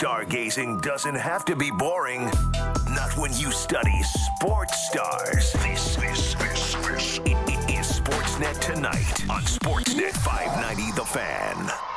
Stargazing doesn't have to be boring. Not when you study sports stars. This, this, this, this is Sportsnet Tonight on Sportsnet 590 The Fan.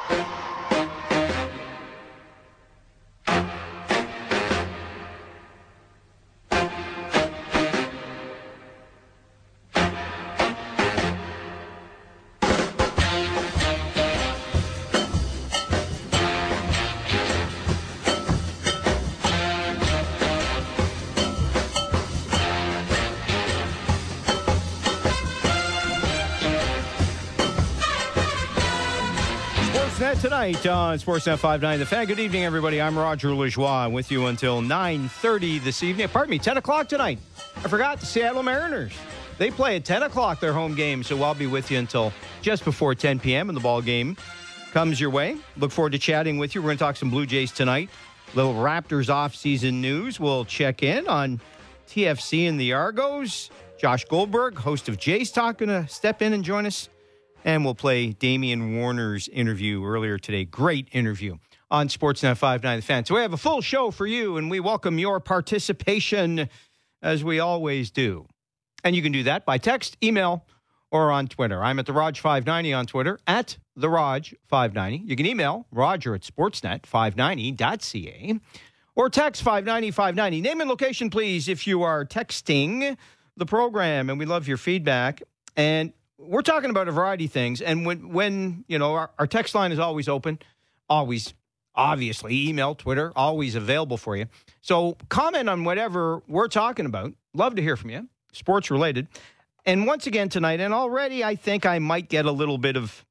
Tonight on Sportsnet 59 The Fan. Good evening, everybody. I'm Roger Lajoie with you until 9.30 this evening. Pardon me, 10 o'clock tonight. I forgot the Seattle Mariners. They play at 10 o'clock their home game, so I'll be with you until just before 10 p.m. and the ball game comes your way. Look forward to chatting with you. We're going to talk some Blue Jays tonight. Little Raptors off-season news. We'll check in on TFC and the Argos. Josh Goldberg, host of Jays Talk, going to step in and join us. And we'll play Damian Warner's interview earlier today. Great interview on Sportsnet 59 The Fan. So we have a full show for you, and we welcome your participation as we always do. And you can do that by text, email, or on Twitter. I'm at the Raj590 on Twitter, at the Raj590. You can email Roger at sportsnet590.ca or text 590 590. Name and location, please, if you are texting the program. And we love your feedback. And we're talking about a variety of things. And when, when you know, our, our text line is always open, always, obviously, email, Twitter, always available for you. So comment on whatever we're talking about. Love to hear from you, sports related. And once again tonight, and already I think I might get a little bit of,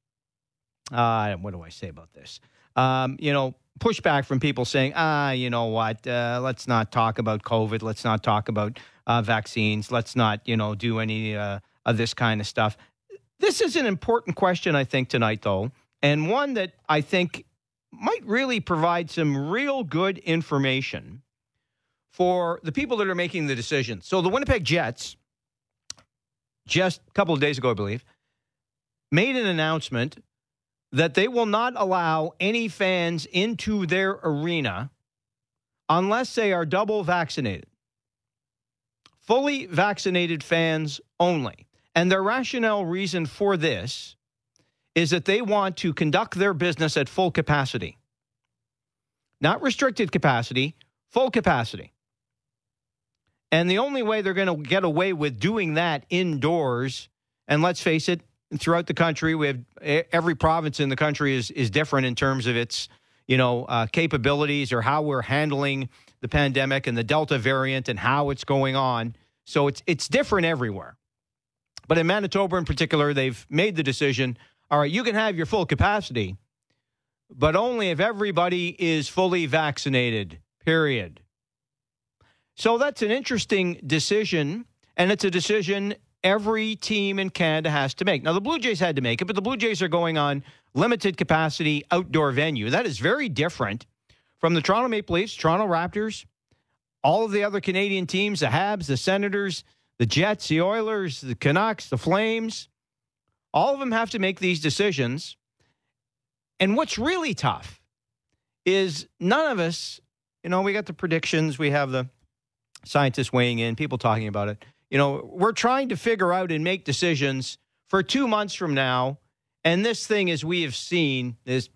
uh, what do I say about this? Um, you know, pushback from people saying, ah, you know what, uh, let's not talk about COVID. Let's not talk about uh, vaccines. Let's not, you know, do any uh, of this kind of stuff. This is an important question, I think, tonight, though, and one that I think might really provide some real good information for the people that are making the decisions. So the Winnipeg Jets, just a couple of days ago, I believe, made an announcement that they will not allow any fans into their arena unless they are double vaccinated. Fully vaccinated fans only. And their rationale reason for this is that they want to conduct their business at full capacity. Not restricted capacity, full capacity. And the only way they're going to get away with doing that indoors, and let's face it, throughout the country, we have every province in the country is is different in terms of its you know uh, capabilities or how we're handling the pandemic and the Delta variant and how it's going on. So it's it's different everywhere. But in Manitoba, in particular, they've made the decision. All right, you can have your full capacity, but only if everybody is fully vaccinated. Period. So that's an interesting decision, and it's a decision every team in Canada has to make. Now, the Blue Jays had to make it, but the Blue Jays are going on limited capacity outdoor venue. That is very different from the Toronto Maple Leafs, Toronto Raptors, all of the other Canadian teams, the Habs, the Senators, the Jets, the Oilers, the Canucks, the Flames. All of them have to make these decisions. And what's really tough is none of us, you know, we got the predictions, we have the scientists weighing in, people talking about it. You know, we're trying to figure out and make decisions for two months from now. And this thing, as we have seen, this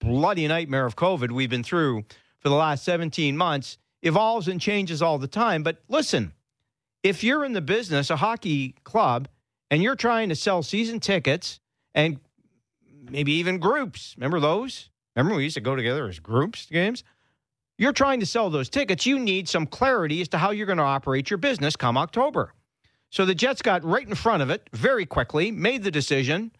bloody nightmare of COVID we've been through for the last 17 months, evolves and changes all the time. But listen, if you're in the business, a hockey club, and you're trying to sell season tickets and maybe even groups, remember those? Remember we used to go together as groups games? you're trying to sell those tickets, you need some clarity as to how you're going to operate your business come October. So the Jets got right in front of it very quickly, made the decision.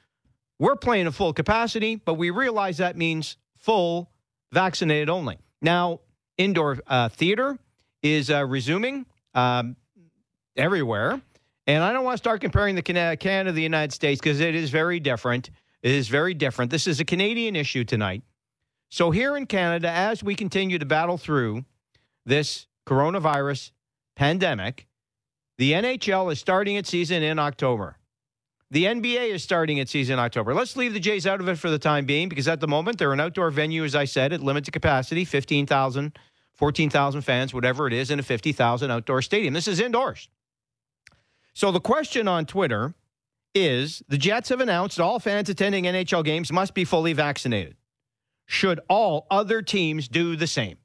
We're playing at full capacity, but we realize that means full vaccinated only. Now, indoor uh, theater is uh, resuming um, everywhere. And I don't want to start comparing the Canada, Canada the United States because it is very different. It is very different. This is a Canadian issue tonight. So, here in Canada, as we continue to battle through this coronavirus pandemic, the NHL is starting its season in October. The NBA is starting its season in October. Let's leave the Jays out of it for the time being because at the moment they're an outdoor venue, as I said, at limited capacity 15,000, 14,000 fans, whatever it is, in a 50,000 outdoor stadium. This is indoors. So the question on Twitter is the Jets have announced all fans attending NHL games must be fully vaccinated. Should all other teams do the same?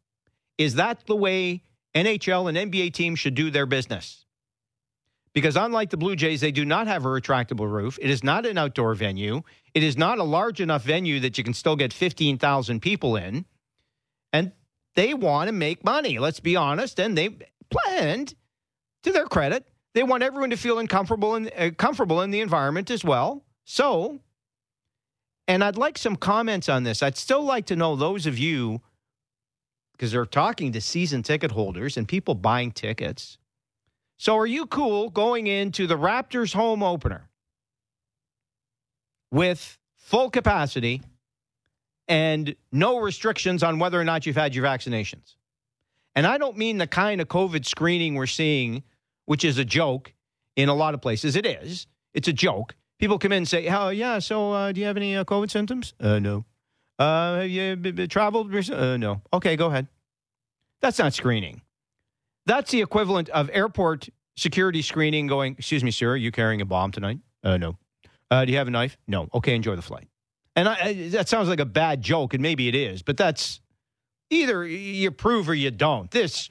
Is that the way NHL and NBA teams should do their business? Because unlike the Blue Jays, they do not have a retractable roof. It is not an outdoor venue. It is not a large enough venue that you can still get 15,000 people in. And they want to make money, let's be honest. And they planned, to their credit, they want everyone to feel uncomfortable and uh, comfortable in the environment as well. So, and I'd like some comments on this. I'd still like to know those of you because they're talking to season ticket holders and people buying tickets. So, are you cool going into the Raptors home opener with full capacity and no restrictions on whether or not you've had your vaccinations? And I don't mean the kind of COVID screening we're seeing, which is a joke in a lot of places. It is. It's a joke. People come in and say, "Oh, yeah. So, uh, do you have any uh, COVID symptoms?" Uh, no. Uh, have you b- b- traveled? Uh, no. Okay, go ahead. That's not screening. That's the equivalent of airport security screening going, excuse me, sir, are you carrying a bomb tonight? Uh, no. Uh, do you have a knife? No. Okay, enjoy the flight. And I, I, that sounds like a bad joke, and maybe it is, but that's either you prove or you don't. This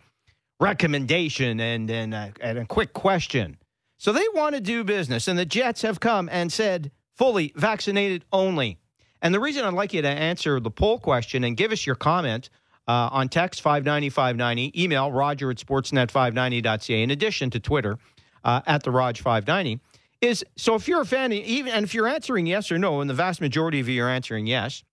recommendation and, and, a, and a quick question. So they want to do business, and the Jets have come and said fully vaccinated only. And the reason I'd like you to answer the poll question and give us your comment uh, on text 590 590, email roger at sportsnet590.ca, in addition to Twitter uh, at the Rog 590, is so if you're a fan, even and if you're answering yes or no, and the vast majority of you are answering yes,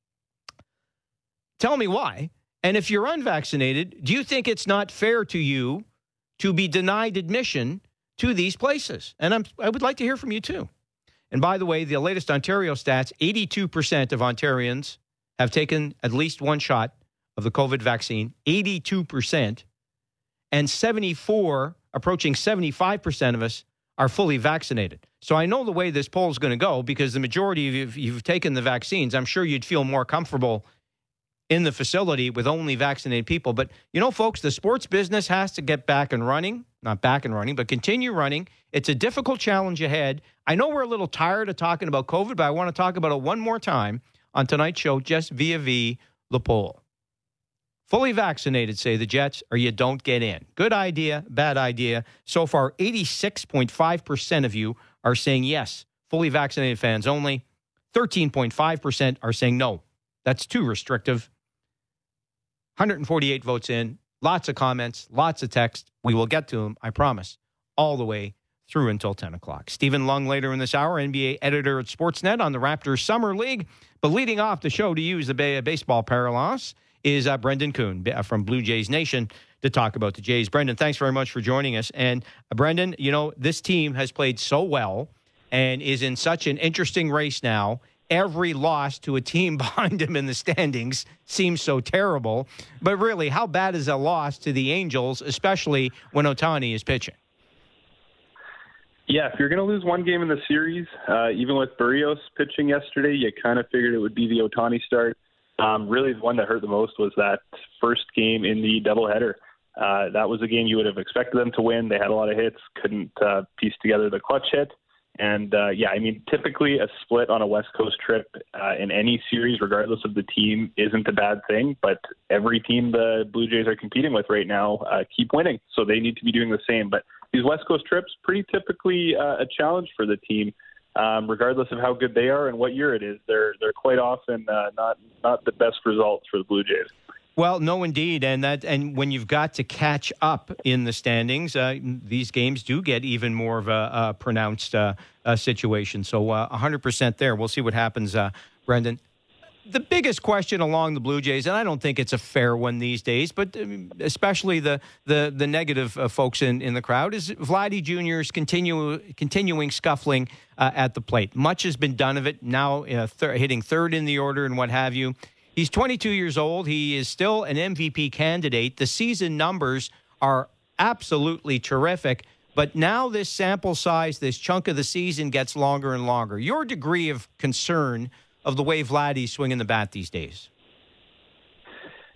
tell me why. And if you're unvaccinated, do you think it's not fair to you to be denied admission to these places? And I'm, I would like to hear from you too. And by the way, the latest Ontario stats 82% of Ontarians have taken at least one shot of the COVID vaccine, 82%, and 74, approaching 75% of us are fully vaccinated. So I know the way this poll is going to go because the majority of you, you've taken the vaccines, I'm sure you'd feel more comfortable in the facility with only vaccinated people. But you know, folks, the sports business has to get back and running, not back and running, but continue running. It's a difficult challenge ahead. I know we're a little tired of talking about COVID, but I want to talk about it one more time on tonight's show, just via v the poll. Fully vaccinated, say the Jets, or you don't get in. Good idea, bad idea. So far, 86.5% of you are saying yes, fully vaccinated fans only. 13.5% are saying no, that's too restrictive. 148 votes in, lots of comments, lots of text. We will get to them, I promise, all the way through until 10 o'clock. Steven Loung later in this hour, NBA editor at Sportsnet on the Raptors Summer League. But leading off the show to use the baseball parallels is uh, Brandon Kuhn uh, from Blue Jays Nation to talk about the Jays. Brandon, thanks very much for joining us. And uh, Brandon, you know, this team has played so well and is in such an interesting race now. Every loss to a team behind him in the standings seems so terrible. But really, how bad is a loss to the Angels, especially when Ohtani is pitching? Yeah, if you're going to lose one game in the series, uh, even with Berrios pitching yesterday, you kind of figured it would be the Ohtani start. Um, really, the one that hurt the most was that first game in the doubleheader. Uh, that was a game you would have expected them to win. They had a lot of hits, couldn't uh, piece together the clutch hit. And uh, yeah, I mean, typically a split on a West Coast trip uh, in any series, regardless of the team, isn't a bad thing. But every team the Blue Jays are competing with right now uh, keep winning, so they need to be doing the same. But these West Coast trips, pretty typically uh, a challenge for the team um, regardless of how good they are and what year it is. They're they're quite often uh, not not the best results for the Blue Jays. Well, no, indeed, and that and when you've got to catch up in the standings, uh, these games do get even more of a, a pronounced uh, situation. So, uh, hundred percent there. We'll see what happens, uh, Brandon the biggest question along the Blue Jays, and I don't think it's a fair one these days, but um, especially the the the negative uh, folks in, in the crowd is Vladdy Jr.'s continue, continuing scuffling uh, at the plate. Much has been done of it now, uh, thir- hitting third in the order and what have you. He's 22 years old. He is still an MVP candidate. The season numbers are absolutely terrific. But now this sample size, this chunk of the season gets longer and longer. Your degree of concern of the way Vladdy's swinging the bat these days?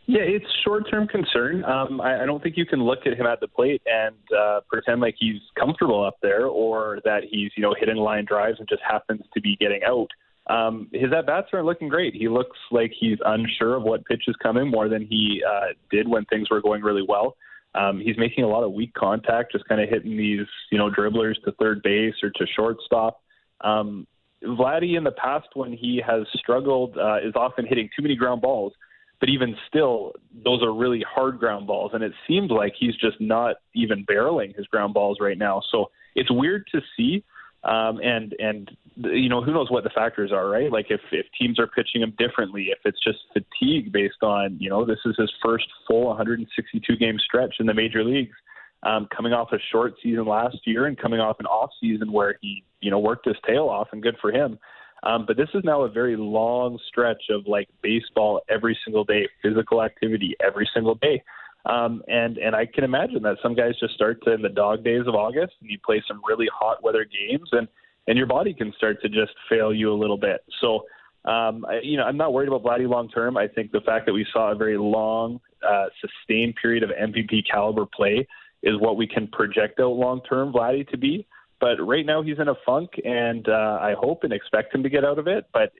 Yeah, it's short-term concern. Um, I, I, don't think you can look at him at the plate and uh, pretend like he's comfortable up there, or that he's you know hitting line drives and just happens to be getting out. Um, his at bats aren't looking great. He looks like he's unsure of what pitch is coming more than he uh, did when things were going really well. Um, he's making a lot of weak contact, just kind of hitting these you know dribblers to third base or to shortstop. Um, Vladdy in the past, when he has struggled, uh, is often hitting too many ground balls but even still, those are really hard ground balls, and it seems like he's just not even barreling his ground balls right now. So it's weird to see, um, and and you know who knows what the factors are, right? Like if if teams are pitching him differently, if it's just fatigue based on you know this is his first full 162 game stretch in the major leagues, um, coming off a short season last year and coming off an off season where he you know worked his tail off, and good for him. Um, but this is now a very long stretch of like baseball every single day, physical activity every single day. Um, and and I can imagine that some guys just start to in the dog days of August and you play some really hot weather games and and your body can start to just fail you a little bit. So um, I, you know I'm not worried about Vladdy long term. I think the fact that we saw a very long, uh, sustained period of MVP caliber play is what we can project out long term Vladdy to be. But right now he's in a funk, and uh, I hope and expect him to get out of it. But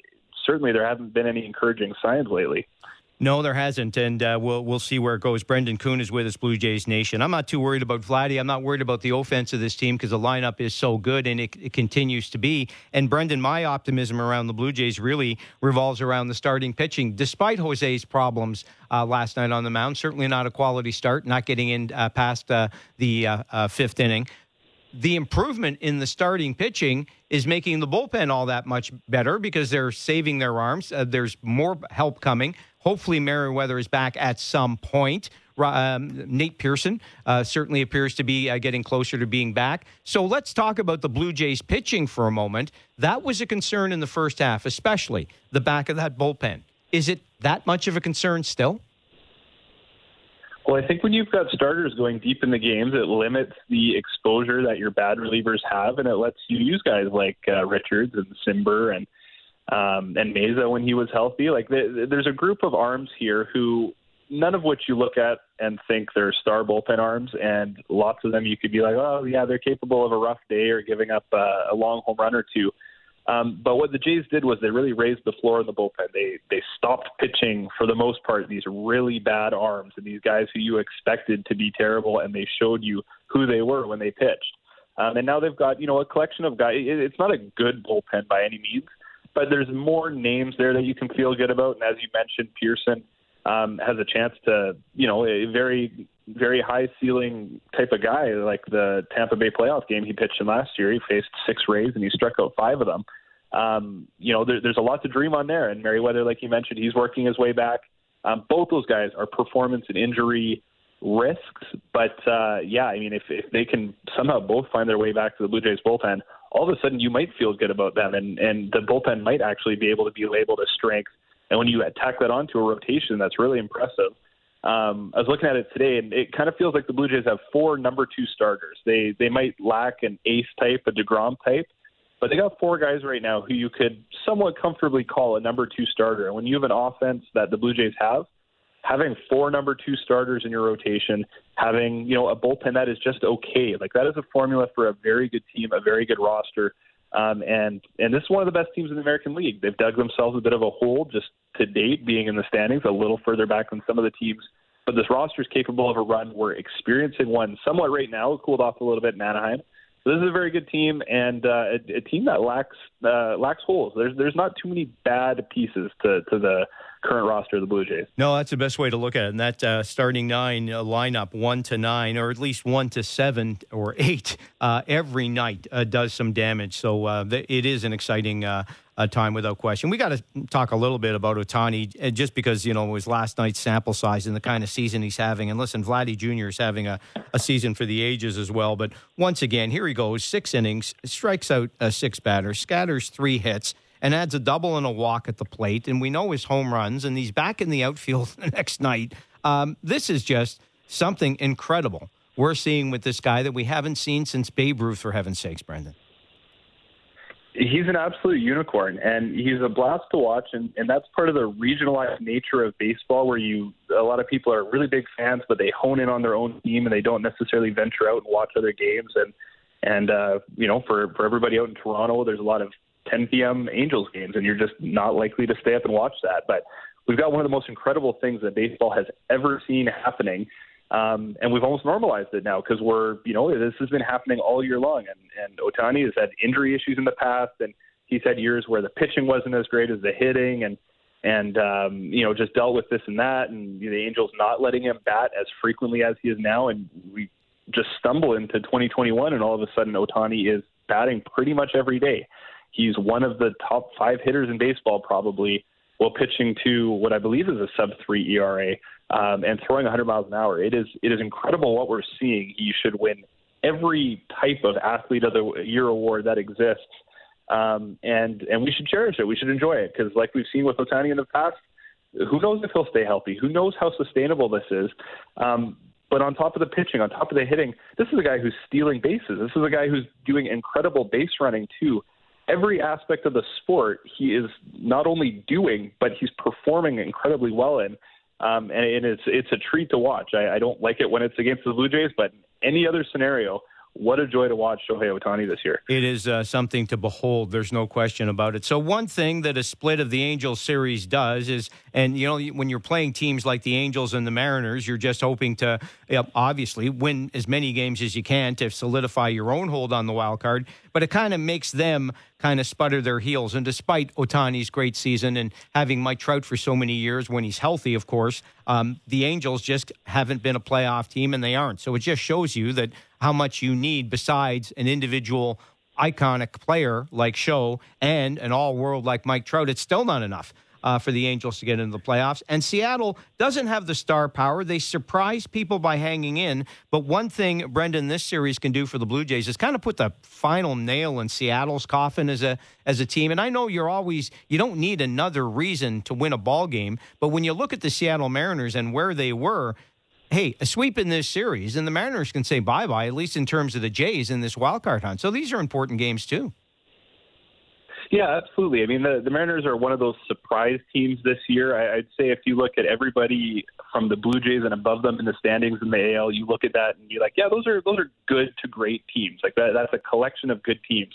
certainly there haven't been any encouraging signs lately. No, there hasn't, and uh, we'll we'll see where it goes. Brandon Kuhn is with us, Blue Jays Nation. I'm not too worried about Vladdy. I'm not worried about the offense of this team because the lineup is so good and it, it, continues to be. And Brandon, my optimism around the Blue Jays really revolves around the starting pitching, despite Jose's problems uh, last night on the mound. Certainly not a quality start, not getting in uh, past uh, the uh, uh, fifth inning the improvement in the starting pitching is making the bullpen all that much better because they're saving their arms. Uh, there's more help coming. Hopefully, Merryweather is back at some point. Um, Nate Pearson uh, certainly appears to be uh, getting closer to being back. So let's talk about the Blue Jays pitching for a moment. That was a concern in the first half, especially the back of that bullpen. Is it that much of a concern still? Well, I think when you've got starters going deep in the games, it limits the exposure that your bad relievers have, and it lets you use guys like uh, Richards and Cimber and um, and Mayza when he was healthy. Like the, there's a group of arms here who none of which you look at and think they're star bullpen arms, and lots of them you could be like, oh yeah, they're capable of a rough day or giving up uh, a long home run or two. Um, but what the Jays did was they really raised the floor in the bullpen. They they stopped pitching for the most part these really bad arms and these guys who you expected to be terrible, and they showed you who they were when they pitched. Um, and now they've got you know a collection of guys. It, it's not a good bullpen by any means, but there's more names there that you can feel good about. And as you mentioned, Pearson um, has a chance to you know a very very high ceiling type of guy, like the Tampa Bay playoff game he pitched in last year. He faced six Rays and he struck out five of them. Um, you know, there, there's a lot to dream on there. And Merryweather, like you mentioned, he's working his way back. Um, both those guys are performance and injury risks. But uh, yeah, I mean, if, if they can somehow both find their way back to the Blue Jays bullpen, all of a sudden you might feel good about them, and and the bullpen might actually be able to be labeled a strength. And when you tack that onto a rotation, that's really impressive. Um, I was looking at it today, and it kind of feels like the Blue Jays have four number two starters. They they might lack an ace type, a Degrom type, but they got four guys right now who you could somewhat comfortably call a number two starter. And when you have an offense that the Blue Jays have, having four number two starters in your rotation, having you know a bullpen that is just okay, like that is a formula for a very good team, a very good roster. Um, and and this is one of the best teams in the American League. They've dug themselves a bit of a hole just to date, being in the standings a little further back than some of the teams. But this roster is capable of a run. We're experiencing one somewhat right now. It cooled off a little bit in Anaheim. So this is a very good team and uh, a, a team that lacks uh, lacks holes. There's there's not too many bad pieces to to the current roster of the Blue Jays. No, that's the best way to look at it. And that uh, starting nine uh, lineup, one to nine, or at least one to seven or eight uh, every night, uh, does some damage. So uh, it is an exciting uh, time without question. We got to talk a little bit about Ohtani just because you know it was last night's sample size and the kind of season he's having. And listen, Vladdy Jr. is having a, a season for the ages as well. But once again, here he goes: six innings, strikes out a six batter, scatters three hits and adds a double and a walk at the plate. And we know his home runs, and he's back in the outfield the next night. Um, this is just something incredible. we're seeing with this guy that we haven't seen since Babe Ruth, for heaven's sakes, Brandon he's an absolute unicorn and he's a blast to watch and, and that's part of the regionalized nature of baseball where you a lot of people are really big fans but they hone in on their own team and they don't necessarily venture out and watch other games and and uh you know for for everybody out in Toronto there's a lot of 10 p.m. Angels games and you're just not likely to stay up and watch that but we've got one of the most incredible things that baseball has ever seen happening um, and we've almost normalized it now because we're, you know, this has been happening all year long. And, and Ohtani has had injury issues in the past, and he's had years where the pitching wasn't as great as the hitting, and and um, you know just dealt with this and that, and the Angels not letting him bat as frequently as he is now, and we just stumble into 2021, and all of a sudden Ohtani is batting pretty much every day. He's one of the top five hitters in baseball, probably, while pitching to what I believe is a sub three ERA um, and throwing 100 miles an hour. It is it is incredible what we're seeing. He should win every type of athlete of the year award that exists, um, and and we should cherish it. We should enjoy it because, like we've seen with Ohtani in the past, who knows if he'll stay healthy? Who knows how sustainable this is? Um, but on top of the pitching, on top of the hitting, this is a guy who's stealing bases. This is a guy who's doing incredible base running too. Every aspect of the sport, he is not only doing, but he's performing incredibly well in. Um, and, and it's it's a treat to watch. I, I don't like it when it's against the Blue Jays, but any other scenario, what a joy to watch Shohei Ohtani this year. It is uh, something to behold. There's no question about it. So one thing that a split of the Angels series does is, and you know, when you're playing teams like the Angels and the Mariners, you're just hoping to obviously win as many games as you can to solidify your own hold on the wild card. But it kind of makes them kind of sputter their heels. And despite Ohtani's great season and having Mike Trout for so many years when he's healthy, of course, um, the Angels just haven't been a playoff team and they aren't. So it just shows you that how much you need besides an individual iconic player like Show and an all world like Mike Trout. It's still not enough uh, for the Angels to get into the playoffs. And Seattle doesn't have the star power. They surprise people by hanging in. But one thing, Brandon, this series can do for the Blue Jays is kind of put the final nail in Seattle's coffin as a as a team. And I know you're always you don't need another reason to win a ball game, but when you look at the Seattle Mariners and where they were, hey, a sweep in this series, and the Mariners can say bye bye, at least in terms of the Jays in this wild card hunt. So these are important games too. Yeah, absolutely. I mean, the, the Mariners are one of those surprise teams this year. I, I'd say if you look at everybody from the Blue Jays and above them in the standings in the AL, you look at that and you're like, yeah, those are those are good to great teams. Like that, that's a collection of good teams.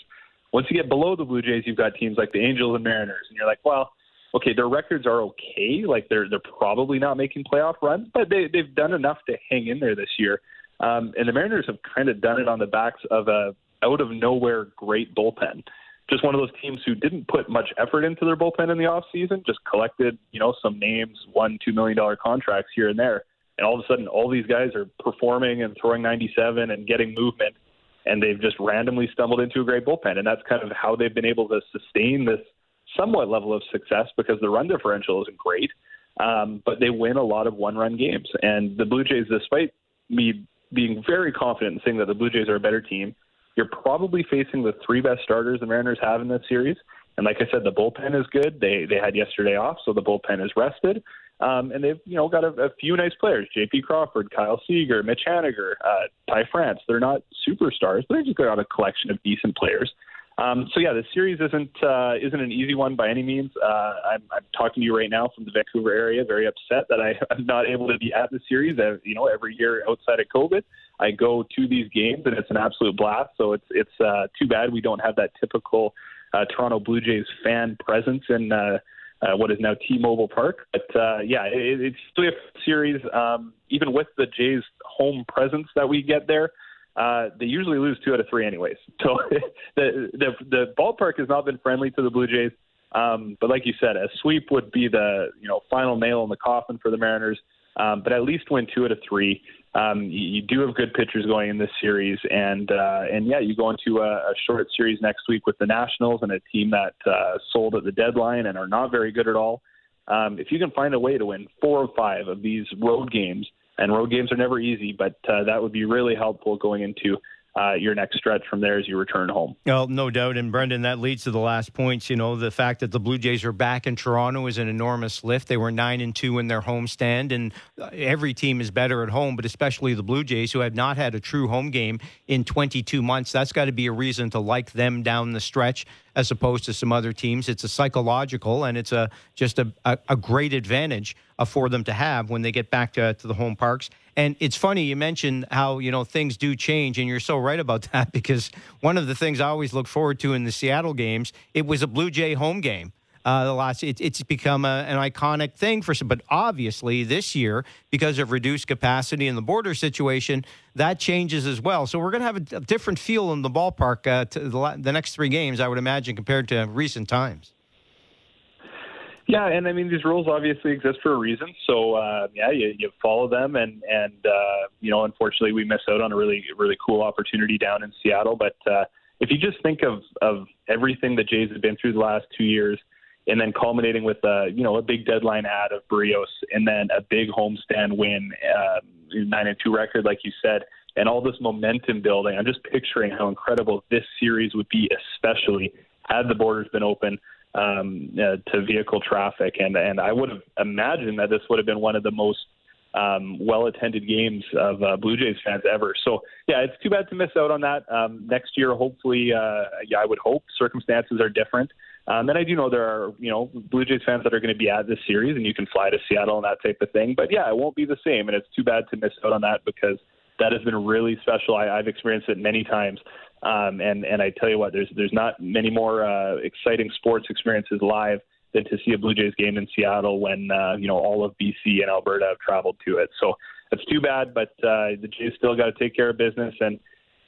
Once you get below the Blue Jays, you've got teams like the Angels and Mariners, and you're like, well, okay, their records are okay. Like they're they're probably not making playoff runs, but they they've done enough to hang in there this year. Um, and the Mariners have kind of done it on the backs of a out of nowhere great bullpen just one of those teams who didn't put much effort into their bullpen in the off season, just collected, you know, some names, one, two million dollar contracts here and there. And all of a sudden all these guys are performing and throwing ninety seven and getting movement and they've just randomly stumbled into a great bullpen. And that's kind of how they've been able to sustain this somewhat level of success because the run differential isn't great. Um, but they win a lot of one run games. And the Blue Jays, despite me being very confident in saying that the Blue Jays are a better team, you're probably facing the three best starters the Mariners have in this series. And like I said, the bullpen is good. They they had yesterday off, so the bullpen is rested. Um, and they've you know got a, a few nice players: J.P. Crawford, Kyle Seager, Mitch Haniger, uh, Ty France. They're not superstars, but they just got a collection of decent players. Um, so yeah, the series isn't uh, isn't an easy one by any means. Uh, I'm, I'm talking to you right now from the Vancouver area, very upset that I, am not able to be at the series. Uh, you know, every year outside of COVID, I go to these games and it's an absolute blast. So it's it's uh, too bad we don't have that typical uh, Toronto Blue Jays fan presence in uh, what is now T-Mobile Park. But yeah, it, it's still a series. Um, even with the Jays' home presence that we get there uh, they usually lose two out of three anyways. So the, the the ballpark has not been friendly to the Blue Jays. Um, but like you said, a sweep would be the you know final nail in the coffin for the Mariners. Um, but at least win two out of three. Um, you, you do have good pitchers going in this series, and uh, and yeah, you go into a, a short series next week with the Nationals and a team that uh, sold at the deadline and are not very good at all. Um, if you can find a way to win four or five of these road games and road games are never easy, but uh, that would be really helpful going into uh, your next stretch from there as you return home. Well, no doubt. And Brandon, that leads to the last points. You know, the fact that the Blue Jays are back in Toronto is an enormous lift. They were nine and two in their homestand, and uh, every team is better at home, but especially the Blue Jays, who have not had a true home game in 22 months. That's got to be a reason to like them down the stretch as opposed to some other teams. It's a psychological and it's a just a, a, a great advantage uh, for them to have when they get back to, to the home parks. And it's funny you mentioned how you know things do change, and you're so right about that because one of the things I always look forward to in the Seattle games, it was a Blue Jay home game. Uh, the last, it, it's become a, an iconic thing for some, but obviously this year because of reduced capacity and the border situation, that changes as well. So we're going to have a, a, different feel in the ballpark uh, the, the next three games, I would imagine, compared to recent times. Yeah, and I mean these rules obviously exist for a reason. So uh, yeah, you, you follow them, and and uh, you know unfortunately we miss out on a really really cool opportunity down in Seattle. But uh, if you just think of of everything the Jays have been through the last two years, and then culminating with a you know a big deadline ad of Berrios, and then a big homestand win, uh, nine and two record like you said, and all this momentum building. I'm just picturing how incredible this series would be, especially had the borders been open um, uh, to vehicle traffic, and and I would have imagined that this would have been one of the most um, well-attended games of uh, Blue Jays fans ever. So yeah, it's too bad to miss out on that. Um, next year, hopefully, uh, yeah, I would hope circumstances are different. Um, and I do know there are, you know, Blue Jays fans that are going to be at this series, and you can fly to Seattle and that type of thing. But yeah, it won't be the same, and it's too bad to miss out on that because that has been really special. I, I've experienced it many times um, and and I tell you what, there's there's not many more uh, exciting sports experiences live than to see a Blue Jays game in Seattle when uh, you know all of BC and Alberta have traveled to it. So it's too bad, but uh, the Jays still got to take care of business and.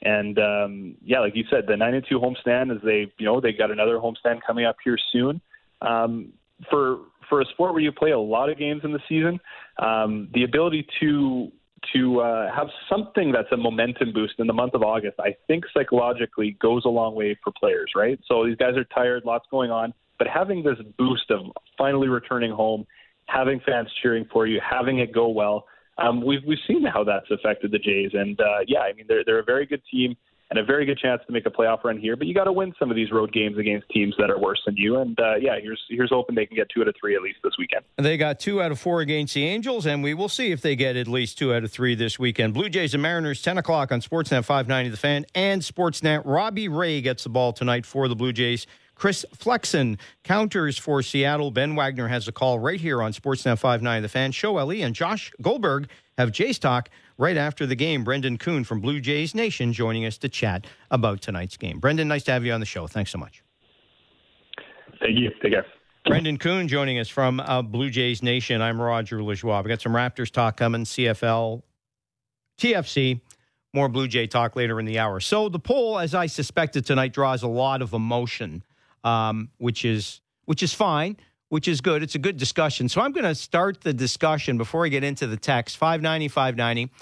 And um, yeah, like you said, the nine and two homestand is they, you know, they got another homestand coming up here soon. Um, for for a sport where you play a lot of games in the season, um, the ability to to uh, have something that's a momentum boost in the month of August, I think psychologically goes a long way for players, right? So these guys are tired, lots going on, but having this boost of finally returning home, having fans cheering for you, having it go well, um, we've we've seen how that's affected the Jays, and uh, yeah, I mean they're they're a very good team and a very good chance to make a playoff run here. But you got to win some of these road games against teams that are worse than you. And uh, yeah, here's here's hoping they can get two out of three at least this weekend. They got two out of four against the Angels, and we will see if they get at least two out of three this weekend. Blue Jays and Mariners, ten o'clock on Sportsnet 590 The Fan and Sportsnet. Robbie Ray gets the ball tonight for the Blue Jays. Chris Flexen counters for Seattle. Ben Wagner has a call right here on Sportsnet 590 The Fan. Show Ellie and Josh Goldberg have Jays Talk right after the game. Brandon Kuhn from Blue Jays Nation joining us to chat about tonight's game. Brandon, nice to have you on the show. Thanks so much. Thank you. Take care. Brandon Kuhn joining us from uh, Blue Jays Nation. I'm Roger Lajoie. We got some Raptors talk coming, CFL, TFC, more Blue Jay talk later in the hour. So the poll, as I suspected tonight, draws a lot of emotion, um, which is which is fine which is good. It's a good discussion. So I'm going to start the discussion before I get into the text 590 590.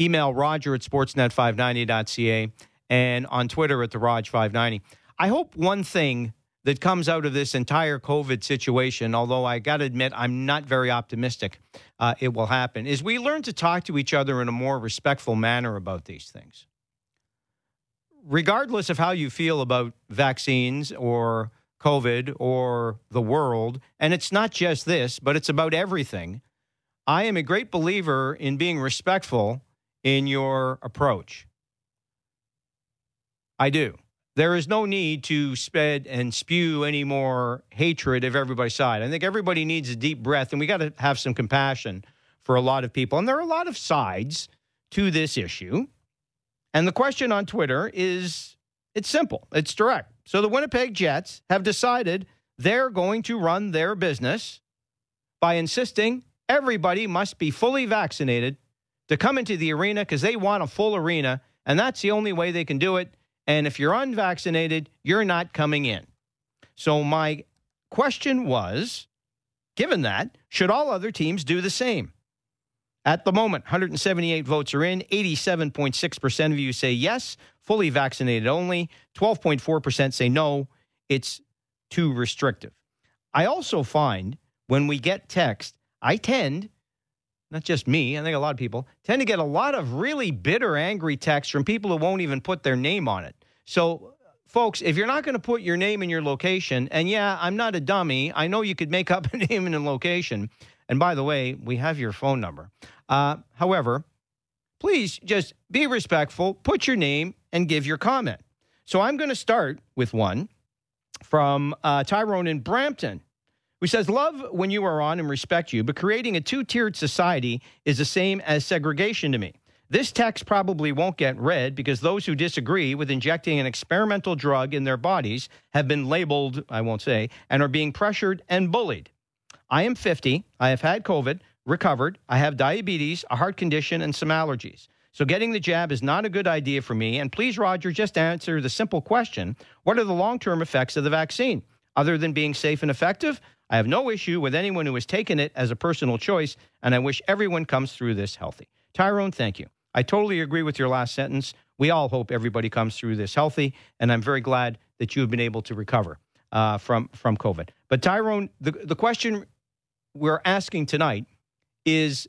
Email roger at sportsnet590.ca and on Twitter at the Raj590. I hope one thing that comes out of this entire COVID situation, although I got to admit I'm not very optimistic uh, it will happen, is we learn to talk to each other in a more respectful manner about these things. Regardless of how you feel about vaccines or COVID or the world. And it's not just this, but it's about everything. I am a great believer in being respectful in your approach. I do. There is no need to spread and spew any more hatred of everybody's side. I think everybody needs a deep breath, and we got to have some compassion for a lot of people. And there are a lot of sides to this issue. And the question on Twitter is it's simple, it's direct. So the Winnipeg Jets have decided they're going to run their business by insisting everybody must be fully vaccinated to come into the arena because they want a full arena, and that's the only way they can do it. And if you're unvaccinated, you're not coming in. So my question was given that, should all other teams do the same? At the moment, 178 votes are in. 87.6% of you say yes, fully vaccinated only. 12.4% say no, it's too restrictive. I also find when we get text, I tend, not just me, I think a lot of people tend to get a lot of really bitter, angry texts from people who won't even put their name on it. So, folks, if you're not going to put your name and your location, and yeah, I'm not a dummy, I know you could make up a name and a location. And by the way, we have your phone number. Uh, however, please just be respectful, put your name, and give your comment. So I'm going to start with one from uh, Tyrone in Brampton, who says, Love when you are on and respect you, but creating a two tiered society is the same as segregation to me. This text probably won't get read because those who disagree with injecting an experimental drug in their bodies have been labeled, I won't say, and are being pressured and bullied. I am 50. I have had COVID, recovered. I have diabetes, a heart condition, and some allergies. So getting the jab is not a good idea for me. And please, Roger, just answer the simple question What are the long term effects of the vaccine? Other than being safe and effective, I have no issue with anyone who has taken it as a personal choice, and I wish everyone comes through this healthy. Tyrone, thank you. I totally agree with your last sentence. We all hope everybody comes through this healthy, and I'm very glad that you have been able to recover uh, from from COVID. But Tyrone, the the question we're asking tonight is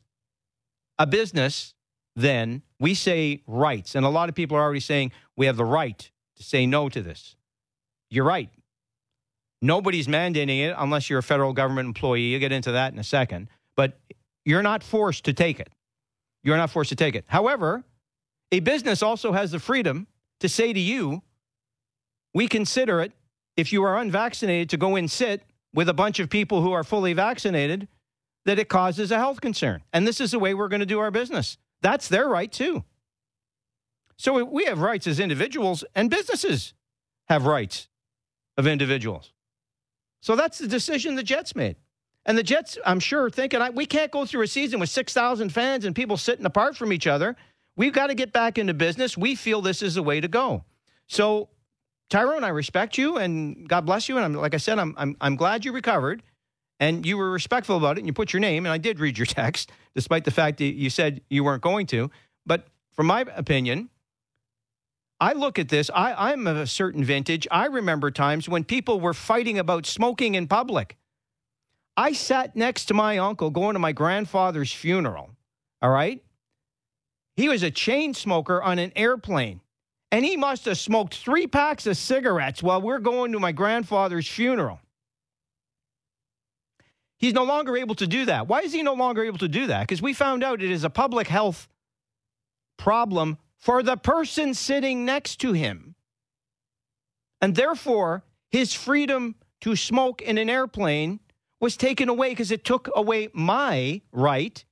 a business then we say rights. And a lot of people are already saying we have the right to say no to this. You're right. Nobody's mandating it unless you're a federal government employee. You'll get into that in a second. But you're not forced to take it. You're not forced to take it. However, a business also has the freedom to say to you, we consider it, if you are unvaccinated, to go and sit with a bunch of people who are fully vaccinated, that it causes a health concern. And this is the way we're going to do our business. That's their right too. So we have rights as individuals, and businesses have rights of individuals. So that's the decision the Jets made. And the Jets, I'm sure, thinking we can't go through a season with 6,000 fans and people sitting apart from each other. We've got to get back into business. We feel this is the way to go. So, Tyrone, I respect you and God bless you. And I'm, like I said, I'm, I'm, I'm glad you recovered and you were respectful about it and you put your name and i did read your text despite the fact that you said you weren't going to. But from my opinion i look at this I, i'm of a certain vintage. I remember times when people were fighting about smoking in public. I sat next to my uncle going to my grandfather's funeral all right? He was a chain smoker on an airplane and he must have smoked three packs of cigarettes while we're going to my grandfather's funeral He's no longer able to do that. Why is he no longer able to do that? Because we found out it is a public health problem for the person sitting next to him. And therefore, his freedom to smoke in an airplane was taken away because it took away my right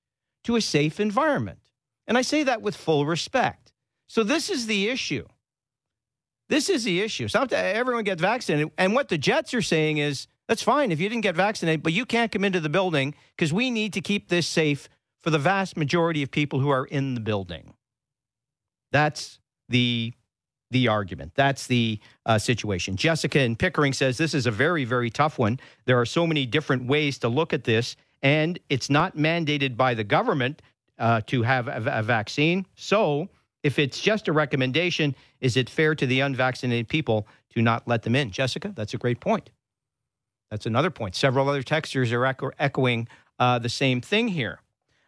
to a safe environment. And I say that with full respect. So, this is the issue. This is the issue. So, everyone gets vaccinated. And what the Jets are saying is that's fine if you didn't get vaccinated, but you can't come into the building because we need to keep this safe for the vast majority of people who are in the building. That's the the argument. That's the uh, situation. Jessica in Pickering says this is a very, very tough one. There are so many different ways to look at this, and it's not mandated by the government uh, to have a, a vaccine. So, if it's just a recommendation, is it fair to the unvaccinated people to not let them in? Jessica, that's a great point. That's another point. Several other texters are echo- echoing uh, the same thing here.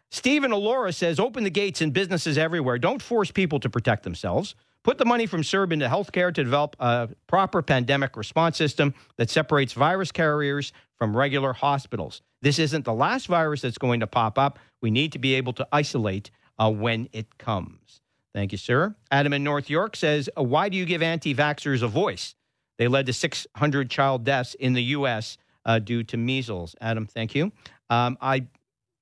Stephen Alora says open the gates in businesses everywhere. Don't force people to protect themselves. Put the money from CERB into healthcare to develop a proper pandemic response system that separates virus carriers from regular hospitals. This isn't the last virus that's going to pop up. We need to be able to isolate uh, when it comes. Thank you, sir. Adam in North York says, Why do you give anti vaxxers a voice? They led to 600 child deaths in the U.S. Uh, due to measles. Adam, thank you. Um, I,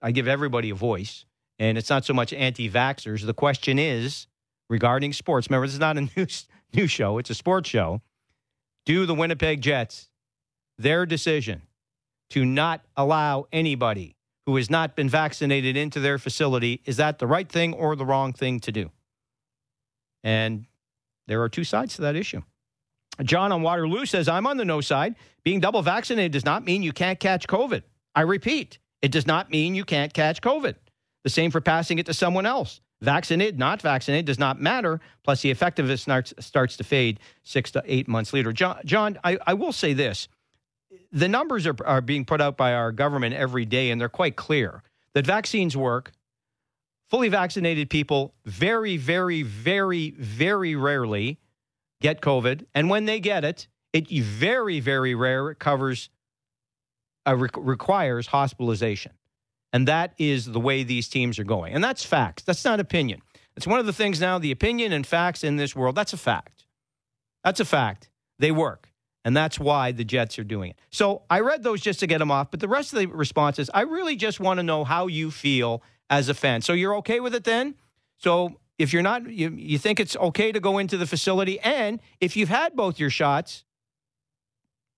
I give everybody a voice, and it's not so much anti vaxxers. The question is regarding sports. Remember, this is not a news show, it's a sports show. Do the Winnipeg Jets their decision to not allow anybody who has not been vaccinated into their facility, is that the right thing or the wrong thing to do? And there are two sides to that issue. John on Waterloo says, I'm on the no side. Being double vaccinated does not mean you can't catch COVID. I repeat, it does not mean you can't catch COVID. The same for passing it to someone else. Vaccinated, not vaccinated does not matter. Plus, the effectiveness starts, starts to fade six to eight months later. John, John I, I will say this the numbers are, are being put out by our government every day, and they're quite clear that vaccines work, fully vaccinated people very, very, very, very rarely get COVID. And when they get it, it very, very rare it covers, uh, re- requires hospitalization. And that is the way these teams are going. And that's facts. That's not opinion. It's one of the things now, the opinion and facts in this world, that's a fact. That's a fact. They work. And that's why the Jets are doing it. So I read those just to get them off. But the rest of the responses, I really just want to know how you feel as a fan. So you're okay with it then? So if you're not, you, you think it's okay to go into the facility. And if you've had both your shots,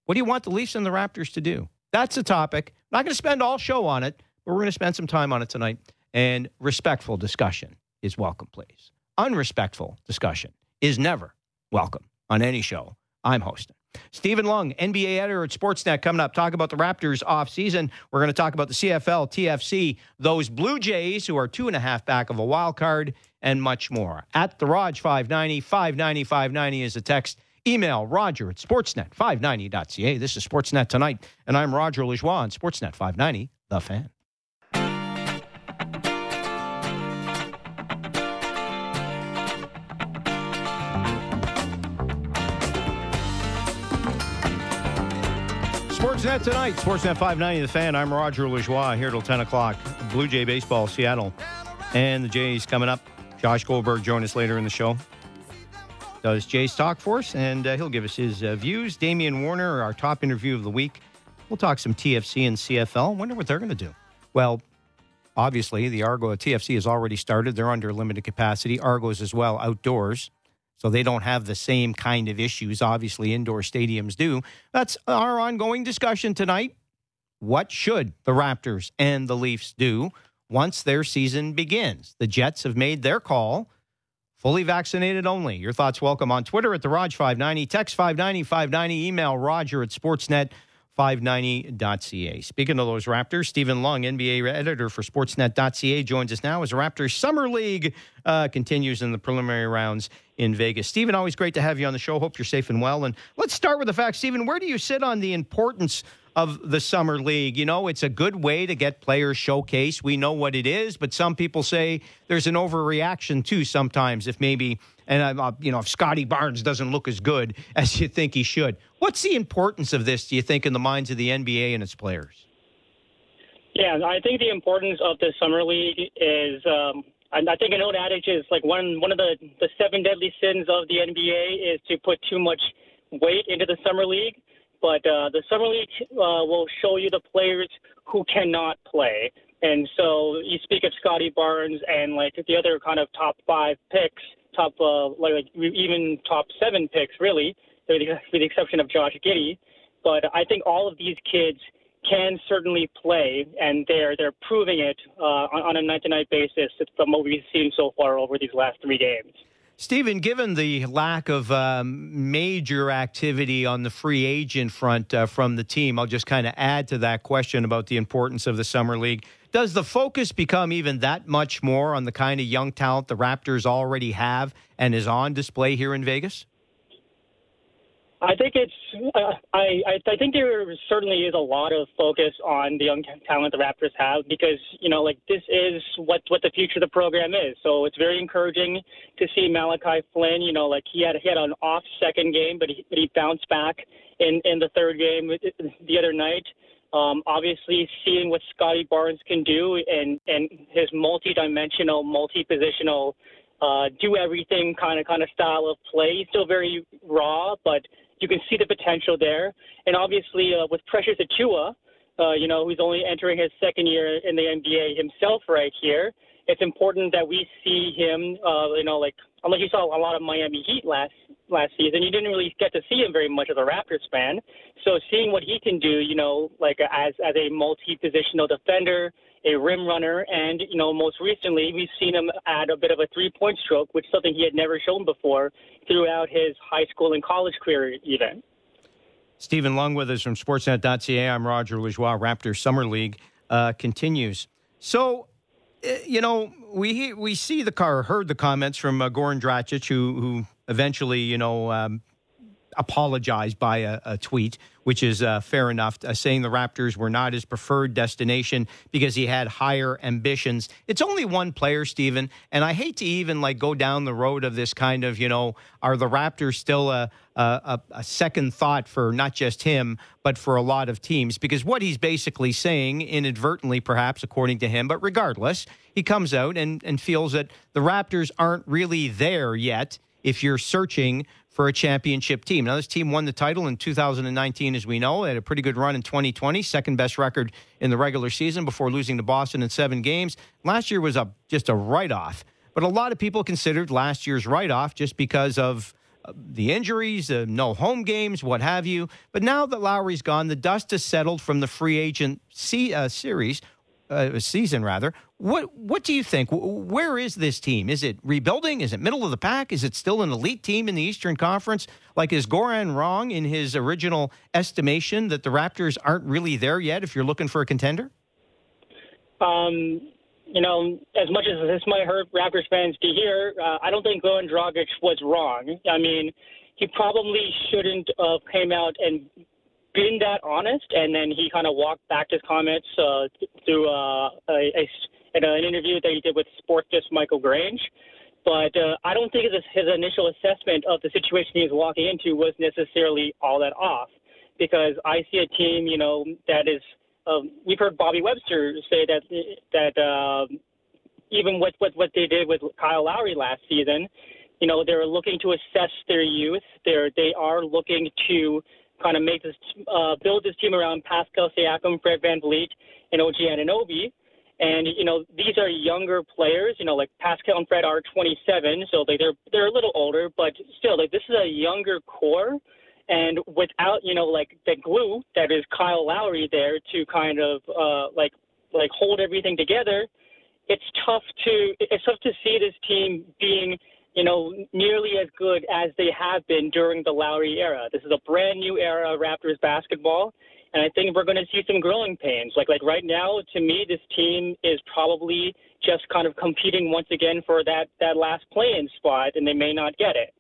what do you want the Leafs and the Raptors to do? That's a topic. I'm not going to spend all show on it, but we're going to spend some time on it tonight. And respectful discussion is welcome, please. Unrespectful discussion is never welcome on any show I'm hosting. Steven Loung, NBA editor at Sportsnet, coming up. Talk about the Raptors off season. We're going to talk about the CFL, TFC, those Blue Jays who are two and a half back of a wild card, and much more. At the Raj 590, 590, 590 is the text. Email roger at sportsnet590.ca. This is Sportsnet Tonight, and I'm Roger Lajoie on Sportsnet 590, The Fan. Sportsnet tonight, Sportsnet 590, The Fan. I'm Roger Lajoie here till 10 o'clock. Blue Jay Baseball, Seattle. And the Jays coming up. Josh Goldberg join us later in the show. Does Jays talk for us, and uh, he'll give us his uh, views. Damian Warner, our top interview of the week. We'll talk some TFC and CFL. Wonder what they're going to do. Well, obviously, the Argo TFC has already started. They're under limited capacity. Argos as well, outdoors. So they don't have the same kind of issues, obviously, indoor stadiums do. That's our ongoing discussion tonight. What should the Raptors and the Leafs do once their season begins? The Jets have made their call. Fully vaccinated only. Your thoughts welcome on Twitter at the Raj590, text 590 590, email roger at sportsnet 590.ca. Speaking of those Raptors, Steven Loung, NBA editor for Sportsnet.ca, joins us now as Raptors Summer League uh, continues in the preliminary rounds in Vegas. Steven, always great to have you on the show. Hope you're safe and well. And let's start with the fact, Steven, where do you sit on the importance of the Summer League? You know, it's a good way to get players showcased. We know what it is, but some people say there's an overreaction too sometimes if maybe – and uh, you know if Scottie Barnes doesn't look as good as you think he should. What's the importance of this? Do you think in the minds of the NBA and its players? Yeah, I think the importance of the summer league is. Um, I think an old adage is like one one of the the seven deadly sins of the NBA is to put too much weight into the summer league. But uh, the summer league uh, will show you the players who cannot play. And so you speak of Scottie Barnes and like the other kind of top five picks top, uh, like even top seven picks, really, with the exception of Josh Giddey. But I think all of these kids can certainly play, and they're they're proving it uh, on, a night-to-night basis from what we've seen so far over these last three games. Steven, given the lack of um, major activity on the free agent front uh, from the team, I'll just kind of add to that question about the importance of the Summer League. Does the focus become even that much more on the kind of young talent the Raptors already have and is on display here in Vegas? I think it's. Uh, I, I think there certainly is a lot of focus on the young talent the Raptors have because you know like this is what what the future of the program is. So it's very encouraging to see Malachi Flynn. You know like he had he had an off second game, but he but he bounced back in in the third game the other night. Um, obviously, seeing what Scottie Barnes can do and and his multi-dimensional, multi-positional, uh, do everything kind of kind of style of play. He's still very raw, but you can see the potential there. And obviously, uh, with Precious Achiuwa, uh, you know, who's only entering his second year in the NBA himself right here, it's important that we see him, uh, you know, like unless you saw a lot of Miami Heat last last season, you didn't really get to see him very much as a Raptors fan. So seeing what he can do, you know, like as as a multi-positional defender, a rim runner, and you know, most recently we've seen him add a bit of a three-point stroke, which is something he had never shown before throughout his high school and college career, even. Steven Loung with us from Sportsnet.ca. I'm Roger Lajoie. Raptor Summer League uh, continues. So, uh, you know, we we see the car, heard the comments from uh, Goran Dragic, who who eventually, you know, um, apologized by a, a tweet, which is uh, fair enough, uh, saying the Raptors were not his preferred destination because he had higher ambitions. It's only one player, Stephen, and I hate to even like go down the road of this kind of, you know, are the Raptors still a, a, a second thought for not just him, but for a lot of teams? Because what he's basically saying, inadvertently perhaps, according to him, but regardless, he comes out and, and feels that the Raptors aren't really there yet if you're searching for a championship team. Now, this team won the title in 2019, as we know. They had a pretty good run in 2020, second best record in the regular season before losing to Boston in seven games. Last year was a just a write off. But a lot of people considered last year's write off just because of uh, the injuries, uh, no home games, what have you. But now that Lowry's gone, the dust has settled from the free agent uh, series uh, season rather. What what do you think? Where is this team? Is it rebuilding? Is it middle of the pack? Is it still an elite team in the Eastern Conference? Like is Goran wrong in his original estimation that the Raptors aren't really there yet? If you're looking for a contender, um, you know, as much as this might hurt Raptors fans to hear, uh, I don't think Goran Dragic was wrong. I mean, he probably shouldn't have came out and been that honest, and then he kind of walked back his comments uh, through uh, a, a, in an interview that he did with Sportsnet's Michael Grange. But uh, I don't think his, initial assessment of the situation he was walking into was necessarily all that off, because I see a team, you know, that is. Um, we've heard Bobby Webster say that that uh, even with, with what they did with Kyle Lowry last season, you know, they're looking to assess their youth. They're they are looking to kind of make this, uh, build this team around Pascal Siakam, Fred VanVleet, and OG Anunoby. And you know these are younger players. You know, like Pascal and Fred are 27, so they, they're they're a little older, but still, like this is a younger core. And without you know like the glue that is Kyle Lowry there to kind of uh, like like hold everything together, it's tough to it's tough to see this team being you know, nearly as good as they have been during the Lowry era. This is a brand new era of Raptors basketball, and I think we're going to see some growing pains. Like like right now, to me, this team is probably just kind of competing once again for that that last play-in spot, and they may not get it.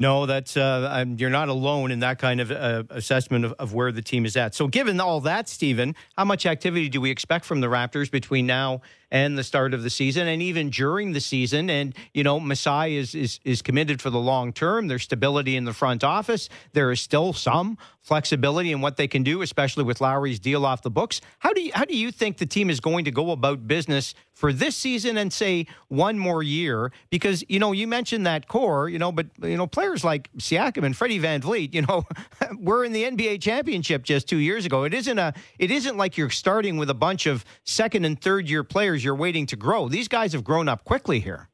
No, that's uh, you're not alone in that kind of uh, assessment of, of, where the team is at. So, given all that, Steven, how much activity do we expect from the Raptors between now and the start of the season, and even during the season? And you know, Masai is is is committed for the long term. There's stability in the front office. There is still some flexibility in what they can do, especially with Lowry's deal off the books. How do you how do you think the team is going to go about business for this season and say one more year? Because you know, you mentioned that core, you know, but you know, players like Siakam and Freddie VanVleet, you know, were in the NBA championship just two years ago. It isn't a it isn't like you're starting with a bunch of second and third year players you're waiting to grow. These guys have grown up quickly here.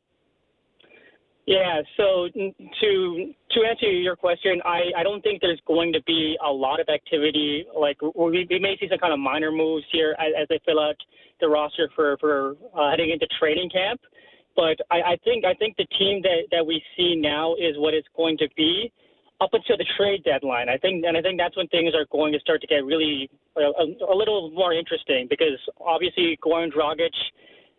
Yeah, so to to answer your question, I, I don't think there's going to be a lot of activity. Like we, we may see some kind of minor moves here as, as they fill out the roster for for uh, heading into training camp. But I, I think I think the team that, that we see now is what it's going to be up until the trade deadline. I think, and I think that's when things are going to start to get really uh, a, a little more interesting because obviously Goran Dragic,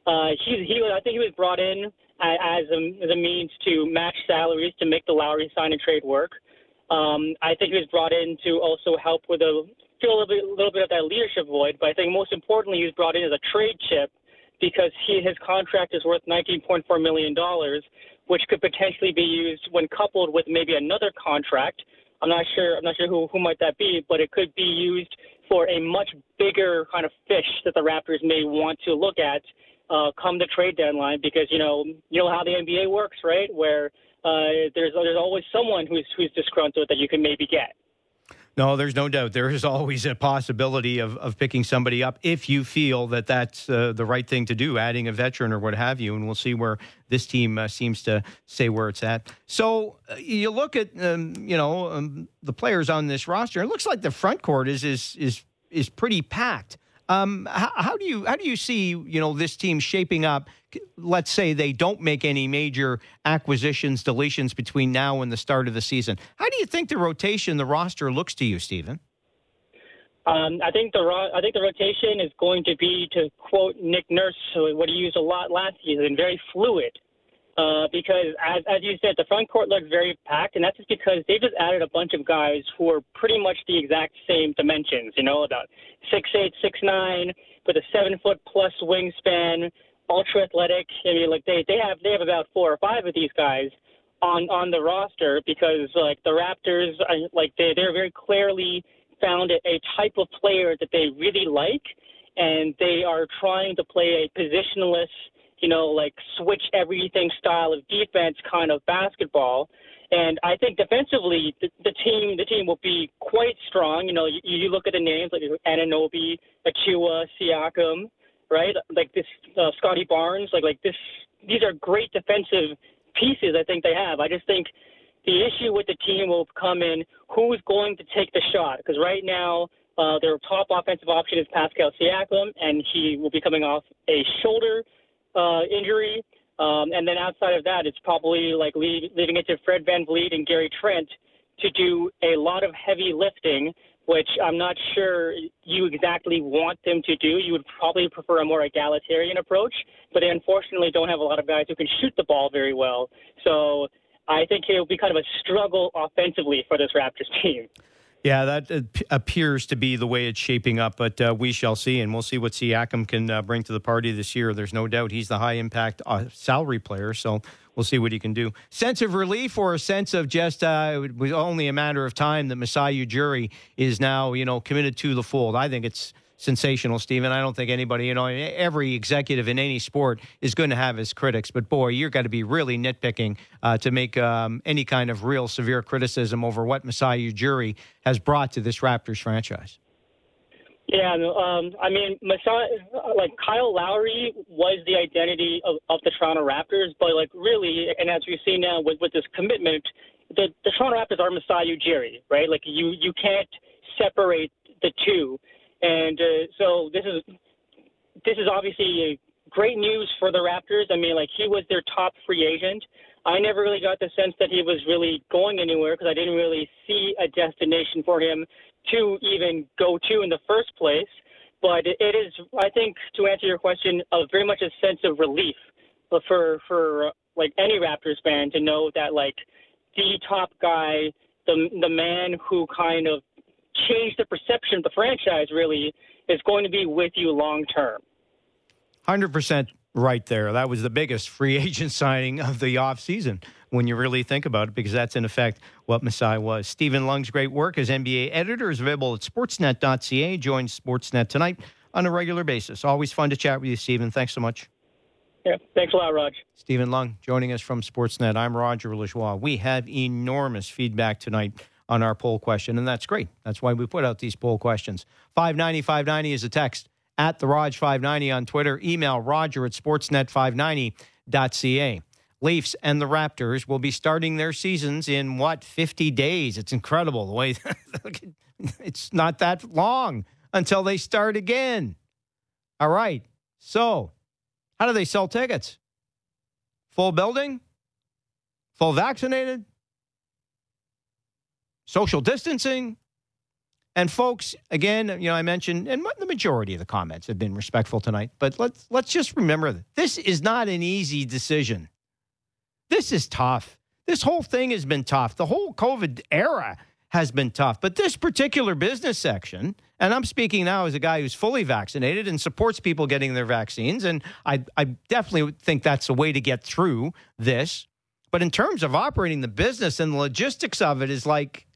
uh, he he I think he was brought in as a, as a means to match salaries to make the Lowry sign and trade work. Um, I think he was brought in to also help with a fill a little bit, little bit of that leadership void. But I think most importantly, he was brought in as a trade chip because he, his contract is worth $19.4 million, which could potentially be used when coupled with maybe another contract. I'm not sure. I'm not sure who who might that be, but it could be used for a much bigger kind of fish that the Raptors may want to look at uh, come the trade deadline because you know you know how the NBA works, right? Where uh, there's there's always someone who's who's disgruntled that you can maybe get. No, there's no doubt. There is always a possibility of, of picking somebody up if you feel that that's uh, the right thing to do, adding a veteran or what have you. And we'll see where this team uh, seems to say where it's at. So uh, you look at um, you know um, the players on this roster. It looks like the front court is is is is pretty packed. Um, how, how, do you how do you see you know this team shaping up? Let's say they don't make any major acquisitions, deletions between now and the start of the season. How do you think the rotation, the roster looks to you, Steven? Um, I think the ro- I think the rotation is going to be, to quote Nick Nurse, what he used a lot last season, very fluid. Uh, because as, as you said, the front court looks very packed, and that's just because they just added a bunch of guys who are pretty much the exact same dimensions. You know, about six eight, six nine, with a seven foot plus wingspan, ultra athletic. I mean, like they they have they have about four or five of these guys on on the roster because like the Raptors, like they they're very clearly found a type of player that they really like, and they are trying to play a positionless you know, like switch everything style of defense kind of basketball. And I think defensively, the, the team the team will be quite strong. You know, you, you look at the names like Anunoby, Achiuwa, Siakam, right? Like this, uh, Scottie Barnes. Like like this. These are great defensive pieces. I think they have. I just think the issue with the team will come in who's going to take the shot. Because right now, uh, their top offensive option is Pascal Siakam, and he will be coming off a shoulder uh, injury. Um, and then outside of that, it's probably like leave, leaving it to Fred VanVleet and Gary Trent to do a lot of heavy lifting, which I'm not sure you exactly want them to do. You would probably prefer a more egalitarian approach, but they unfortunately don't have a lot of guys who can shoot the ball very well. So I think it will be kind of a struggle offensively for this Raptors team. Yeah, that appears to be the way it's shaping up, but uh, we shall see, and we'll see what Siakam can uh, bring to the party this year. There's no doubt he's the high impact uh, salary player, so we'll see what he can do. Sense of relief or a sense of just uh, it was only a matter of time that Masai Ujiri is now, you know, committed to the fold. I think it's sensational, Steven. I don't think anybody, you know, every executive in any sport is going to have his critics, but boy, you're got to be really nitpicking uh, to make um, any kind of real severe criticism over what Masai Ujiri has brought to this Raptors franchise. Yeah, um, I mean, Masai, like Kyle Lowry was the identity of, of the Toronto Raptors, but like really, and as we see now with, with this commitment, the, the Toronto Raptors are Masai Ujiri, right? Like you, you can't separate the two. And uh, so this is this is obviously great news for the Raptors. I mean, like he was their top free agent. I never really got the sense that he was really going anywhere because I didn't really see a destination for him to even go to in the first place. But it is, I think, to answer your question, a very much a sense of relief for for like any Raptors fan to know that like the top guy, the the man who kind of change the perception of the franchise really is going to be with you long term. 100% right there. That was the biggest free agent signing of the offseason when you really think about it, because that's in effect what Masai was. Steven Loung's great work as NBA editor is available at sportsnet.ca. Join Sportsnet tonight on a regular basis. Always fun to chat with you, Steven. Thanks so much. Yeah, thanks a lot, Raj. Steven Loung joining us from Sportsnet. I'm Roger Lajoie. We have enormous feedback tonight on our poll question, and that's great. That's why we put out these poll questions. 590 590 is a text at the Raj 590 on Twitter. Email roger at sportsnet590.ca. Leafs and the Raptors will be starting their seasons in what, 50 days? It's incredible the way it's not that long until they start again. All right. So, how do they sell tickets? Full building? Full vaccinated? Social distancing. And folks, again, you know, I mentioned, and the majority of the comments have been respectful tonight. But let's let's just remember this is not an easy decision. This is tough. This whole thing has been tough. The whole COVID era has been tough. But this particular business section, and I'm speaking now as a guy who's fully vaccinated and supports people getting their vaccines, and I, I definitely think that's a way to get through this. But in terms of operating the business and the logistics of it, is like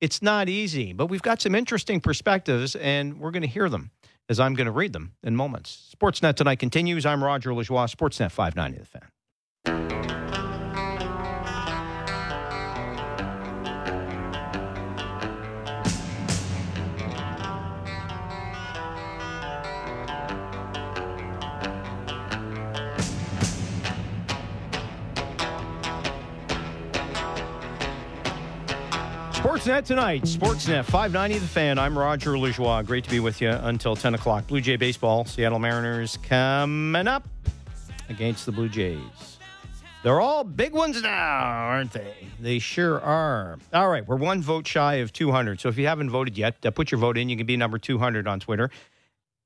it's not easy, but we've got some interesting perspectives, and we're going to hear them as I'm going to read them in moments. Sportsnet tonight continues. I'm Roger Lajoie, Sportsnet 590 The Fan. Sportsnet tonight. Sportsnet 590 The Fan. I'm Roger Lajoie. Great to be with you until 10 o'clock. Blue Jay Baseball. Seattle Mariners coming up against the Blue Jays. They're all big ones now, aren't they? They sure are. All right, we're one vote shy of 200. So if you haven't voted yet, uh, put your vote in. You can be number 200 on Twitter.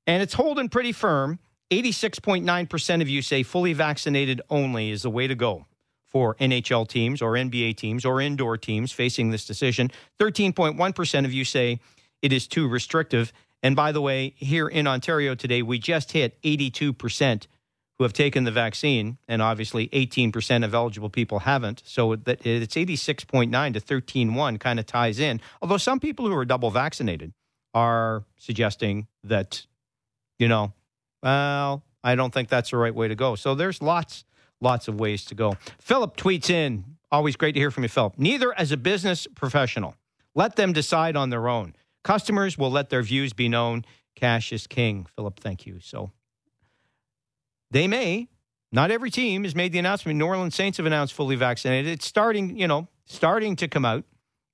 And it's holding pretty firm. 86.9% of you say fully vaccinated only is the way to go for NHL teams or NBA teams or indoor teams facing this decision. 13.1% of you say it is too restrictive. And by the way, here in Ontario today, we just hit 82% who have taken the vaccine, and obviously 18% of eligible people haven't. So that it's 86.9 to 13.1 kind of ties in. Although some people who are double vaccinated are suggesting that, you know, well, I don't think that's the right way to go. So there's lots, lots of ways to go. Philip tweets in. Always great to hear from you, Philip. Neither as a business professional. Let them decide on their own. Customers will let their views be known. Cash is king. Philip, thank you. So they may. Not every team has made the announcement. New Orleans Saints have announced fully vaccinated. It's starting, you know, starting to come out.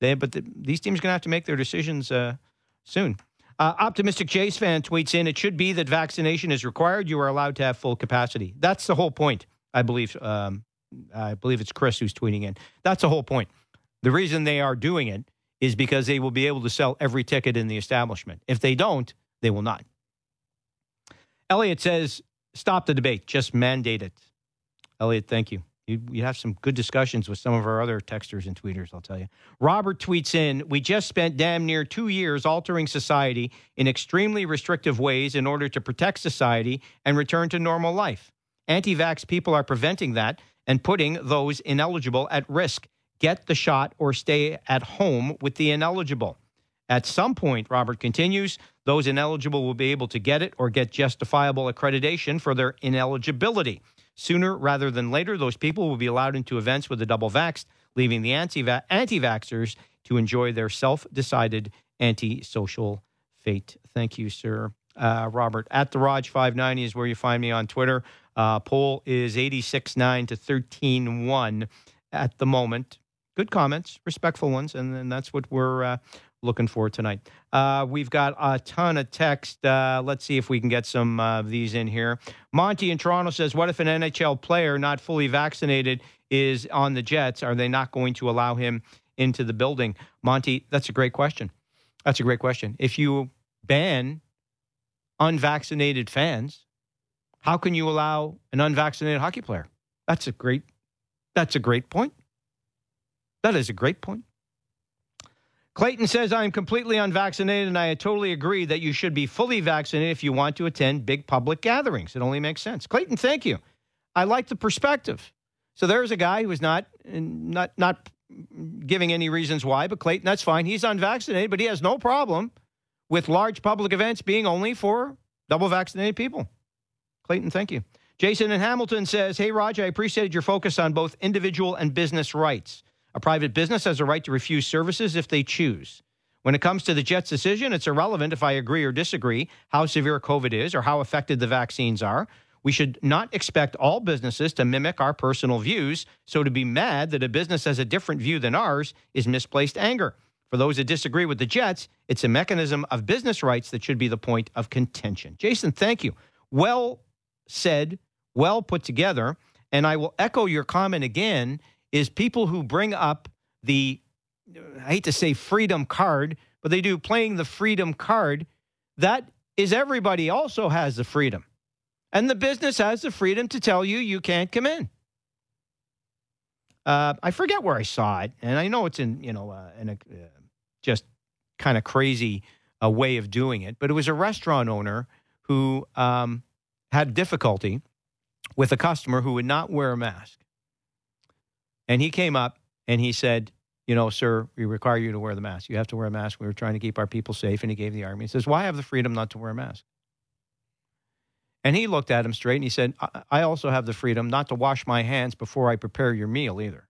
They, but the, these teams are going to have to make their decisions uh, soon. Uh, Optimistic Jays fan tweets in: It should be that vaccination is required. You are allowed to have full capacity. That's the whole point. I believe. Um, I believe it's Chris who's tweeting in. That's the whole point. The reason they are doing it is because they will be able to sell every ticket in the establishment. If they don't, they will not. Elliot says stop the debate. Just mandate it. Elliot, thank you. you. You have some good discussions with some of our other texters and tweeters, I'll tell you. Robert tweets in We just spent damn near two years altering society in extremely restrictive ways in order to protect society and return to normal life. Anti vax people are preventing that and putting those ineligible at risk. Get the shot or stay at home with the ineligible. At some point, Robert continues, those ineligible will be able to get it or get justifiable accreditation for their ineligibility. Sooner rather than later, those people will be allowed into events with the double vaxxed, leaving the anti vaxxers to enjoy their self decided anti-social fate. Thank you, sir. Uh, Robert, at the Raj 590 is where you find me on Twitter. Uh, poll is 86 9 to 13.1 at the moment. Good comments, respectful ones, and, and that's what we're uh, looking for tonight. Uh, we've got a ton of text. Uh, let's see if we can get some uh, of these in here. Monty in Toronto says, What if an NHL player not fully vaccinated is on the Jets? Are they not going to allow him into the building? Monty, that's a great question. That's a great question. If you ban unvaccinated fans, how can you allow an unvaccinated hockey player? That's a great that's a great point. That is a great point. Clayton says, I am completely unvaccinated, and I totally agree that you should be fully vaccinated if you want to attend big public gatherings. It only makes sense. Clayton, thank you. I like the perspective. So there's a guy who is not, not, not giving any reasons why, but Clayton, that's fine. He's unvaccinated, but he has no problem with large public events being only for double vaccinated people. Clayton, thank you. Jason in Hamilton says, Hey, Roger, I appreciated your focus on both individual and business rights. A private business has a right to refuse services if they choose. When it comes to the Jets' decision, it's irrelevant if I agree or disagree how severe COVID is or how effective the vaccines are. We should not expect all businesses to mimic our personal views. So to be mad that a business has a different view than ours is misplaced anger. For those that disagree with the Jets, it's a mechanism of business rights that should be the point of contention. Jason, thank you. Well said, well put together. And I will echo your comment again is people who bring up the, I hate to say freedom card, but they do playing the freedom card. That is everybody also has the freedom. And the business has the freedom to tell you you can't come in. Uh, I forget where I saw it, and I know it's in you know uh, in a uh, just kind of crazy uh, way of doing it, but it was a restaurant owner who um, had difficulty with a customer who would not wear a mask, and he came up and he said, you know, sir, we require you to wear the mask. You have to wear a mask. We were trying to keep our people safe. And he gave the army. He says, why have the freedom not to wear a mask? And he looked at him straight and he said, I also have the freedom not to wash my hands before I prepare your meal either.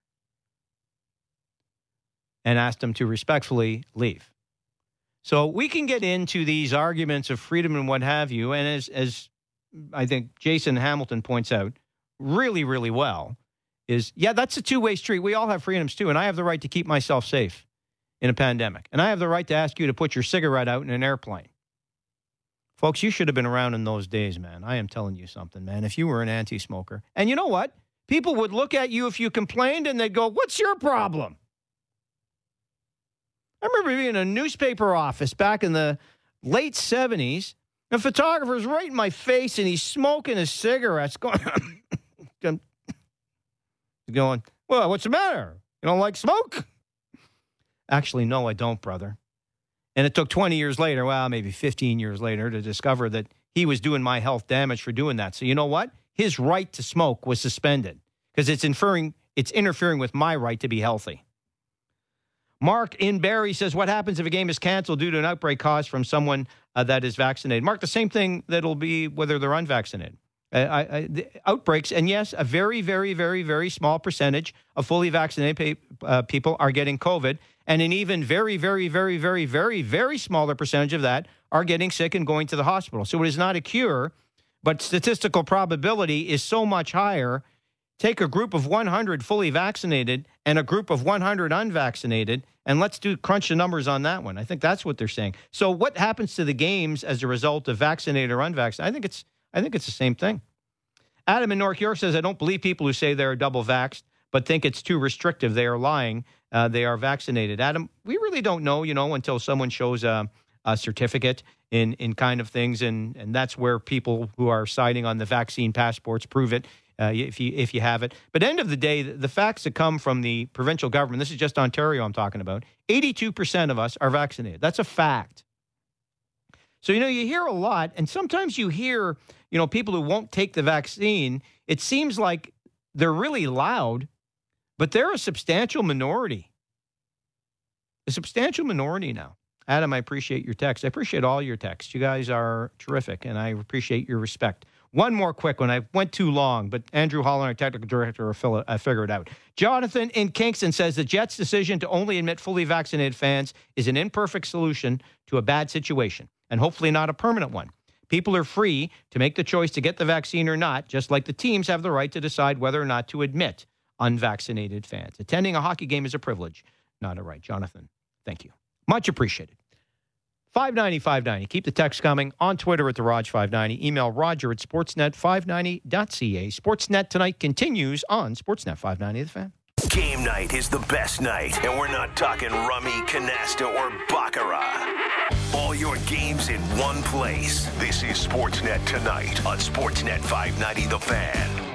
And asked him to respectfully leave. So we can get into these arguments of freedom and what have you. And as, as I think Jason Hamilton points out really, really well, is yeah, that's a two way street. We all have freedoms too. And I have the right to keep myself safe in a pandemic. And I have the right to ask you to put your cigarette out in an airplane. Folks, you should have been around in those days, man. I am telling you something, man. If you were an anti smoker, and you know what? People would look at you if you complained and they'd go, What's your problem? I remember being in a newspaper office back in the late 70s, The photographer's right in my face and he's smoking his cigarettes, going, going, Well, what's the matter? You don't like smoke? Actually, no, I don't, brother. And it took 20 years later, well, maybe 15 years later, to discover that he was doing my health damage for doing that. So you know what? His right to smoke was suspended because it's inferring it's interfering with my right to be healthy. Mark in Barrie says, What happens if a game is canceled due to an outbreak caused from someone uh, that is vaccinated? Mark, the same thing that'll be whether they're unvaccinated. Uh, I, I, outbreaks, and yes, a very, very, very, very small percentage of fully vaccinated uh, people are getting COVID, and an even very, very, very, very, very, very smaller percentage of that are getting sick and going to the hospital. So it is not a cure, but statistical probability is so much higher. Take a group of 100 fully vaccinated and a group of 100 unvaccinated, and let's do crunch the numbers on that one. I think that's what they're saying. So what happens to the games as a result of vaccinated or unvaccinated? I think it's I think it's the same thing. Adam in North York says, I don't believe people who say they're double vaxxed, but think it's too restrictive. They are lying. Uh, they are vaccinated. Adam, we really don't know, you know, until someone shows a, a certificate in, in kind of things. And, and that's where people who are signing on the vaccine passports prove it. Uh, if you if you have it, but end of the day, the, facts that come from the provincial government. This is just Ontario. I'm talking about. Eighty-two percent of us are vaccinated. That's a fact. So, you know, you hear a lot, and sometimes you hear, you know, people who won't take the vaccine. It seems like they're really loud, but they're a substantial minority. A substantial minority now. Adam, I appreciate your text. I appreciate all your texts. You guys are terrific, and I appreciate your respect. One more quick one. I went too long, but Andrew Holland, our technical director, will uh, figure it out. Jonathan in Kingston says the Jets' decision to only admit fully vaccinated fans is an imperfect solution to a bad situation and hopefully not a permanent one. People are free to make the choice to get the vaccine or not, just like the teams have the right to decide whether or not to admit unvaccinated fans. Attending a hockey game is a privilege, not a right. Jonathan, thank you. Much appreciated. 590 590. Keep the text coming on Twitter at the Raj 590. Email Roger at sportsnet590.ca. Sportsnet tonight continues on Sportsnet 590 The Fan. Game night is the best night, and we're not talking rummy, canasta, or baccarat. All your games in one place. This is Sportsnet tonight on Sportsnet 590 The Fan.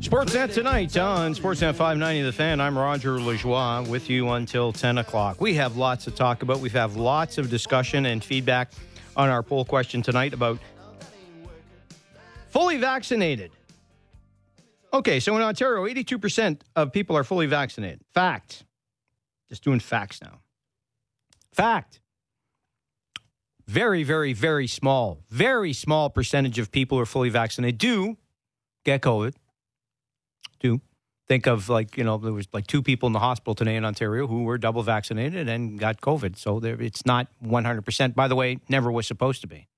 Sportsnet tonight on Sportsnet 590 The Fan. I'm Roger Lajoie with you until 10 o'clock. We have lots to talk about. We've have lots of discussion and feedback on our poll question tonight about fully vaccinated. Okay, so in Ontario, 82% of people are fully vaccinated. Fact. Just doing facts now. Fact. Very, very, very small, very small percentage of people who are fully vaccinated do get COVID do. Think of like, you know, there was like two people in the hospital today in Ontario who were double vaccinated and got COVID. So there, it's not 100%. By the way, never was supposed to be.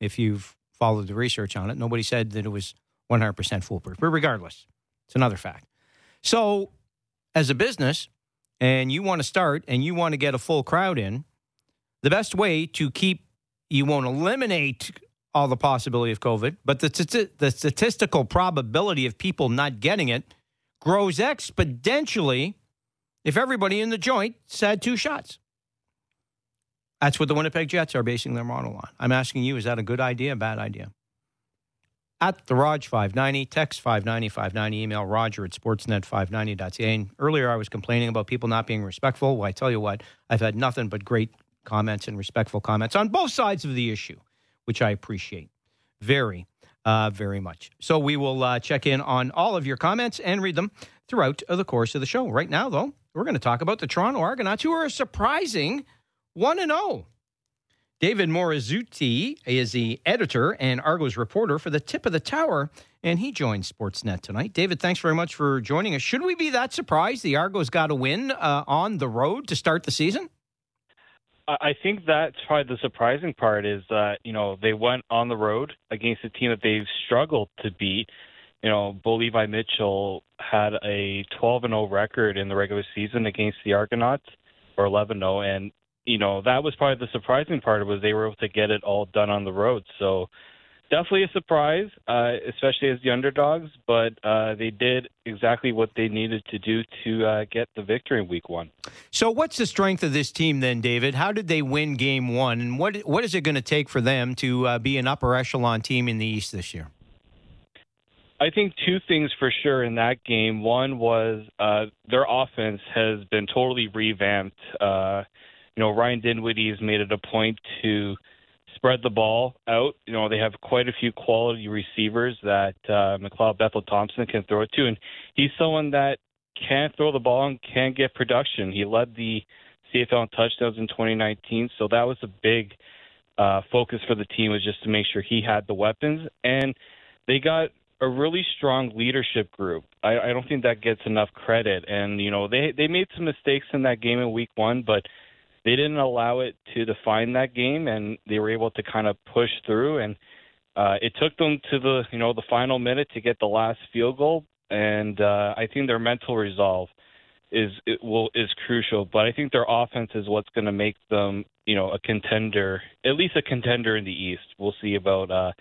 If you've followed the research on it, nobody said that it was 100% foolproof. But regardless, it's another fact. So, as a business, and you want to start and you want to get a full crowd in, the best way to keep, you won't eliminate all the possibility of COVID, but the, the statistical probability of people not getting it grows exponentially if everybody in the joint said two shots. That's what the Winnipeg Jets are basing their model on. I'm asking you, is that a good idea, a bad idea? At the Raj 590, text 590 590, email roger at sportsnet590.ca. And earlier I was complaining about people not being respectful. Well, I tell you what, I've had nothing but great comments and respectful comments on both sides of the issue which I appreciate very, uh, very much. So we will uh, check in on all of your comments and read them throughout the course of the show. Right now, though, we're going to talk about the Toronto Argonauts, who are a surprising 1 0. David Morassutti is the editor and Argos reporter for the Tip of the Tower, and he joins Sportsnet tonight. David, thanks very much for joining us. Should we be that surprised the Argos got a win uh, on the road to start the season? I think that's probably the surprising part is that you know they went on the road against a team that they've struggled to beat. You know, Bo Levi Mitchell had a 12 and 0 record in the regular season against the Argonauts, or 11 0, and you know that was probably the surprising part was they were able to get it all done on the road. So definitely a surprise, uh, especially as the underdogs. But uh, they did exactly what they needed to do to uh, get the victory in Week One. So, what's the strength of this team then, David? How did they win Game One, and what what is it going to take for them to uh, be an upper echelon team in the East this year? I think two things for sure in that game. One was uh, their offense has been totally revamped. Uh, you know, Ryan Dinwiddie has made it a point to spread the ball out. You know, they have quite a few quality receivers that uh, McLeod Bethel Thompson can throw it to, and he's someone that can throw the ball and can get production. He led the CFL in touchdowns in 2019, so that was a big uh, focus for the team was just to make sure he had the weapons, and they got a really strong leadership group. I, I don't think that gets enough credit, and you know they they made some mistakes in that game in Week One, but they didn't allow it to define that game, and they were able to kind of push through. And uh, it took them to the you know the final minute to get the last field goal, and uh, I think their mental resolve is it will is crucial. But I think their offense is what's going to make them you know a contender, at least a contender in the East. We'll see about. Uh,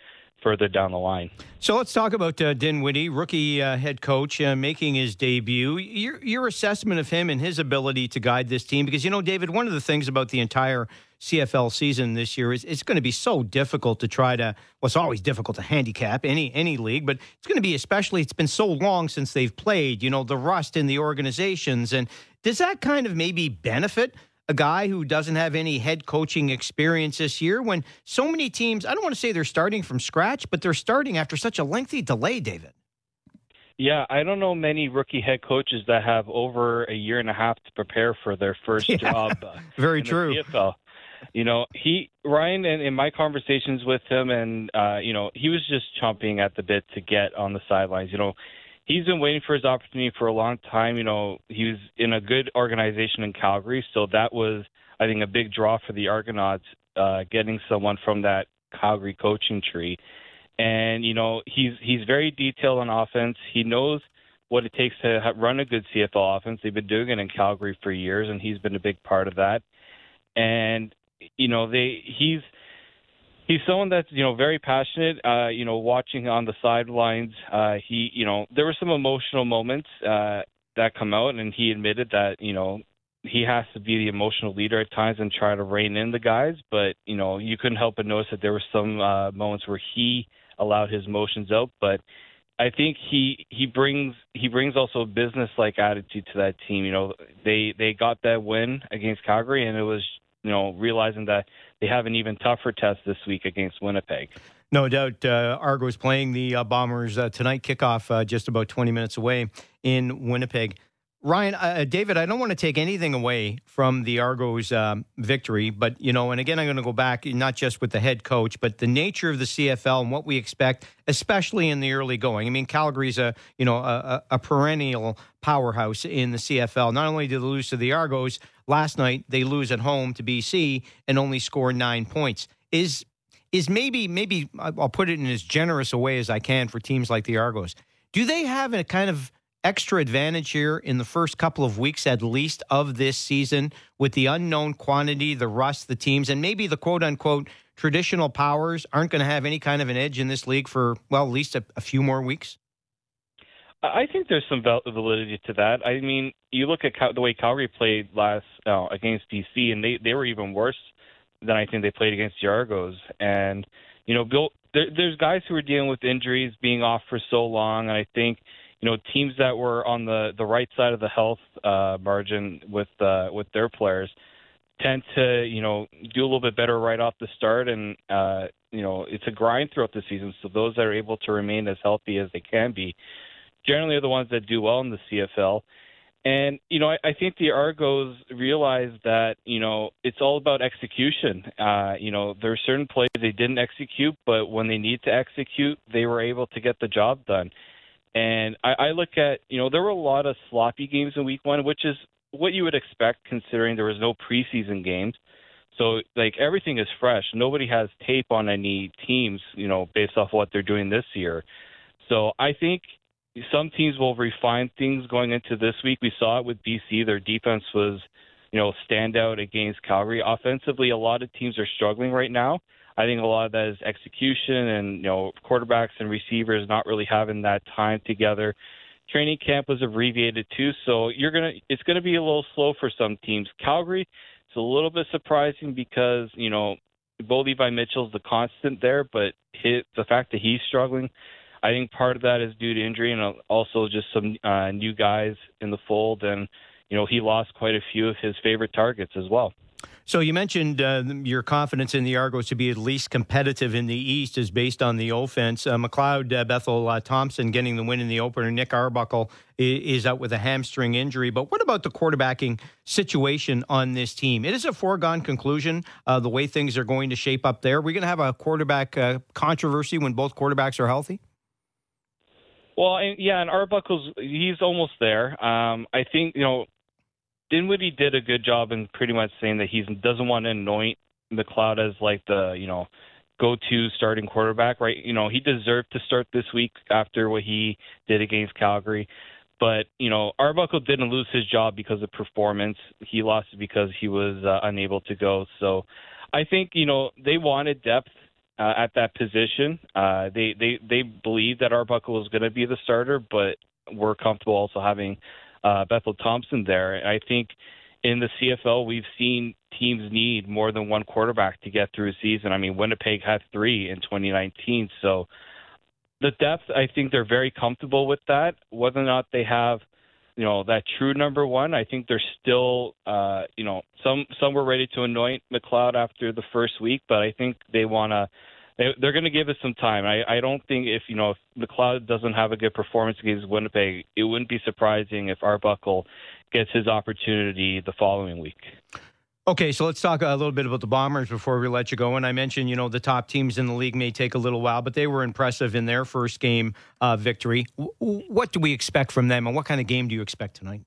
further down the line. So let's talk about uh, Dinwiddie, rookie uh, head coach, uh, making his debut. Your, your assessment of him and his ability to guide this team, because you know, David, one of the things about the entire CFL season this year is it's going to be so difficult to try to. Well, it's always difficult to handicap any any league, but it's going to be especially. It's been so long since they've played. You know, the rust in the organizations, and does that kind of maybe benefit? A guy who doesn't have any head coaching experience this year when so many teams, I don't want to say they're starting from scratch, but they're starting after such a lengthy delay, David? Yeah, I don't know many rookie head coaches that have over a year and a half to prepare for their first yeah, job. Uh, very true. CFL. You know, he Ryan, and in my conversations with him, and uh, you know, he was just chomping at the bit to get on the sidelines. You know, he's been waiting for his opportunity for a long time. You know, he was in a good organization in Calgary, so that was, I think, a big draw for the Argonauts, uh, getting someone from that Calgary coaching tree. And you know, he's he's very detailed on offense. He knows what it takes to run a good CFL offense. They've been doing it in Calgary for years, and he's been a big part of that. And you know, they he's he's someone that's you know very passionate. Uh, you know, watching on the sidelines, uh, he you know there were some emotional moments uh, that come out, and he admitted that you know he has to be the emotional leader at times and try to rein in the guys. But you know, you couldn't help but notice that there were some uh, moments where he allowed his emotions out, but. I think he he brings he brings also a business like attitude to that team. You know, they they got that win against Calgary, and it was you know realizing that they have an even tougher test this week against Winnipeg. No doubt, uh, Argos playing the uh, Bombers uh, tonight. Kickoff uh, just about 20 minutes away in Winnipeg. Ryan, uh, David, I don't want to take anything away from the Argos um, victory, but you know, and again, I'm going to go back not just with the head coach, but the nature of the CFL and what we expect, especially in the early going. I mean, Calgary's a you know a, a perennial powerhouse in the CFL. Not only did they lose to the Argos last night, they lose at home to BC and only score nine points. Is is maybe maybe I'll put it in as generous a way as I can for teams like the Argos. Do they have a kind of extra advantage here in the first couple of weeks, at least, of this season with the unknown quantity, the rust, the teams, and maybe the quote unquote traditional powers aren't going to have any kind of an edge in this league for, well, at least a, a few more weeks? I think there's some validity to that. I mean, you look at the way Calgary played last uh, against BC, and they they were even worse than I think they played against the Argos. And you know, Bill, there, there's guys who are dealing with injuries, being off for so long, and I think you know teams that were on the the right side of the health uh, margin with uh, with their players tend to you know do a little bit better right off the start, and uh, you know it's a grind throughout the season. So those that are able to remain as healthy as they can be generally are the ones that do well in the CFL. And you know, I, I think the Argos realize that you know it's all about execution. Uh, you know, there are certain plays they didn't execute, but when they need to execute, they were able to get the job done. And I, I look at, you know, there were a lot of sloppy games in week one, which is what you would expect considering there was no preseason games. So like everything is fresh. Nobody has tape on any teams, you know, based off what they're doing this year. So I think some teams will refine things going into this week. We saw it with BC. Their defense was, you know, standout against Calgary. Offensively, a lot of teams are struggling right now. I think a lot of that is execution and you know quarterbacks and receivers not really having that time together. Training camp was abbreviated too, so you're gonna it's gonna be a little slow for some teams. Calgary, it's a little bit surprising because you know Bo Levi Mitchell's the constant there, but his, the fact that he's struggling I think part of that is due to injury and also just some uh, new guys in the fold. And, you know, he lost quite a few of his favorite targets as well. So you mentioned uh, your confidence in the Argos to be at least competitive in the East is based on the offense. Uh, McLeod uh, Bethel uh, Thompson getting the win in the opener. Nick Arbuckle is, out with a hamstring injury. But what about the quarterbacking situation on this team? It is a foregone conclusion uh, the way things are going to shape up there. We're going to have a quarterback uh, controversy when both quarterbacks are healthy. Well, yeah, and Arbuckle's he's almost there. Um, I think you know Dinwiddie did a good job in pretty much saying that he doesn't want to anoint McLeod as like the you know go-to starting quarterback, right? You know he deserved to start this week after what he did against Calgary. But you know Arbuckle didn't lose his job because of performance. He lost it because he was uh, unable to go. So I think you know they wanted depth uh, at that position. Uh, they they they believe that Arbuckle is going to be the starter, but we're comfortable also having uh, Bethel Thompson there. I think in the CFL we've seen teams need more than one quarterback to get through a season. I mean, Winnipeg had three in 2019, so the depth. I think they're very comfortable with that. Whether or not they have you know that true number one. I think they're still, uh, you know, some some were ready to anoint McLeod after the first week, but I think they want to they're going to give us some time. I, I don't think if you know if McLeod doesn't have a good performance against Winnipeg, it wouldn't be surprising if Arbuckle gets his opportunity the following week. Okay, so let's talk a little bit about the Bombers before we let you go. And I mentioned, you know, the top teams in the league may take a little while, but they were impressive in their first game uh, victory. W- what do we expect from them, and what kind of game do you expect tonight?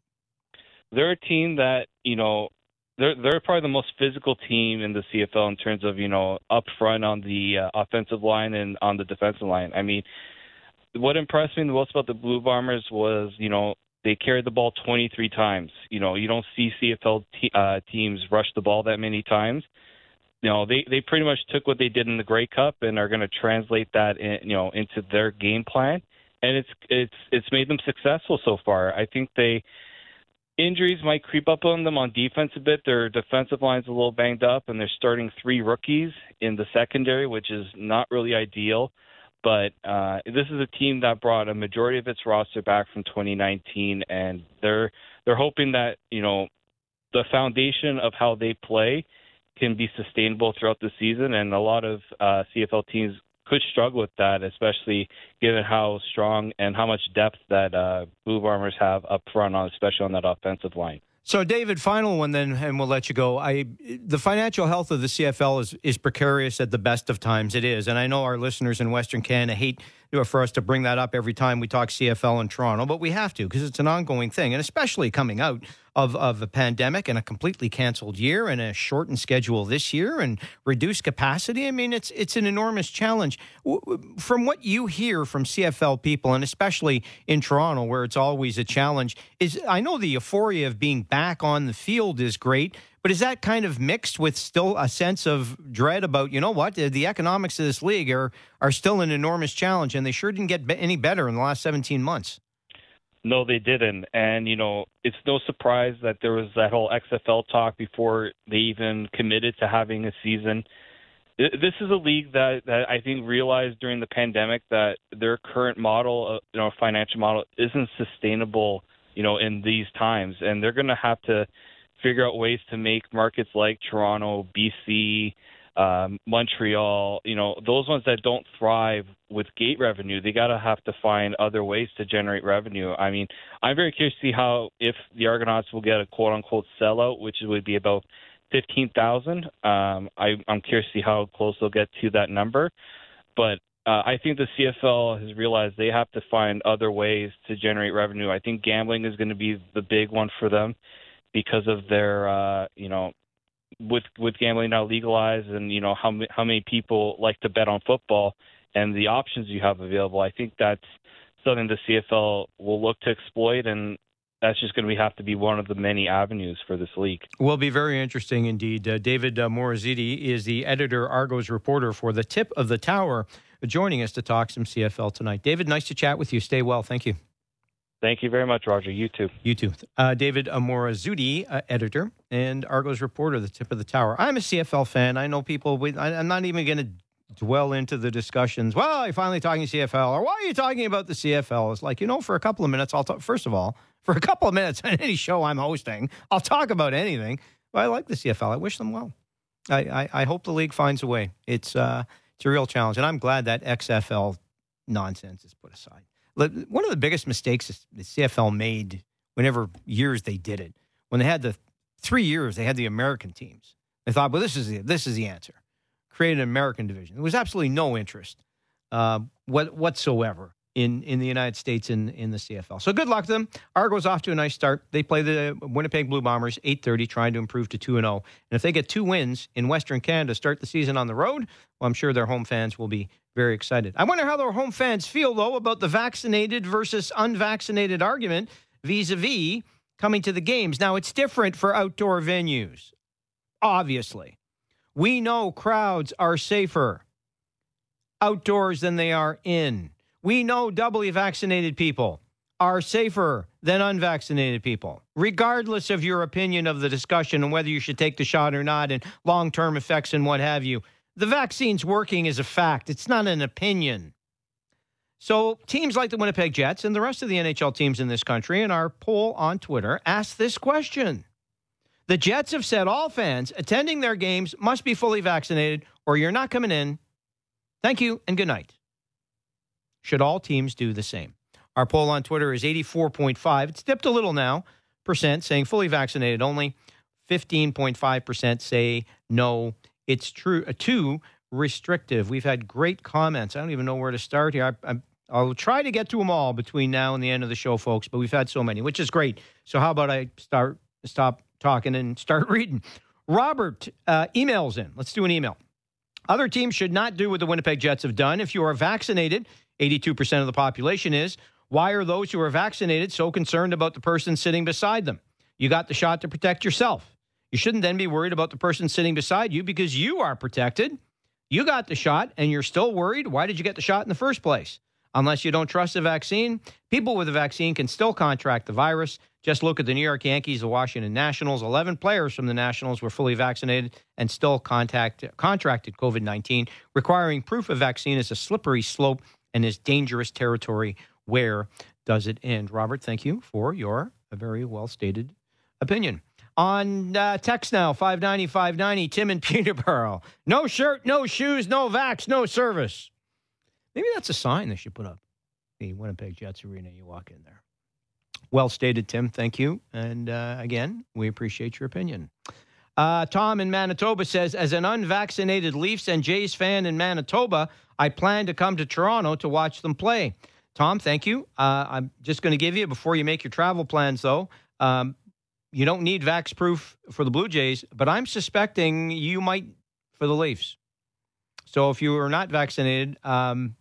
They're a team that you know they're they're probably the most physical team in the CFL in terms of you know up front on the uh, offensive line and on the defensive line. I mean, what impressed me the most about the Blue Bombers was you know they carried the ball 23 times. You know you don't see CFL te- uh, teams rush the ball that many times. You know they they pretty much took what they did in the Grey Cup and are going to translate that in, you know into their game plan, and it's it's it's made them successful so far. I think they injuries might creep up on them on defense a bit. Their defensive line's a little banged up, and they're starting three rookies in the secondary, which is not really ideal. But uh, this is a team that brought a majority of its roster back from 2019, and they're they're hoping that you know the foundation of how they play can be sustainable throughout the season. And a lot of uh, CFL teams could struggle with that, especially given how strong and how much depth that uh, Blue Bombers have up front, on especially on that offensive line. So, David, final one then, and we'll let you go. I the financial health of the CFL is is precarious at the best of times. It is, and I know our listeners in Western Canada hate for us to bring that up every time we talk CFL in Toronto, but we have to because it's an ongoing thing, and especially coming out of, of a pandemic and a completely canceled year and a shortened schedule this year and reduced capacity. I mean, it's it's an enormous challenge. From what you hear from CFL people, and especially in Toronto, where it's always a challenge, is I know the euphoria of being back on the field is great, but is that kind of mixed with still a sense of dread about you know what the economics of this league are are still an enormous challenge, and they sure didn't get any better in the last 17 months. No, they didn't. And, you know, it's no surprise that there was that whole XFL talk before they even committed to having a season. This is a league that, that I think realized during the pandemic that their current model, uh, you know, financial model isn't sustainable, you know, in these times. And they're going to have to figure out ways to make markets like Toronto, BC, um, Montreal, you know, those ones that don't thrive with gate revenue, they got to have to find other ways to generate revenue. I mean, I'm very curious to see how if the Argonauts will get a quote unquote sellout, which would be about fifteen thousand. Um, I, I'm curious to see how close they'll get to that number, but uh, I think the CFL has realized they have to find other ways to generate revenue. I think gambling is going to be the big one for them because of their, uh, you know, with with gambling now legalized, and you know how how many people like to bet on football, and the options you have available, I think that's something the CFL will look to exploit, and that's just going to have to be one of the many avenues for this league. Will be very interesting indeed. Uh, David uh, is the editor, Argos reporter for the Tip of the Tower, joining us to talk some CFL tonight. David, nice to chat with you. Stay well. Thank you. Thank you very much, Roger. You too. You too. Uh, David Morassutti, uh, editor and Argos reporter, the Tip of the Tower. I'm a CFL fan. I know people. With, I, I'm not even going to dwell into the discussions. Well, you're finally talking CFL, or why are you talking about the CFL? It's like you know, for a couple of minutes, I'll talk. First of all, for a couple of minutes on any show I'm hosting, I'll talk about anything. But I like the CFL. I wish them well. I, I, I hope the league finds a way. It's uh, it's a real challenge, and I'm glad that XFL nonsense is put aside. One of the biggest mistakes the CFL made, whenever years they did it, when they had the three years they had the American teams, they thought, well, this is the, this is the answer. Create an American division. There was absolutely no interest uh, what, whatsoever in, in the United States in, in the CFL. So good luck to them. Argo's off to a nice start. They play the Winnipeg Blue Bombers 8:30, trying to improve to 2 and 0. And if they get two wins in Western Canada, start the season on the road, well, I'm sure their home fans will be very excited. I wonder how their home fans feel, though, about the vaccinated versus unvaccinated argument vis a vis coming to the games. Now, it's different for outdoor venues, obviously. We know crowds are safer outdoors than they are in. We know doubly vaccinated people are safer than unvaccinated people, regardless of your opinion of the discussion and whether you should take the shot or not and long term effects and what have you. The vaccine's working is a fact, it's not an opinion. So, teams like the Winnipeg Jets and the rest of the NHL teams in this country, in our poll on Twitter, asked this question. The Jets have said all fans attending their games must be fully vaccinated or you're not coming in. Thank you and good night. Should all teams do the same? Our poll on Twitter is 84.5. It's dipped a little now, percent saying fully vaccinated only. 15.5% say no it's true uh, too restrictive. We've had great comments. I don't even know where to start here. I, I, will try to get to them all between now and the end of the show, folks. But we've had so many, which is great. So how about I start stop talking and start reading? Robert uh, emails in. Let's do an email. Other teams should not do what the Winnipeg Jets have done. If you are vaccinated, 82% of the population is. Why are those who are vaccinated so concerned about the person sitting beside them? You got the shot to protect yourself. You shouldn't then be worried about the person sitting beside you because you are protected. You got the shot and you're still worried. Why did you get the shot in the first place? Unless you don't trust the vaccine, people with the vaccine can still contract the virus. Just look at the New York Yankees, the Washington Nationals. 11 players from the Nationals were fully vaccinated and still contact, contracted COVID 19. Requiring proof of vaccine is a slippery slope and is dangerous territory. Where does it end? Robert, thank you for your very well stated opinion. On uh, text now 590 590 tim in peterborough. No shirt no shoes no vax no service. Maybe that's a sign they should put up the winnipeg jets arena. You walk in there. Well stated tim thank you. And uh, again we appreciate your opinion. Uh, tom in manitoba says as an unvaccinated leafs and jays fan in manitoba i plan to come to toronto to watch them play tom thank you uh, i'm just going to give you before you make your travel plans though um, you don't need vax proof for the Blue Jays, but I'm suspecting you might for the Leafs. So if you are not vaccinated, um,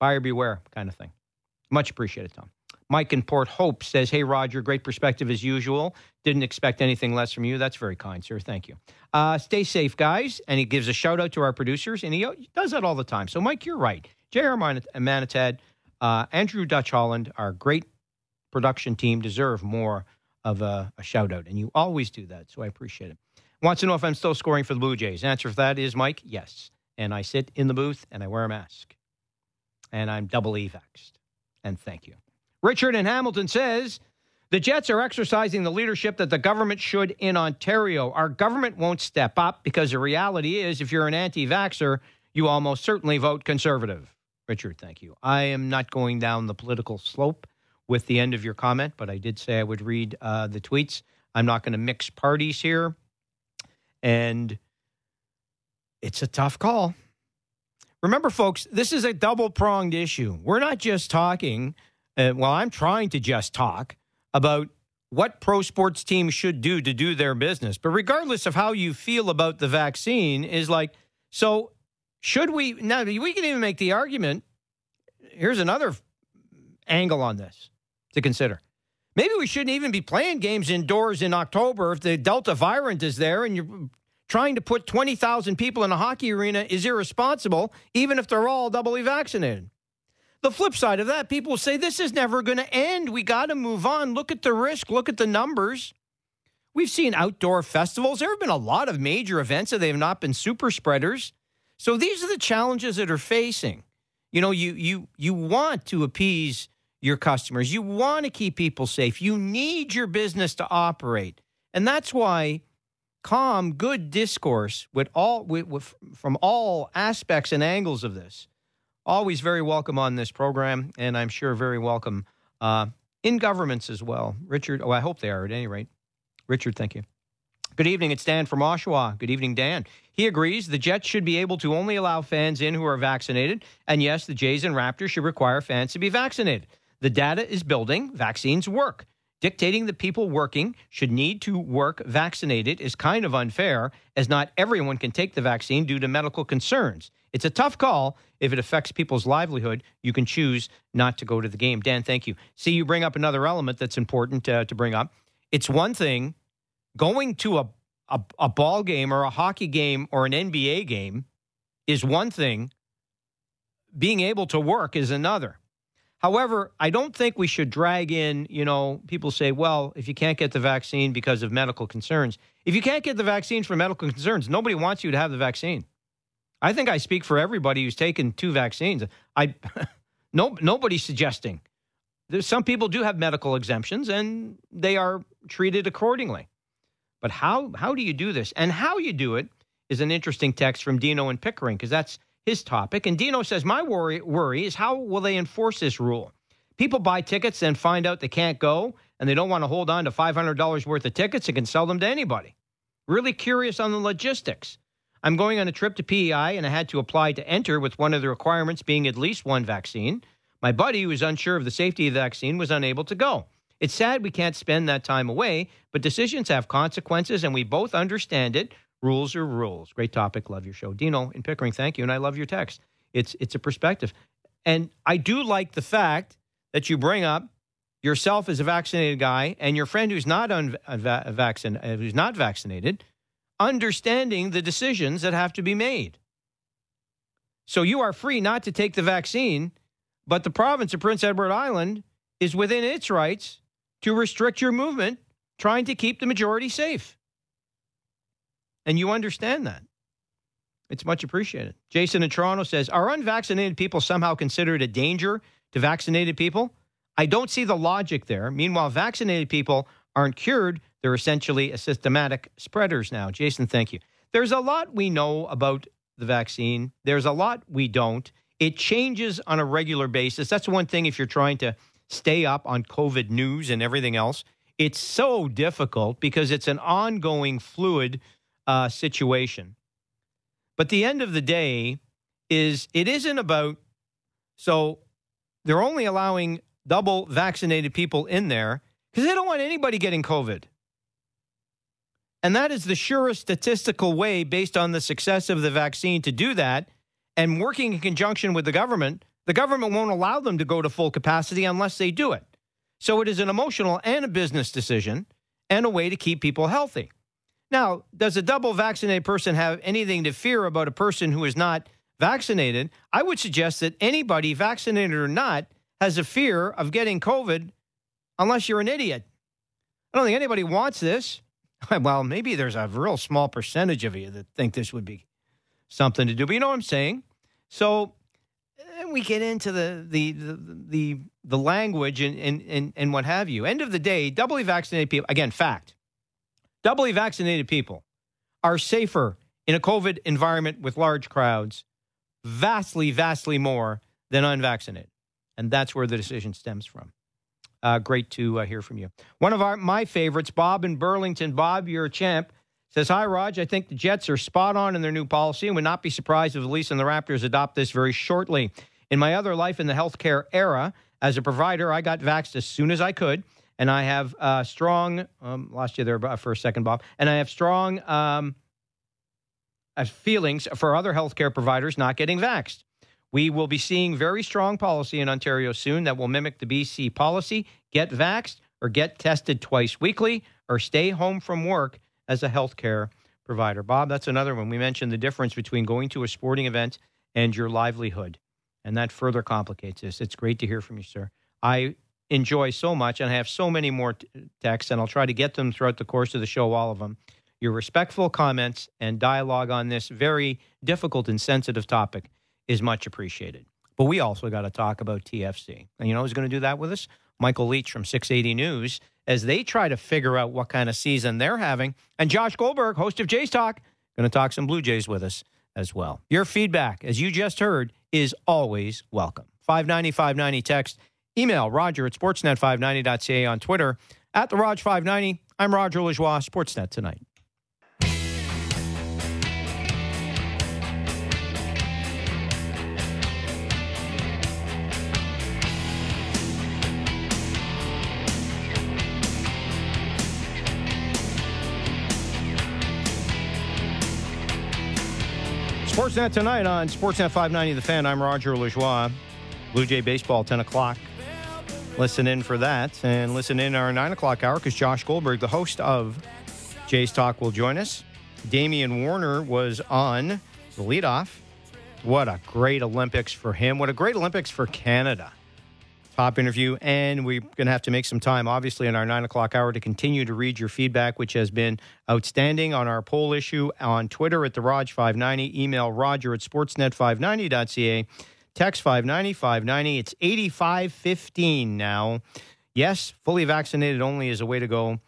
buyer beware kind of thing. Much appreciated, Tom. Mike in Port Hope says, Hey, Roger, great perspective as usual. Didn't expect anything less from you. That's very kind, sir. Thank you. Uh, stay safe, guys. And he gives a shout out to our producers, and he does that all the time. So, Mike, you're right. J.R. Manatad, uh, Andrew Dutch Holland, our great production team deserve more of a, a shout out, and you always do that. So I appreciate it. Wants to know if I'm still scoring for the Blue Jays. Answer for that is Mike, yes. And I sit in the booth and I wear a mask, and I'm double evaxed. And thank you. Richard in Hamilton says the Jets are exercising the leadership that the government should in Ontario. Our government won't step up because the reality is, if you're an anti vaxxer, you almost certainly vote conservative. Richard, thank you. I am not going down the political slope with the end of your comment, but I did say I would read uh, the tweets. I'm not going to mix parties here. And it's a tough call. Remember, folks, this is a double pronged issue. We're not just talking, uh, well, I'm trying to just talk about what pro sports teams should do to do their business. But regardless of how you feel about the vaccine, is like, so should we now? We can even make the argument. Here's another angle on this to consider. Maybe we shouldn't even be playing games indoors in October if the Delta variant is there and you're trying to put 20,000 people in a hockey arena is irresponsible, even if they're all doubly vaccinated. The flip side of that, people say this is never going to end. We got to move on. Look at the risk, look at the numbers. We've seen outdoor festivals. There have been a lot of major events that they have not been super spreaders. So these are the challenges that are facing. You know, you you you want to appease your customers. You want to keep people safe. You need your business to operate. And that's why calm, good discourse with all with, with, from all aspects and angles of this, always very welcome on this program, and I'm sure very welcome uh, in governments as well. Richard, oh, I hope they are at any rate. Richard, thank you. Good evening. It's Dan from Oshawa. Good evening, Dan. He agrees the Jets should be able to only allow fans in who are vaccinated. And yes, the Jays and Raptors should require fans to be vaccinated. The data is building, vaccines work. Dictating that people working should need to work vaccinated is kind of unfair, as not everyone can take the vaccine due to medical concerns. It's a tough call. If it affects people's livelihood, you can choose not to go to the game. Dan, thank you. See, you bring up another element that's important uh, to bring up. It's one thing going to a, a, a ball game or a hockey game or an NBA game is one thing, being able to work is another. However, I don't think we should drag in, you know, people say, well, if you can't get the vaccine because of medical concerns, if you can't get the vaccine for medical concerns, nobody wants you to have the vaccine. I think I speak for everybody who's taken two vaccines. I no nobody's suggesting. There's some people do have medical exemptions and they are treated accordingly. But how how do you do this? And how you do it is an interesting text from Dino and Pickering because that's his topic. And Dino says, My worry, worry is how will they enforce this rule? People buy tickets and find out they can't go and they don't want to hold on to $500 worth of tickets and can sell them to anybody. Really curious on the logistics. I'm going on a trip to PEI and I had to apply to enter with one of the requirements being at least one vaccine. My buddy, who was unsure of the safety of the vaccine, was unable to go. It's sad we can't spend that time away, but decisions have consequences and we both understand it. Rules are rules. Great topic. Love your show. Dino in Pickering, thank you. And I love your text. It's it's a perspective. And I do like the fact that you bring up yourself as a vaccinated guy and your friend who's not un- vaccin- uh, who's not vaccinated, understanding the decisions that have to be made. So you are free not to take the vaccine, but the province of Prince Edward Island is within its rights to restrict your movement, trying to keep the majority safe. And you understand that. It's much appreciated. Jason in Toronto says Are unvaccinated people somehow considered a danger to vaccinated people? I don't see the logic there. Meanwhile, vaccinated people aren't cured. They're essentially systematic spreaders now. Jason, thank you. There's a lot we know about the vaccine, there's a lot we don't. It changes on a regular basis. That's one thing if you're trying to stay up on COVID news and everything else. It's so difficult because it's an ongoing fluid uh, situation. But the end of the day is it isn't about so they're only allowing double vaccinated people in there because they don't want anybody getting COVID. And that is the surest statistical way, based on the success of the vaccine, to do that. And working in conjunction with the government, the government won't allow them to go to full capacity unless they do it. So it is an emotional and a business decision and a way to keep people healthy. Now, does a double vaccinated person have anything to fear about a person who is not vaccinated? I would suggest that anybody, vaccinated or not, has a fear of getting COVID unless you're an idiot. I don't think anybody wants this. Well, maybe there's a real small percentage of you that think this would be something to do, but you know what I'm saying? So eh, we get into the the the the, the language and, and and and what have you. End of the day, doubly vaccinated people again, fact doubly vaccinated people are safer in a COVID environment with large crowds, vastly, vastly more than unvaccinated. And that's where the decision stems from. Uh, great to uh, hear from you. One of our my favorites, Bob in Burlington. Bob, you're a champ. Says, Hi, Raj. I think the Jets are spot on in their new policy and would not be surprised if the Leafs and the Raptors adopt this very shortly. In my other life in the healthcare era, as a provider, I got vaxxed as soon as I could and I have uh, strong. Um, lost you there for a second, Bob. And I have strong um, uh, feelings for other healthcare providers not getting vaxxed. We will be seeing very strong policy in Ontario soon that will mimic the BC policy: get vaxxed or get tested twice weekly, or stay home from work as a healthcare provider. Bob, that's another one. We mentioned the difference between going to a sporting event and your livelihood, and that further complicates this. It's great to hear from you, sir. I enjoy so much, and I have so many more t- texts, and I'll try to get them throughout the course of the show, all of them. Your respectful comments and dialogue on this very difficult and sensitive topic is much appreciated. But we also got to talk about TFC. And you know who's going to do that with us? Michael Leach from 680 News as they try to figure out what kind of season they're having. And Josh Goldberg, host of Jays Talk, going to talk some Blue Jays with us as well. Your feedback, as you just heard, is always welcome. 590 590 text Email roger at sportsnet590.ca on Twitter. At the Rog590, I'm Roger Lajoie, Sportsnet Tonight. Sportsnet tonight on Sportsnet 590 The Fan. I'm Roger Lajoie. Blue Jay Baseball, 10 o'clock listen in for that and listen in our nine o'clock hour because Josh Goldberg, the host of Jays Talk, will join us. Damian Warner was on the leadoff. What a great Olympics for him. What a great Olympics for Canada. Top interview. And we're going to have to make some time, obviously, in our nine o'clock hour to continue to read your feedback, which has been outstanding on our poll issue on Twitter at the Rog590. Email roger at sportsnet590.ca. Text 590 590. It's 8515 now. Yes, fully vaccinated only is a way to go.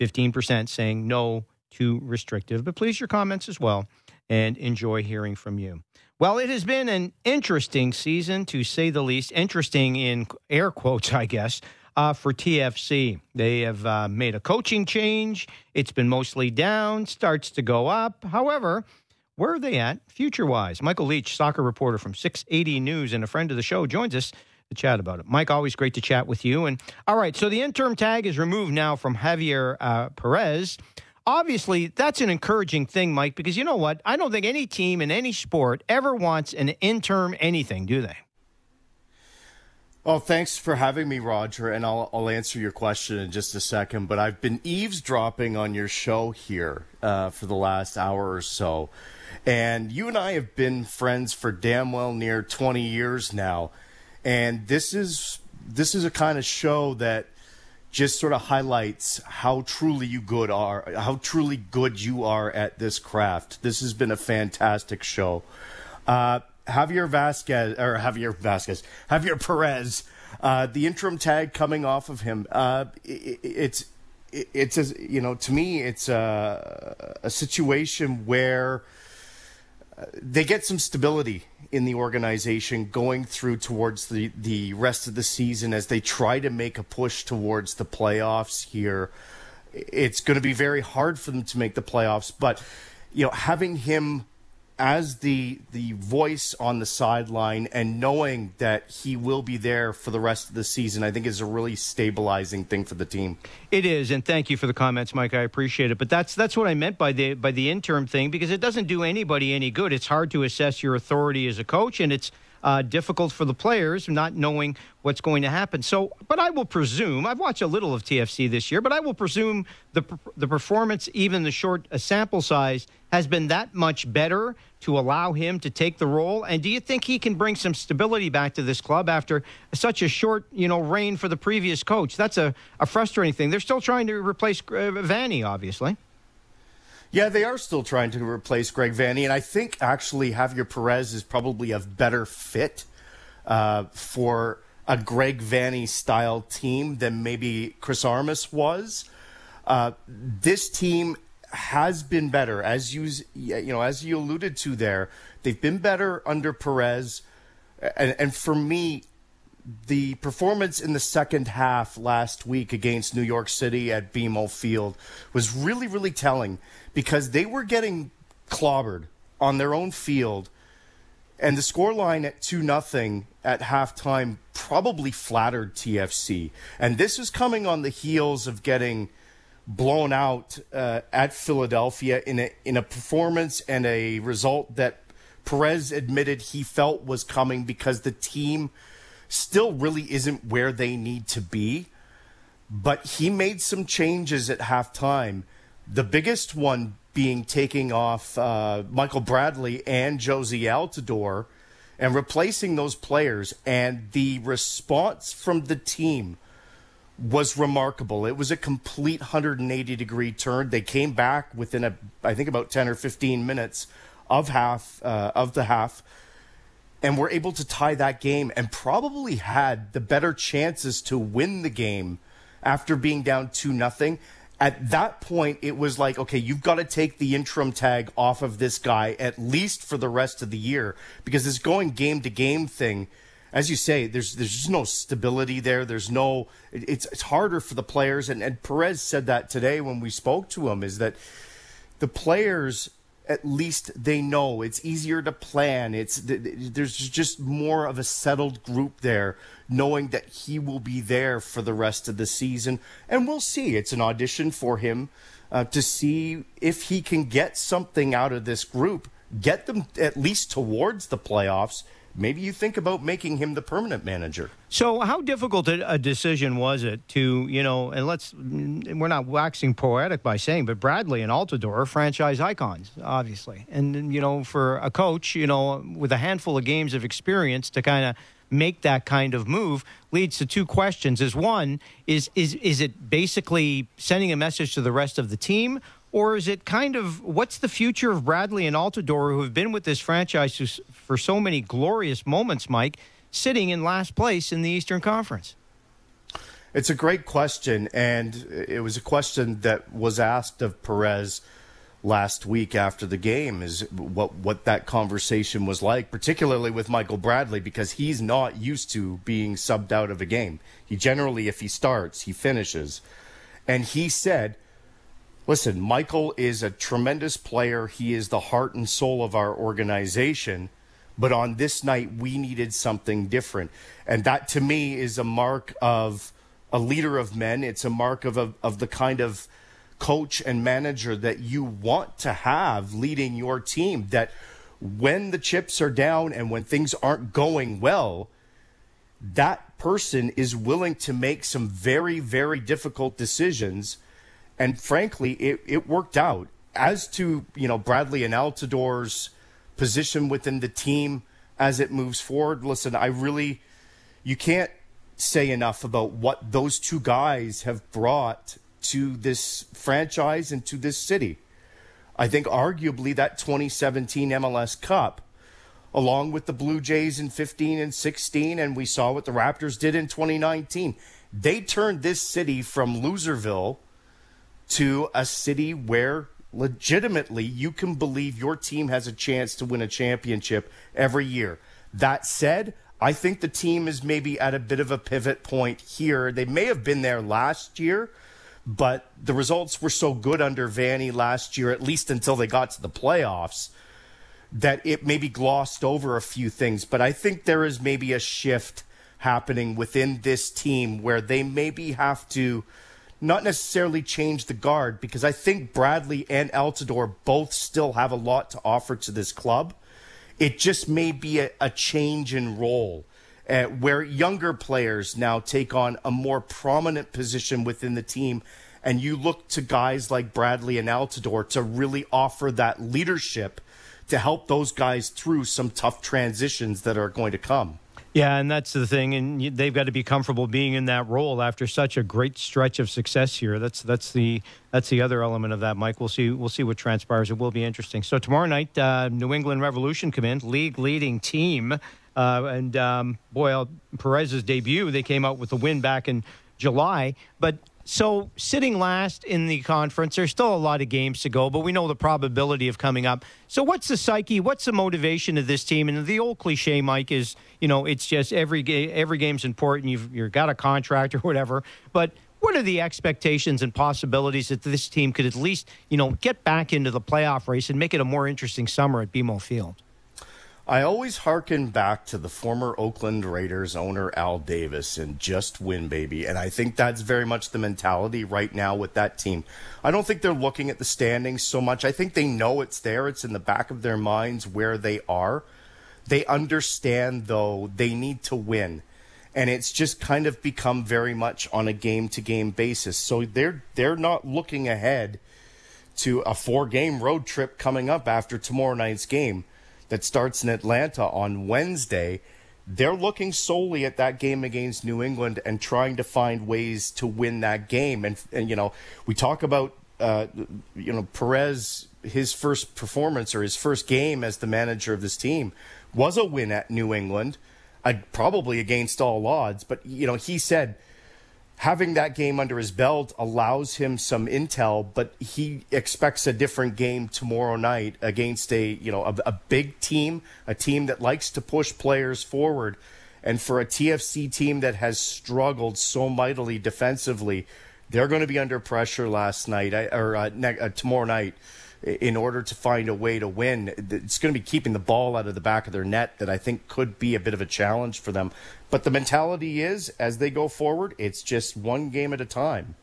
15% saying no to restrictive. But please, your comments as well and enjoy hearing from you. Well, it has been an interesting season, to say the least. Interesting in air quotes, I guess, uh, for TFC. They have uh, made a coaching change. It's been mostly down, starts to go up. However, where are they at future wise? Michael Leach, soccer reporter from 680 News and a friend of the show, joins us to chat about it. Mike, always great to chat with you. And all right, so the interim tag is removed now from Javier uh, Perez. Obviously, that's an encouraging thing, Mike, because you know what? I don't think any team in any sport ever wants an interim anything, do they? Well, thanks for having me, Roger, and I'll, I'll answer your question in just a second. But I've been eavesdropping on your show here uh, for the last hour or so. And you and I have been friends for damn well near 20 years now. And this is this is a kind of show that just sort of highlights how truly you good are, how truly good you are at this craft. This has been a fantastic show. Uh, Javier Vasquez or Javier Vasquez, Javier Perez, uh, the interim tag coming off of him. Uh, it, it's it, it's a, you know to me it's a, a situation where they get some stability in the organization going through towards the, the rest of the season as they try to make a push towards the playoffs here. It's going to be very hard for them to make the playoffs, but you know, having him as the the voice on the sideline and knowing that he will be there for the rest of the season, I think is a really stabilizing thing for the team. It is, and thank you for the comments, Mike. I appreciate it. But that's that's what I meant by the by the interim thing because it doesn't do anybody any good. It's hard to assess your authority as a coach, and it's uh, difficult for the players not knowing what's going to happen. So, but I will presume I've watched a little of TFC this year, but I will presume the the performance, even the short uh, sample size, has been that much better to allow him to take the role. And do you think he can bring some stability back to this club after such a short, you know, reign for the previous coach? That's a, a frustrating thing. They're still trying to replace uh, Vanney, obviously. Yeah, they are still trying to replace Greg Vanney, and I think actually Javier Perez is probably a better fit uh, for a Greg Vanney style team than maybe Chris Armas was. Uh, this team has been better, as you you know, as you alluded to there. They've been better under Perez, and, and for me, the performance in the second half last week against New York City at BMO Field was really, really telling because they were getting clobbered on their own field. And the scoreline at 2 nothing at halftime probably flattered TFC. And this is coming on the heels of getting blown out uh, at Philadelphia in a, in a performance and a result that Perez admitted he felt was coming because the team still really isn't where they need to be. But he made some changes at halftime. The biggest one being taking off uh, Michael Bradley and Jozy Altidore and replacing those players. And the response from the team was remarkable. It was a complete 180 degree turn. They came back within a, I think about 10 or 15 minutes of half uh, of the half, and we were able to tie that game and probably had the better chances to win the game after being down two nothing at that point, it was like, okay, you've got to take the interim tag off of this guy at least for the rest of the year because this going game to game thing, as you say, there's there's just no stability there. There's no, it's it's harder for the players. And, and Perez said that today when we spoke to him is that the players at least they know. It's easier to plan. It's there's just more of a settled group there knowing that he will be there for the rest of the season. And we'll see. It's an audition for him uh, to see if he can get something out of this group get them at least towards the playoffs maybe you think about making him the permanent manager. So, how difficult a decision was it to, you know, and let's, we're not waxing poetic by saying, but Bradley and Altidore are franchise icons, obviously. And, you know, for a coach, you know, with a handful of games of experience to kind of make that kind of move leads to two questions is one is is is it basically sending a message to the rest of the team or is it kind of what's the future of Bradley and Altidore, who have been with this franchise for so many glorious moments, Mike, sitting in last place in the Eastern Conference? It's a great question, and it was a question that was asked of Perez last week after the game is what what that conversation was like, particularly with Michael Bradley, because he's not used to being subbed out of a game. He generally, if he starts, he finishes. And he said listen, Michael is a tremendous player. He is the heart and soul of our organization. But on this night, we needed something different. And that to me is a mark of a leader of men. It's a mark of, a, of the kind of coach and manager that you want to have leading your team. That when the chips are down and when things aren't going well, that person is willing to make some very, very difficult decisions and frankly, it, it worked out. As to, you know, Bradley and Altidore's position within the team as it moves forward, listen, I really, you can't say enough about what those two guys have brought to this franchise and to this city. I think arguably that 2017 MLS Cup, along with the Blue Jays in 15 and 16, and we saw what the Raptors did in 2019, they turned this city from Loserville – to a city where legitimately you can believe your team has a chance to win a championship every year. That said, I think the team is maybe at a bit of a pivot point here. They may have been there last year, but the results were so good under Vanney last year, at least until they got to the playoffs, that it maybe glossed over a few things. But I think there is maybe a shift happening within this team where they maybe have to not necessarily change the guard because I think Bradley and Altidore both still have a lot to offer to this club. It just may be a, a change in role uh, where younger players now take on a more prominent position within the team. And you look to guys like Bradley and Altidore to really offer that leadership to help those guys through some tough transitions that are going to come. Yeah, and that's the thing, and they've got to be comfortable being in that role after such a great stretch of success here. That's that's the that's the other element of that, Mike. We'll see we'll see what transpires. It will be interesting. So tomorrow night, uh, New England Revolution come in, league leading team, uh, and um, boy, Perez's debut. They came out with a win back in July, but so sitting last in the conference, there's still a lot of games to go, but we know the probability of coming up. So what's the psyche? What's the motivation of this team? And the old cliche, Mike, is you know it's just every game every game's important. You've you've got a contract or whatever, but what are the expectations and possibilities that this team could at least you know get back into the playoff race and make it a more interesting summer at BMO Field? I always hearken back to the former Oakland Raiders owner Al Davis and just win, baby. And I think that's very much the mentality right now with that team. I don't think they're looking at the standings so much. I think they know it's there, it's in the back of their minds where they are. They understand, though, they need to win. And it's just kind of become very much on a game to game basis. So they're they're not looking ahead to a four game road trip coming up after tomorrow night's game that starts in Atlanta on Wednesday. They're looking solely at that game against New England and trying to find ways to win that game. And, and you know, we talk about, uh, you know, Perez, his first performance or his first game as the manager of this team was a win at New England, uh, probably against all odds. But, you know, he said, having that game under his belt allows him some intel, but he expects a different game tomorrow night against a you know a, a, big team, a team that likes to push players forward, and for a TFC team that has struggled so mightily defensively, they're going to be under pressure last night or uh, ne- uh, tomorrow night in order to find a way to win. It's going to be keeping the ball out of the back of their net that I think could be a bit of a challenge for them. But the mentality is, as they go forward, it's just one game at a time.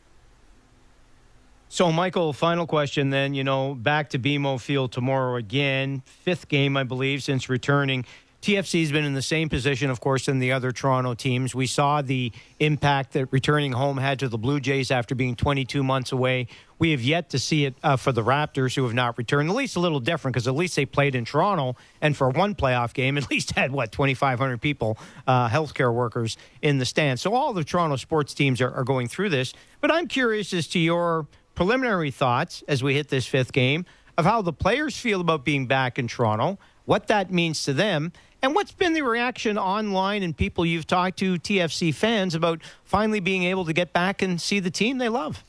So, Michael, final question then. You know, back to BMO Field tomorrow again. Fifth game, I believe, since returning. TFC's been in the same position, of course, than the other Toronto teams. We saw the impact that returning home had to the Blue Jays after being 22 months away. We have yet to see it uh, for the Raptors, who have not returned. At least a little different because at least they played in Toronto, and for one playoff game, at least had what 2,500 people, uh, healthcare workers in the stands. So all the Toronto sports teams are, are going through this. But I'm curious as to your preliminary thoughts as we hit this fifth game of how the players feel about being back in Toronto, what that means to them and what's been the reaction online and people you've talked to, TFC fans, about finally being able to get back and see the team they love?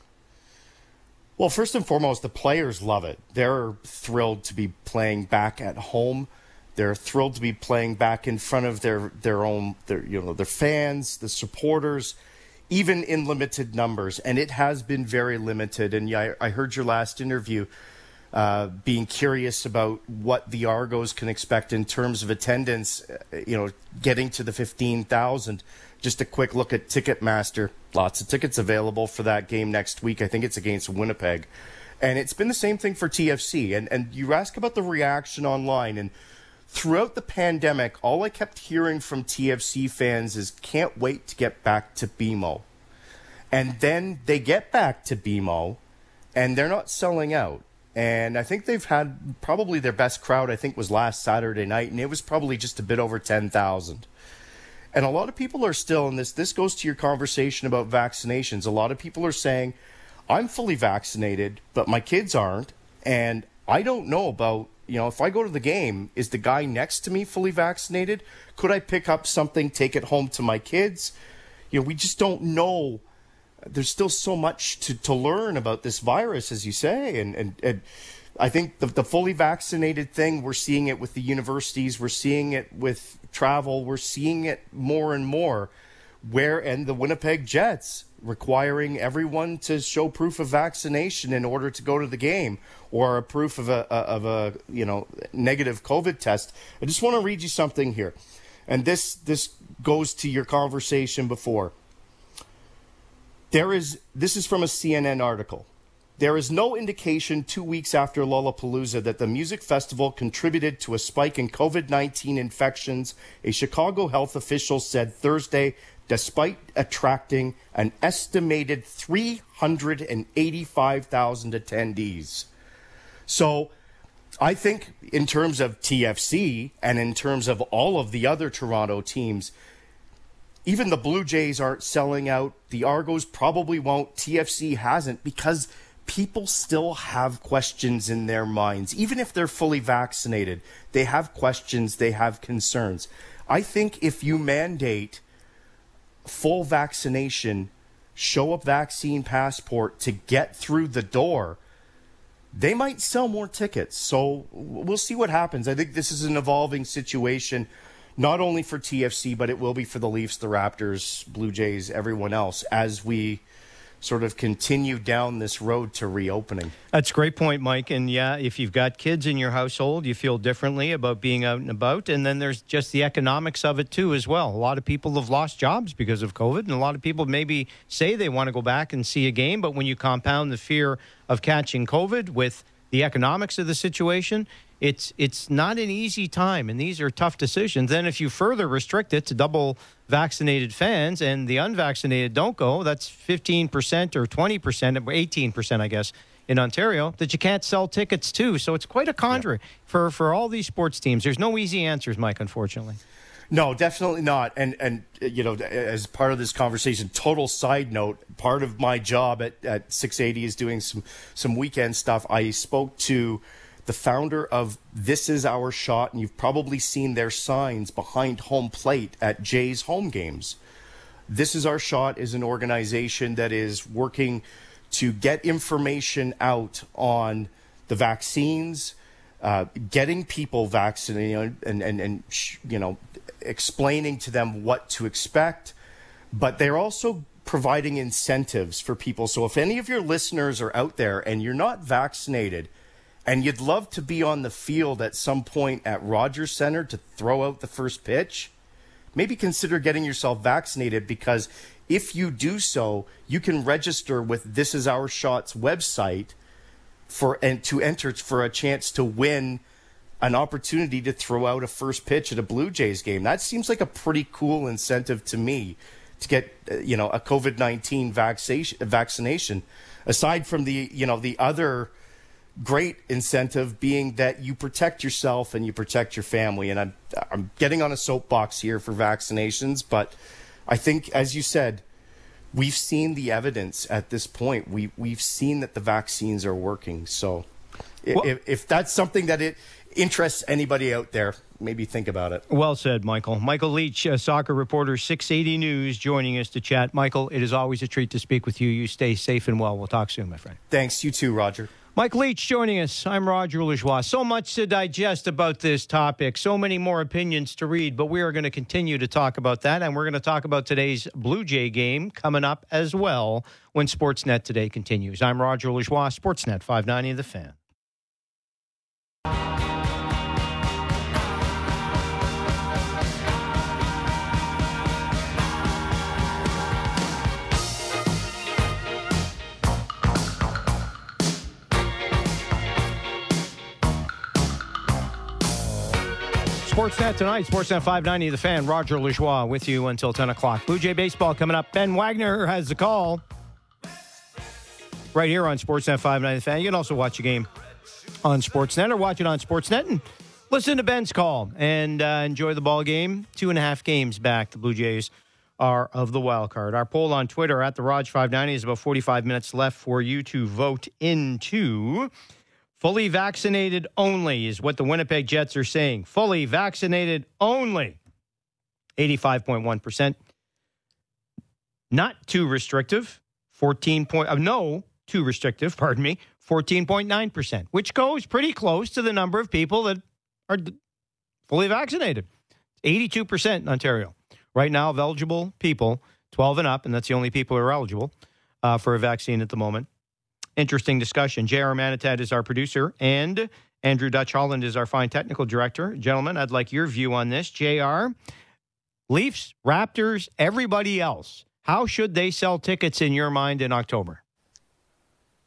Well, first and foremost, the players love it. They're thrilled to be playing back at home. They're thrilled to be playing back in front of their their own their you know their fans, the supporters, even in limited numbers. And it has been very limited. And yeah, I, I heard your last interview uh, being curious about what the Argos can expect in terms of attendance, uh, you know, getting to the 15,000. Just a quick look at Ticketmaster. Lots of tickets available for that game next week. I think it's against Winnipeg. And it's been the same thing for TFC. And, and you ask about the reaction online. And throughout the pandemic, all I kept hearing from TFC fans is can't wait to get back to BMO. And then they get back to BMO and they're not selling out and I think they've had probably their best crowd. I think was last Saturday night, and it was probably just a bit over ten thousand. And a lot of people are still in this. This goes to your conversation about vaccinations. A lot of people are saying, "I'm fully vaccinated, but my kids aren't, and I don't know about." You know, if I go to the game, is the guy next to me fully vaccinated? Could I pick up something, take it home to my kids? You know, we just don't know there's still so much to, to learn about this virus, as you say, and and, and I think the, the fully vaccinated thing, we're seeing it with the universities, we're seeing it with travel, we're seeing it more and more. Where and the Winnipeg Jets requiring everyone to show proof of vaccination in order to go to the game or a proof of a of a you know negative COVID test. I just want to read you something here, and this this goes to your conversation before. There is, this is from a CNN article. There is no indication two weeks after Lollapalooza that the music festival contributed to a spike in COVID 19 infections, a Chicago health official said Thursday, despite attracting an estimated 385,000 attendees. So I think, in terms of TFC and in terms of all of the other Toronto teams, even the Blue Jays aren't selling out. The Argos probably won't. TFC hasn't because people still have questions in their minds. Even if they're fully vaccinated, they have questions, they have concerns. I think if you mandate full vaccination, show a vaccine passport to get through the door, they might sell more tickets. So we'll see what happens. I think this is an evolving situation not only for TFC, but it will be for the Leafs, the Raptors, Blue Jays, everyone else as we sort of continue down this road to reopening. That's a great point, Mike. And yeah, if you've got kids in your household, you feel differently about being out and about. And then there's just the economics of it, too, as well. A lot of people have lost jobs because of COVID. And a lot of people maybe say they want to go back and see a game. But when you compound the fear of catching COVID with the economics of the situation, it's it's not an easy time, and these are tough decisions. Then, if you further restrict it to double vaccinated fans and the unvaccinated don't go, that's fifteen percent or twenty percent, eighteen percent, I guess, in Ontario that you can't sell tickets to. So it's quite a conjuring yeah. for for all these sports teams. There's no easy answers, Mike. Unfortunately. No, definitely not. And and you know, as part of this conversation, total side note, part of my job at, at 680 is doing some some weekend stuff. I spoke to the founder of This Is Our Shot, and you've probably seen their signs behind home plate at Jay's home games. This Is Our Shot is an organization that is working to get information out on the vaccines, uh, getting people vaccinated, and, and, and, you know, explaining to them what to expect. But they're also providing incentives for people. So if any of your listeners are out there and you're not vaccinated – and you'd love to be on the field at some point at Rogers Center to throw out the first pitch, maybe consider getting yourself vaccinated because if you do so, you can register with This Is Our Shots website for and to enter for a chance to win an opportunity to throw out a first pitch at a Blue Jays game. That seems like a pretty cool incentive to me to get uh, you know a COVID nineteen vaccination. Vaccination, aside from the you know the other great incentive being that you protect yourself and you protect your family. And I'm, I'm getting on a soapbox here for vaccinations, but I think, as you said, we've seen the evidence at this point. We, we've seen that the vaccines are working. So well, if, if that's something that it interests anybody out there, maybe think about it. Well said, Michael. Michael Leach, uh, soccer reporter, 680 News, joining us to chat. Michael, it is always a treat to speak with you. You stay safe and well. We'll talk soon, my friend. Thanks. You too, Roger. Mike Leach joining us. I'm Roger Lajoie. So much to digest about this topic, so many more opinions to read, but we are going to continue to talk about that. And we're going to talk about today's Blue Jay game coming up as well when Sportsnet today continues. I'm Roger Lajoie, Sportsnet 590 The Fan. Sportsnet tonight, Sportsnet 590, The Fan, Roger Lajoie with you until 10 o'clock. Blue Jay Baseball coming up. Ben Wagner has the call right here on Sportsnet 590, The Fan. You can also watch the game on Sportsnet or watch it on Sportsnet and listen to Ben's call and uh, enjoy the ball game. Two and a half games back, the Blue Jays are of the wild card. Our poll on Twitter at the Raj 590 is about 45 minutes left for you to vote into. Fully vaccinated only is what the Winnipeg Jets are saying. Fully vaccinated only. 85.1%. Not too restrictive. 14 point, uh, no, too restrictive, pardon me. 14.9%, which goes pretty close to the number of people that are fully vaccinated. 82% in Ontario. Right now, of eligible people, 12 and up, and that's the only people who are eligible uh, for a vaccine at the moment interesting discussion. J.R. Manitat is our producer, and Andrew Dutch Holland is our fine technical director. Gentlemen, I'd like your view on this. J.R., Leafs, Raptors, everybody else, how should they sell tickets in your mind in October?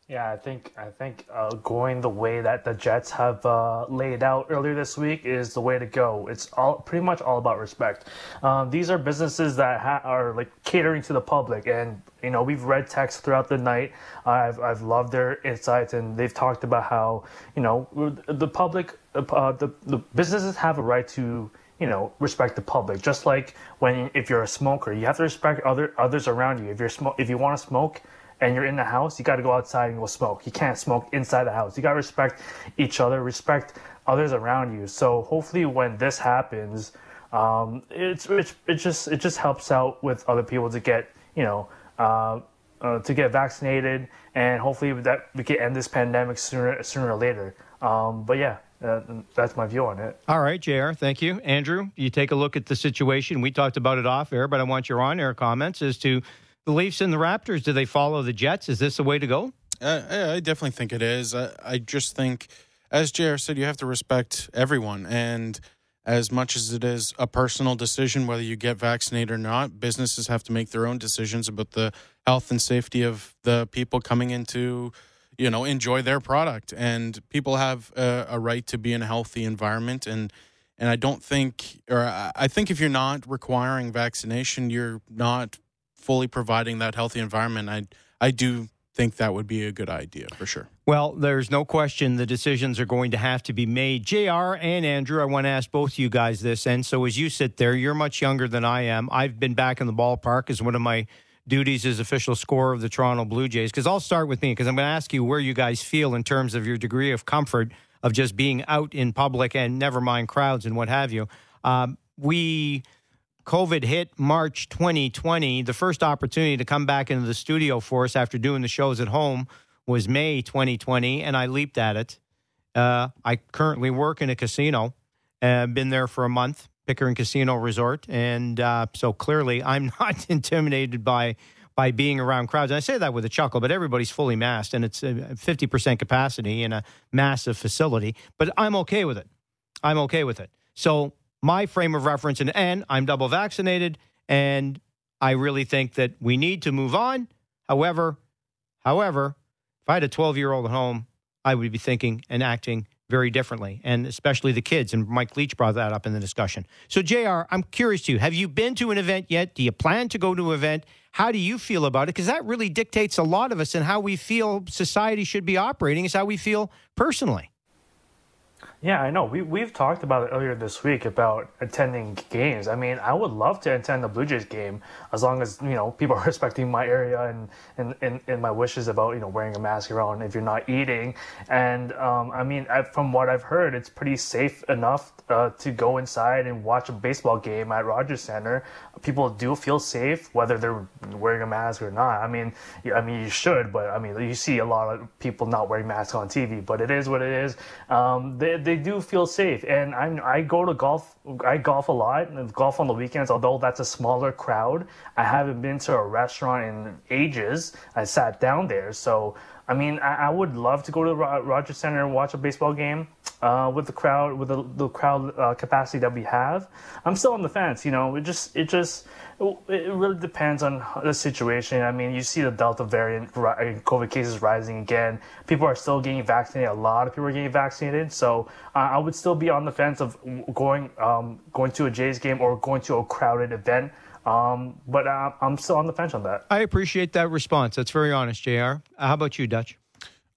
Yeah, I think I think uh, going the way that the Jets have uh, laid out earlier this week is the way to go. It's all pretty much all about respect. Um, these are businesses that ha- are like catering to the public, and you know we've read texts throughout the night. I've I've loved their insights, and they've talked about how you know the public, uh, the the businesses have a right to you know respect the public just like when if you're a smoker you have to respect other others around you if you're smoke if you want to smoke and you're in the house, you got to go outside and go smoke. You can't smoke inside the house. You got to respect each other, respect others around you. So hopefully, when this happens, um, it's, it's it just it just helps out with other people to get you know uh, uh, to get vaccinated, and hopefully that we can end this pandemic sooner sooner or later. Um, but yeah, uh, that's my view on it. All right, JR, thank you. Andrew, you take a look at the situation. We talked about it off air, but I want your on air comments as to the Leafs and the Raptors, do they follow the Jets? Is this the way to go? Uh, I definitely think it is. I, I just think, as JR said, you have to respect everyone. And as much as it is a personal decision whether you get vaccinated or not, businesses have to make their own decisions about the health and safety of the people coming into, you know, enjoy their product. And people have a, a right to be in a healthy environment. And and I don't think, or I think if you're not requiring vaccination, you're not fully providing that healthy environment. I I do think that would be a good idea for sure. Well, there's no question the decisions are going to have to be made. JR and Andrew, I want to ask both you guys this. And so as you sit there, you're much younger than I am. I've been back in the ballpark as one of my duties as official scorer of the Toronto Blue Jays. Because I'll start with me, because I'm going to ask you where you guys feel in terms of your degree of comfort of just being out in public and never mind crowds and what have you. Um, we COVID hit March 2020. The first opportunity to come back into the studio for us after doing the shows at home was May 2020, and I leaped at it. Uh, I currently work in a casino. I've been there for a month, Pickering Casino Resort, and uh, so clearly I'm not intimidated by by being around crowds. And I say that with a chuckle, but everybody's fully masked, and it's 50% capacity in a massive facility. But I'm okay with it. I'm okay with it. So my frame of reference, and, and I'm double vaccinated, and I really think that we need to move on. However, however, if I had a 12 year old at home, I would be thinking and acting very differently, and especially the kids. And Mike Leach brought that up in the discussion. So, JR, I'm curious to you have you been to an event yet? Do you plan to go to an event? How do you feel about it? Because that really dictates a lot of us and how we feel society should be operating, is how we feel personally. Yeah, I know. We we've talked about it earlier this week about attending games. I mean, I would love to attend the Blue Jays game as long as you know people are respecting my area and and, and, and my wishes about you know wearing a mask around if you're not eating. And um, I mean, I, from what I've heard, it's pretty safe enough uh, to go inside and watch a baseball game at Rogers Center. People do feel safe whether they're wearing a mask or not. I mean, I mean you should, but I mean you see a lot of people not wearing masks on TV. But it is what it is. Um, they, they do feel safe. And I'm, I go to golf, I golf a lot, and golf on the weekends, although that's a smaller crowd. I haven't been to a restaurant in ages. I sat down there. So, I mean, I, I would love to go to the Rogers Center and watch a baseball game uh, with the crowd, with the, the crowd uh, capacity that we have. I'm still on the fence, you know, it just, it just, it really depends on the situation. I mean, you see the Delta variant, COVID cases rising again. People are still getting vaccinated. A lot of people are getting vaccinated. So uh, I would still be on the fence of going um, going to a Jays game or going to a crowded event. Um, but uh, I'm still on the fence on that. I appreciate that response. That's very honest, Jr. How about you, Dutch?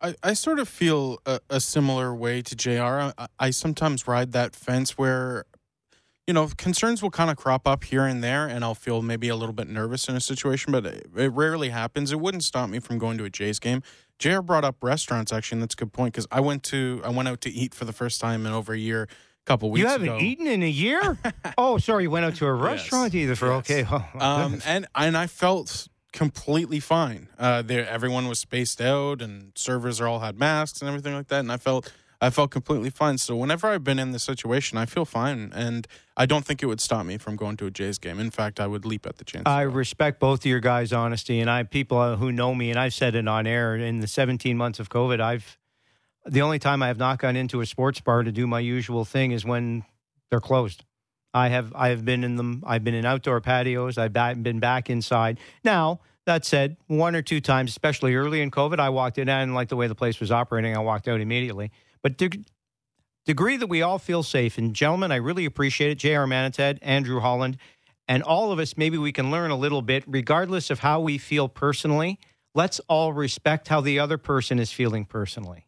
I, I sort of feel a, a similar way to JR. I, I sometimes ride that fence where you know, concerns will kind of crop up here and there, and I'll feel maybe a little bit nervous in a situation, but it, it rarely happens. It wouldn't stop me from going to a Jays game. JR brought up restaurants actually, and that's a good point because I went to I went out to eat for the first time in over a year, a couple weeks. You haven't ago. eaten in a year? oh, sorry, you went out to a restaurant yes, either for yes. okay. Oh, um, and and I felt completely fine. Uh, there, everyone was spaced out, and servers are all had masks and everything like that, and I felt I felt completely fine. So whenever I've been in this situation, I feel fine, and I don't think it would stop me from going to a Jays game. In fact, I would leap at the chance. I respect both of your guys' honesty, and I people who know me, and I've said it on air. In the 17 months of COVID, I've the only time I have not gone into a sports bar to do my usual thing is when they're closed. I have I have been in them. I've been in outdoor patios. I've been back inside. Now that said, one or two times, especially early in COVID, I walked in and like the way the place was operating. I walked out immediately. But de- degree that we all feel safe. And gentlemen, I really appreciate it. J.R. Manated, Andrew Holland, and all of us, maybe we can learn a little bit, regardless of how we feel personally. Let's all respect how the other person is feeling personally.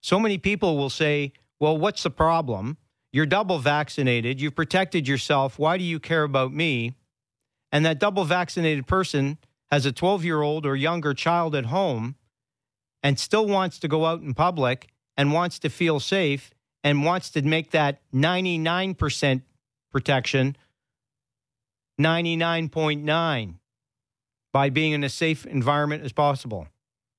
So many people will say, well, what's the problem? You're double vaccinated. You've protected yourself. Why do you care about me? And that double vaccinated person has a 12 year old or younger child at home and still wants to go out in public and wants to feel safe and wants to make that 99% protection 99.9 by being in a safe environment as possible.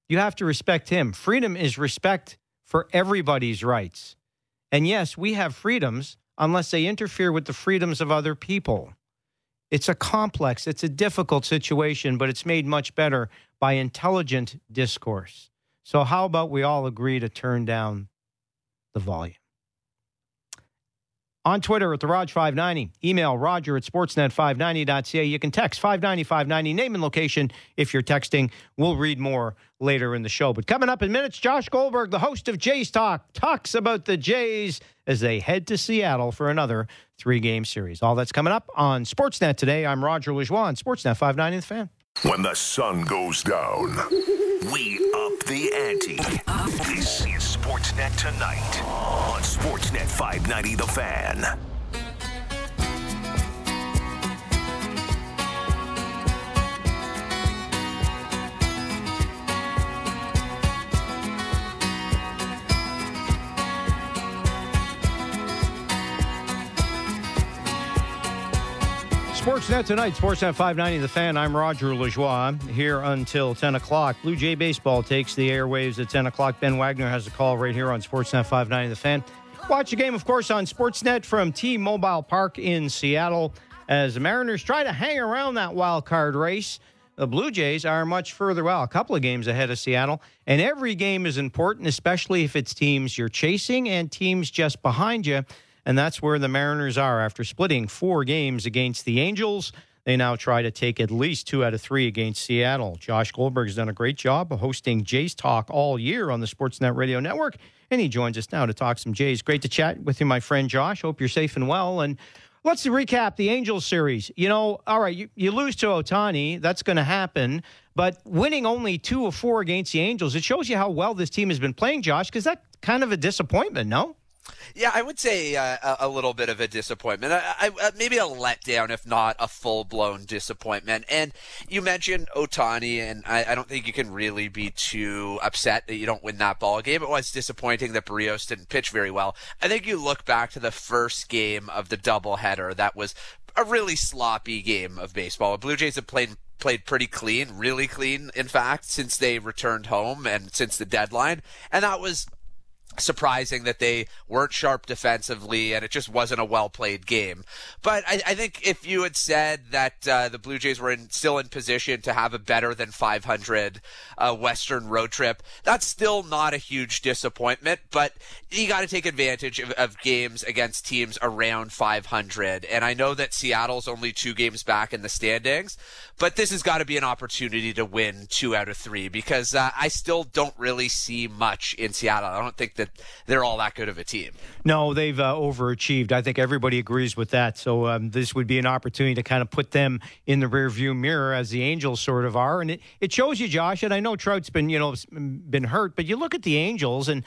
You have to respect him. Freedom is respect for everybody's rights. And yes, we have freedoms unless they interfere with the freedoms of other people. It's a complex, it's a difficult situation, but it's made much better by intelligent discourse. So, how about we all agree to turn down the volume? On Twitter at the Rog590. Email roger at sportsnet590.ca. You can text 590 590, name and location if you're texting. We'll read more later in the show. But coming up in minutes, Josh Goldberg, the host of Jays Talk, talks about the Jays as they head to Seattle for another three game series. All that's coming up on Sportsnet today. I'm Roger Lajoie on Sportsnet 590 The Fan. When the sun goes down, we up the ante. This is Sportsnet Tonight on Sportsnet 590 The Fan. Sportsnet tonight, Sportsnet 590 The Fan. I'm Roger Lajoie here until 10 o'clock. Blue Jay Baseball takes the airwaves at 10 o'clock. Ben Wagner has a call right here on Sportsnet 590 The Fan. Watch the game, of course, on Sportsnet from T Mobile Park in Seattle as the Mariners try to hang around that wild card race. The Blue Jays are much further, well, a couple of games ahead of Seattle. And every game is important, especially if it's teams you're chasing and teams just behind you. And that's where the Mariners are after splitting four games against the Angels. They now try to take at least two out of three against Seattle. Josh Goldberg has done a great job of hosting Jays Talk all year on the Sportsnet Radio Network, and he joins us now to talk some Jays. Great to chat with you, my friend Josh. Hope you're safe and well. And let's recap the Angels series. You know, all right, you, you lose to Ohtani, that's going to happen. But winning only two of four against the Angels, it shows you how well this team has been playing, Josh, because that's kind of a disappointment, no? Yeah, I would say uh, a little bit of a disappointment. I, I, uh, maybe a letdown, if not a full blown disappointment. And you mentioned Ohtani, and I, I, don't think you can really be too upset that you don't win that ball game. It was disappointing that Berrios didn't pitch very well. I think you look back to the first game of the doubleheader. That was a really sloppy game of baseball. The Blue Jays have played played pretty clean, really clean, in fact, since they returned home and since the deadline. And that was surprising that they weren't sharp defensively and it just wasn't a well played game. But I, I, think if you had said that uh, the Blue Jays were in, still in position to have a better than 500 uh, Western road trip, that's still not a huge disappointment. But you got to take advantage of, of, games against teams around 500. And I know that Seattle's only two games back in the standings, but this has got to be an opportunity to win two out of three because uh, I still don't really see much in Seattle. I don't think that they're all that good of a team. No, they've uh, overachieved. I think everybody agrees with that. So um, this would be an opportunity to kind of put them in the rearview mirror as the Angels sort of are, and it, it shows you, Josh. And I know Trout's been you know been hurt, but you look at the Angels and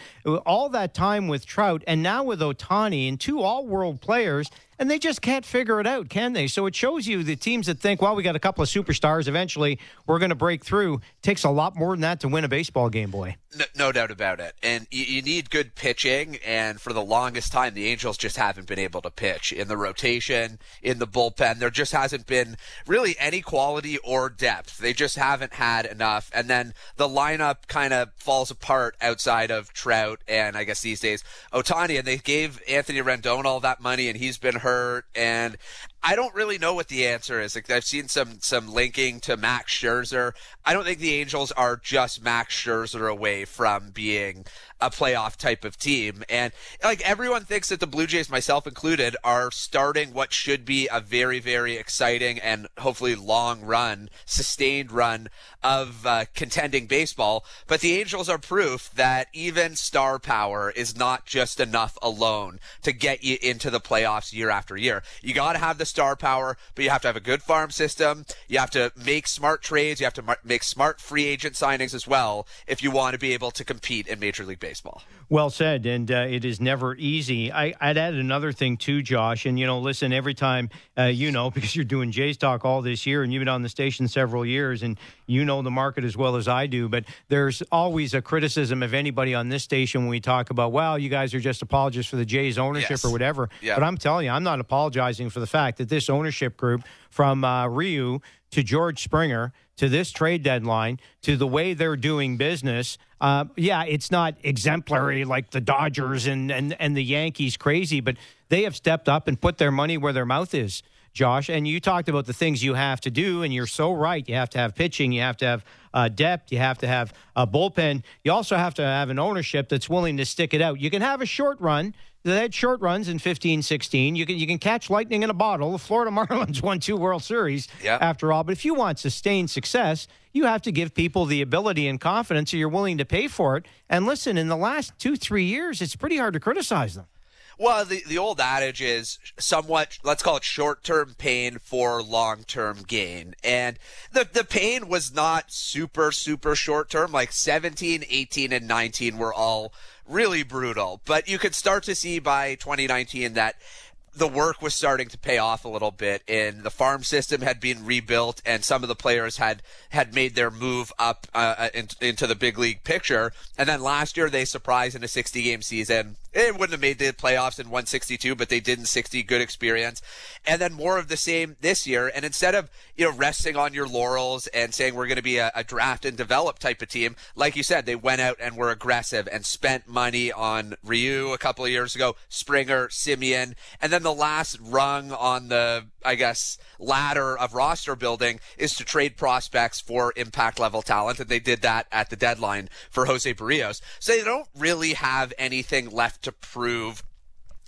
all that time with Trout, and now with Ohtani and two All World players and they just can't figure it out, can they? So it shows you the teams that think, well, we got a couple of superstars. Eventually, we're going to break through. takes a lot more than that to win a baseball game, boy. No, no doubt about it. And you, you, need good pitching. And for the longest time, the Angels just haven't been able to pitch in the rotation, in the bullpen. There just hasn't been really any quality or depth. They just haven't had enough. And then the lineup kind of falls apart outside of Trout and I guess these days Ohtani. And they gave Anthony Rendon all that money, and he's been hurt, and I don't really know what the answer is. Like I've seen some some linking to Max Scherzer. I don't think the Angels are just Max Scherzer away from being a playoff type of team. And like everyone thinks that the Blue Jays, myself included, are starting what should be a very, very exciting and hopefully long run, sustained run of uh, contending baseball. But the Angels are proof that even star power is not just enough alone to get you into the playoffs year after year. You got to have the star power, but you have to have a good farm system. You have to make smart trades. You have to make smart free agent signings as well if you want to be able to compete in Major League Baseball. Well said, and uh, it is never easy. I, would add another thing too, Josh. And you know, listen, every time uh, you know because you're doing Jays talk all this year, and you've been on the station several years, and you know the market as well as I do. But there's always a criticism of anybody on this station when we talk about, well, you guys are just apologists for the Jays ownership yes. or whatever. Yeah. But I'm telling you, I'm not apologizing for the fact that this ownership group, from uh, Ryu to George Springer to this trade deadline to the way they're doing business. Uh, yeah, it's not exemplary like the Dodgers and, and, and the Yankees crazy, but they have stepped up and put their money where their mouth is. Josh. And you talked about the things you have to do, and you're so right. You have to have pitching, you have to have uh, depth, you have to have a bullpen. You also have to have an ownership that's willing to stick it out. You can have a short run. They had short runs in 15, 16. You can you can catch lightning in a bottle. The Florida Marlins won two World Series Yep. after all. But if you want sustained success, you have to give people the ability and confidence, so you're willing to pay for it. And listen, in the last two, three years, it's pretty hard to criticize them. Well, the, the old adage is somewhat, let's call it short term pain for long term gain. And the, the pain was not super, super short term. Like 17, 18, and 19 were all really brutal. But you could start to see by 2019 that the work was starting to pay off a little bit and the farm system had been rebuilt and some of the players had had made their move up uh, in, into the big league picture. And then last year they surprised in a 60 game season. It wouldn't have made the playoffs in 162 but they did in 60 good experience. And then more of the same this year. And instead of you know resting on your laurels and saying we're going to be a, a draft and develop type of team like you said they went out and were aggressive and spent money on Ryu a couple of years ago Springer Semien and then the last rung on the, I guess, ladder of roster building is to trade prospects for impact level talent. And they did that at the deadline for Jose Berrios. So they don't really have anything left to prove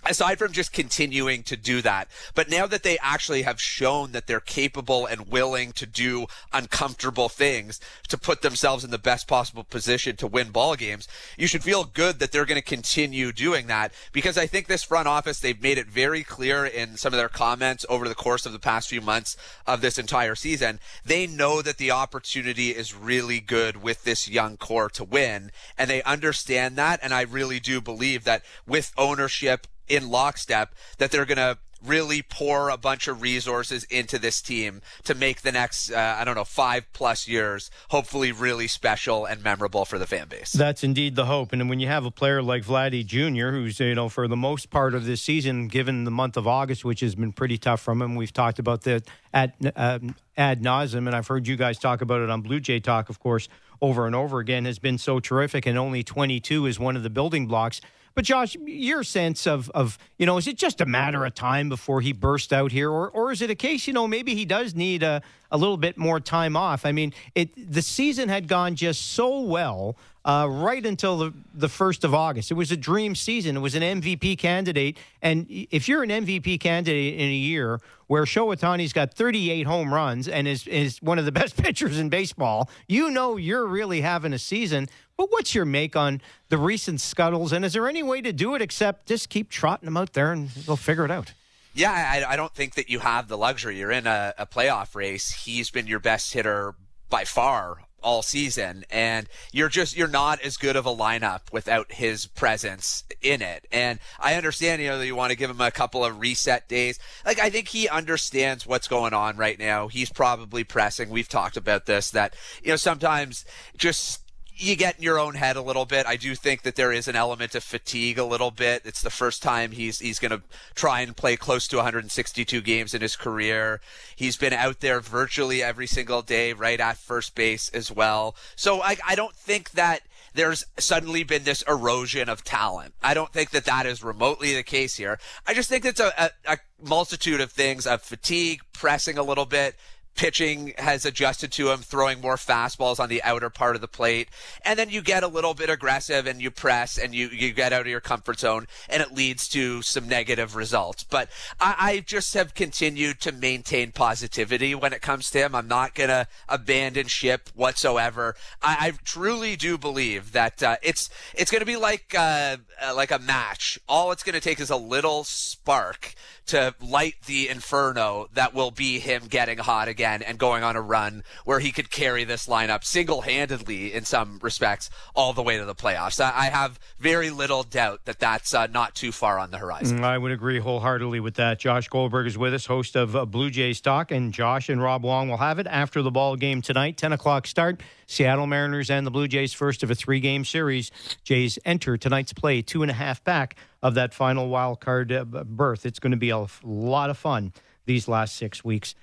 aside from just continuing to do that. But now that they actually have shown that they're capable and willing to do uncomfortable things to put themselves in the best possible position to win ball games, you should feel good that they're going to continue doing that because I think this front office, they've made it very clear in some of their comments over the course of the past few months of this entire season. They know that the opportunity is really good with this young core to win and they understand that. And I really do believe that with ownership in lockstep that they're going to really pour a bunch of resources into this team to make the next uh, I don't know 5 plus years hopefully really special and memorable for the fan base. That's indeed the hope. And when you have a player like Vladdy Jr., who's, you know, for the most part of this season, given the month of August, which has been pretty tough from him, we've talked about that at um, ad nauseum, and I've heard you guys talk about it on Blue Jay Talk, of course, over and over again, has been so terrific, and only 22 is one of the building blocks. But Josh, your sense of of you know, is it just a matter of time before he burst out here, or or is it a case you know maybe he does need a a little bit more time off? I mean, it the season had gone just so well. Uh, right until the, the 1st of August. It was a dream season. It was an MVP candidate. And if you're an MVP candidate in a year where Shohei Ohtani's got 38 home runs and is, is one of the best pitchers in baseball, you know you're really having a season. But what's your make on the recent scuttles? And is there any way to do it except just keep trotting them out there and they'll figure it out? Yeah, I, I don't think that you have the luxury. You're in a, a playoff race. He's been your best hitter by far all season and you're just you're not as good of a lineup without his presence in it. And i understand you know that you want to give him a couple of reset days. Like i think he understands what's going on right now. He's probably pressing. We've talked about this that you know sometimes just you get in your own head a little bit. I do think that there is an element of fatigue a little bit. It's the first time he's he's going to try and play close to 162 games in his career. He's been out there virtually every single day, right at first base as well. So I I don't think that there's suddenly been this erosion of talent. I don't think that that is remotely the case here. I just think it's a, a, a multitude of things of fatigue, pressing a little bit, pitching has adjusted to him, throwing more fastballs on the outer part of the plate. And then you get a little bit aggressive and you press and you, you get out of your comfort zone and it leads to some negative results. But I, I just have continued to maintain positivity when it comes to him. I'm not going to abandon ship whatsoever. I, I truly do believe that uh, it's it's going to be like uh, like a match. All it's going to take is a little spark to light the inferno that will be him getting hot again and going on a run where he could carry this lineup single-handedly in some respects all the way to the playoffs. I have very little doubt that that's uh, not too far on the horizon. I would agree wholeheartedly with that. Josh Goldberg is with us, host of uh, Blue Jays Talk, and Josh and Rob Wong will have it after the ball game tonight, 10 o'clock start. Seattle Mariners and the Blue Jays first of a three-game series. Jays enter tonight's play two and a half back of that final wild card uh, berth. It's going to be a lot of fun these last six weeks.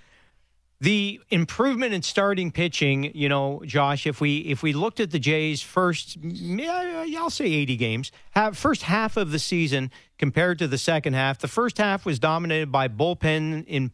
The improvement in starting pitching, you know, Josh. If we if we looked at the Jays first, I'll say eighty games, have first half of the season compared to the second half. The first half was dominated by bullpen in,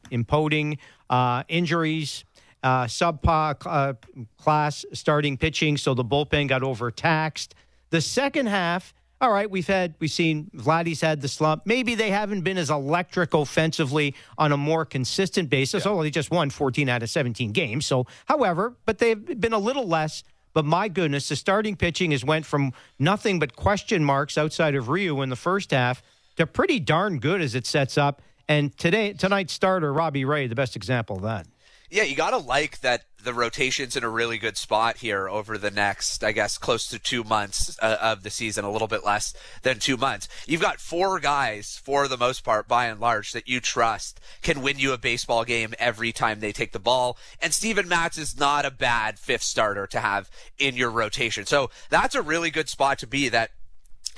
uh, injuries, uh, subpar uh, class starting pitching, so the bullpen got overtaxed. The second half all right, we've had we've seen Vladdy's had the slump. Maybe they haven't been as electric offensively on a more consistent basis. Yeah. Oh, they just won 14 out of 17 games. So, however, but they've been a little less. But my goodness, the starting pitching has went from nothing but question marks outside of Ryu in the first half to pretty darn good as it sets up. And today, tonight's starter Robbie Ray, the best example of that. Yeah, you got to like that the rotation's in a really good spot here over the next, I guess, close to two months uh, of the season, a little bit less than two months. You've got four guys, for the most part, by and large, that you trust can win you a baseball game every time they take the ball. And Steven Matz is not a bad fifth starter to have in your rotation. So that's a really good spot to be that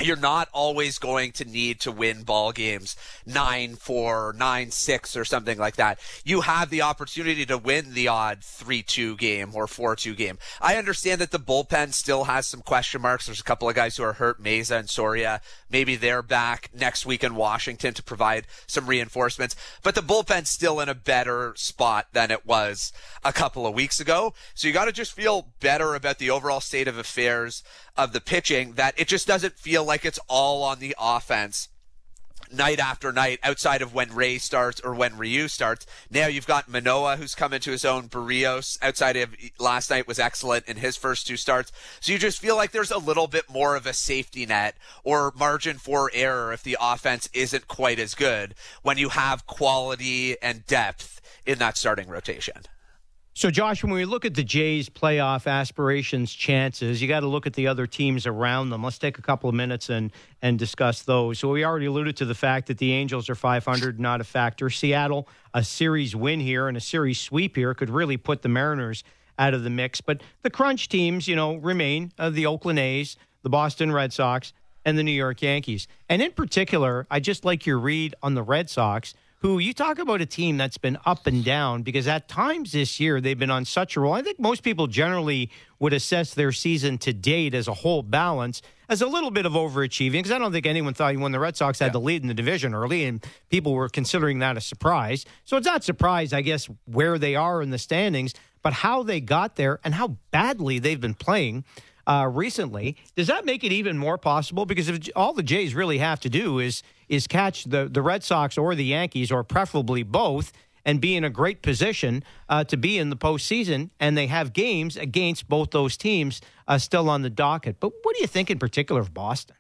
you're not always going to need to win ball games 9-4, 9-6 or something like that. You have the opportunity to win the odd 3-2 game or 4-2 game. I understand that the bullpen still has some question marks. There's a couple of guys who are hurt, Mayza and Soria. Maybe they're back next week in Washington to provide some reinforcements, but the bullpen's still in a better spot than it was a couple of weeks ago. So you got to just feel better about the overall state of affairs of the pitching that it just doesn't feel like it's all on the offense night after night outside of when Ray starts or when Ryu starts. Now you've got Manoah who's come into his own. Berrios outside of last night was excellent in his first two starts. So you just feel like there's a little bit more of a safety net or margin for error if the offense isn't quite as good when you have quality and depth in that starting rotation. So, Josh, when we look at the Jays' playoff aspirations, chances, you got to look at the other teams around them. Let's take a couple of minutes and and discuss those. So, we already alluded to the fact that the Angels are 500, not a factor. Seattle, a series win here and a series sweep here could really put the Mariners out of the mix. But the crunch teams, you know, remain uh, the Oakland A's, the Boston Red Sox, and the New York Yankees. And in particular, I just like your read on the Red Sox who you talk about a team that's been up and down because at times this year they've been on such a roll. I think most people generally would assess their season to date as a whole balance as a little bit of overachieving because I don't think anyone thought you when the Red Sox had yeah. the lead in the division early and people were considering that a surprise. So it's not surprise, I guess, where they are in the standings, but how they got there and how badly they've been playing uh, recently. Does that make it even more possible? Because if all the Jays really have to do is is catch the the Red Sox or the Yankees, or preferably both, and be in a great position uh, to be in the postseason, and they have games against both those teams uh, still on the docket. But what do you think in particular of Boston?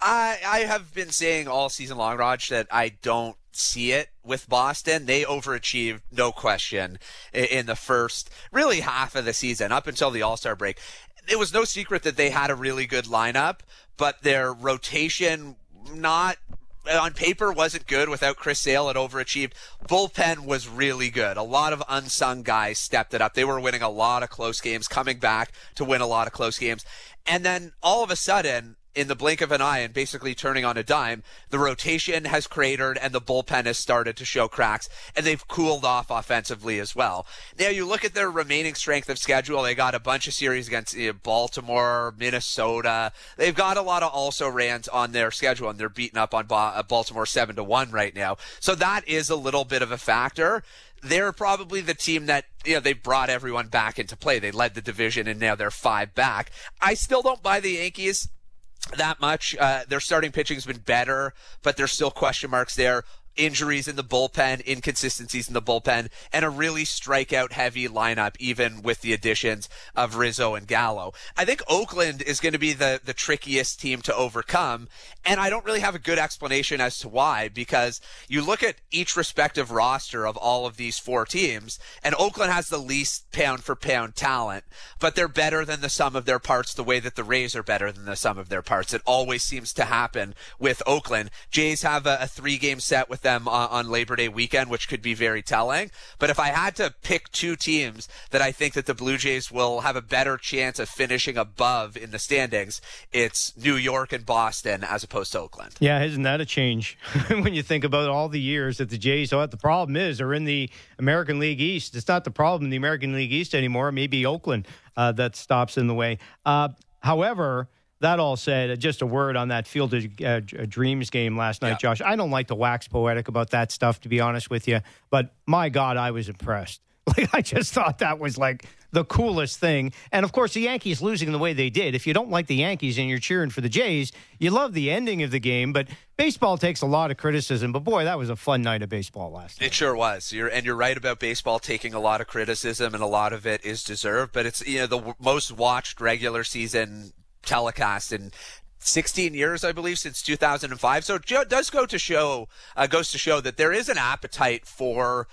I I have been saying all season long, Raj, that I don't see it with Boston. They overachieved, no question, in the first really half of the season up until the All Star break it was no secret that they had a really good lineup, but their rotation not on paper wasn't good without Chris Sale. It overachieved. Bullpen was really good. A lot of unsung guys stepped it up. They were winning a lot of close games, coming back to win a lot of close games. And then all of a sudden, in the blink of an eye and basically turning on a dime, the rotation has cratered and the bullpen has started to show cracks and they've cooled off offensively as well. Now you look at their remaining strength of schedule. They got a bunch of series against you know, Baltimore, Minnesota. They've got a lot of also rans on their schedule and they're beating up on uh, Baltimore seven to one right now. So that is a little bit of a factor they're probably the team that you know they brought everyone back into play. They led the division and now they're five back. I still don't buy the Yankees that much. Uh, their starting pitching has been better, but there's still question marks there injuries in the bullpen, inconsistencies in the bullpen, and a really strikeout heavy lineup, even with the additions of Rizzo and Gallo. I think Oakland is going to be the, the trickiest team to overcome. And I don't really have a good explanation as to why, because you look at each respective roster of all of these four teams, and Oakland has the least pound for pound talent, but they're better than the sum of their parts the way that the Rays are better than the sum of their parts. It always seems to happen with Oakland. Jays have a, a three game set with them on, on Labor Day weekend, which could be very telling. But if I had to pick two teams that I think that the Blue Jays will have a better chance of finishing above in the standings, it's New York and Boston as opposed to Oakland. Yeah, isn't that a change when you think about all the years that the Jays? So the problem is they're in the American League East. It's not the problem in the American League East anymore. Maybe Oakland uh, that stops in the way. Uh, however that all said, just a word on that Field of uh, Dreams game last night, yeah. Josh. I don't like to wax poetic about that stuff, to be honest with you, but my God, I was impressed. Like I just thought that was like the coolest thing. And of course, the Yankees losing the way they did. If you don't like the Yankees and you're cheering for the Jays, you love the ending of the game. But baseball takes a lot of criticism. But boy, that was a fun night of baseball last night. It sure was. You're, and you're right about baseball taking a lot of criticism, and a lot of it is deserved. But it's you know the most watched regular season telecast in 16 years, I believe, since 2005. So it does go to show, uh, goes to show that there is an appetite for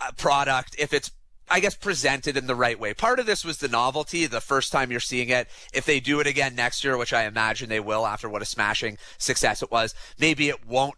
a product if it's I guess presented in the right way. Part of this was the novelty, the first time you're seeing it. If they do it again next year, which I imagine they will after what a smashing success it was, maybe it won't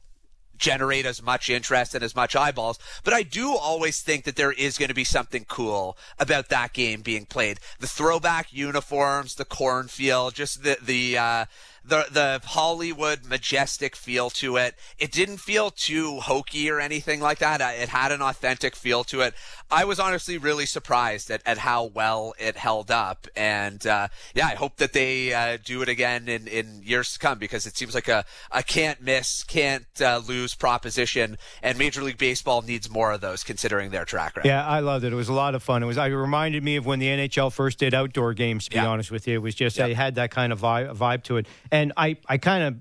generate as much interest and as much eyeballs. But I do always think that there is going to be something cool about that game being played. The throwback uniforms, the cornfield, just the, the, uh, the the Hollywood majestic feel to it. It didn't feel too hokey or anything like that. It had an authentic feel to it. I was honestly really surprised at, at how well it held up, and uh, yeah, I hope that they uh, do it again in, in years to come because it seems like a, a can't miss, can't uh, lose proposition, and Major League Baseball needs more of those considering their track record. Yeah, I loved it. It was a lot of fun. It was. It reminded me of when the NHL first did outdoor games. To be yeah. honest with you, it was just yeah. it had that kind of vibe, vibe to it. And I, I kind of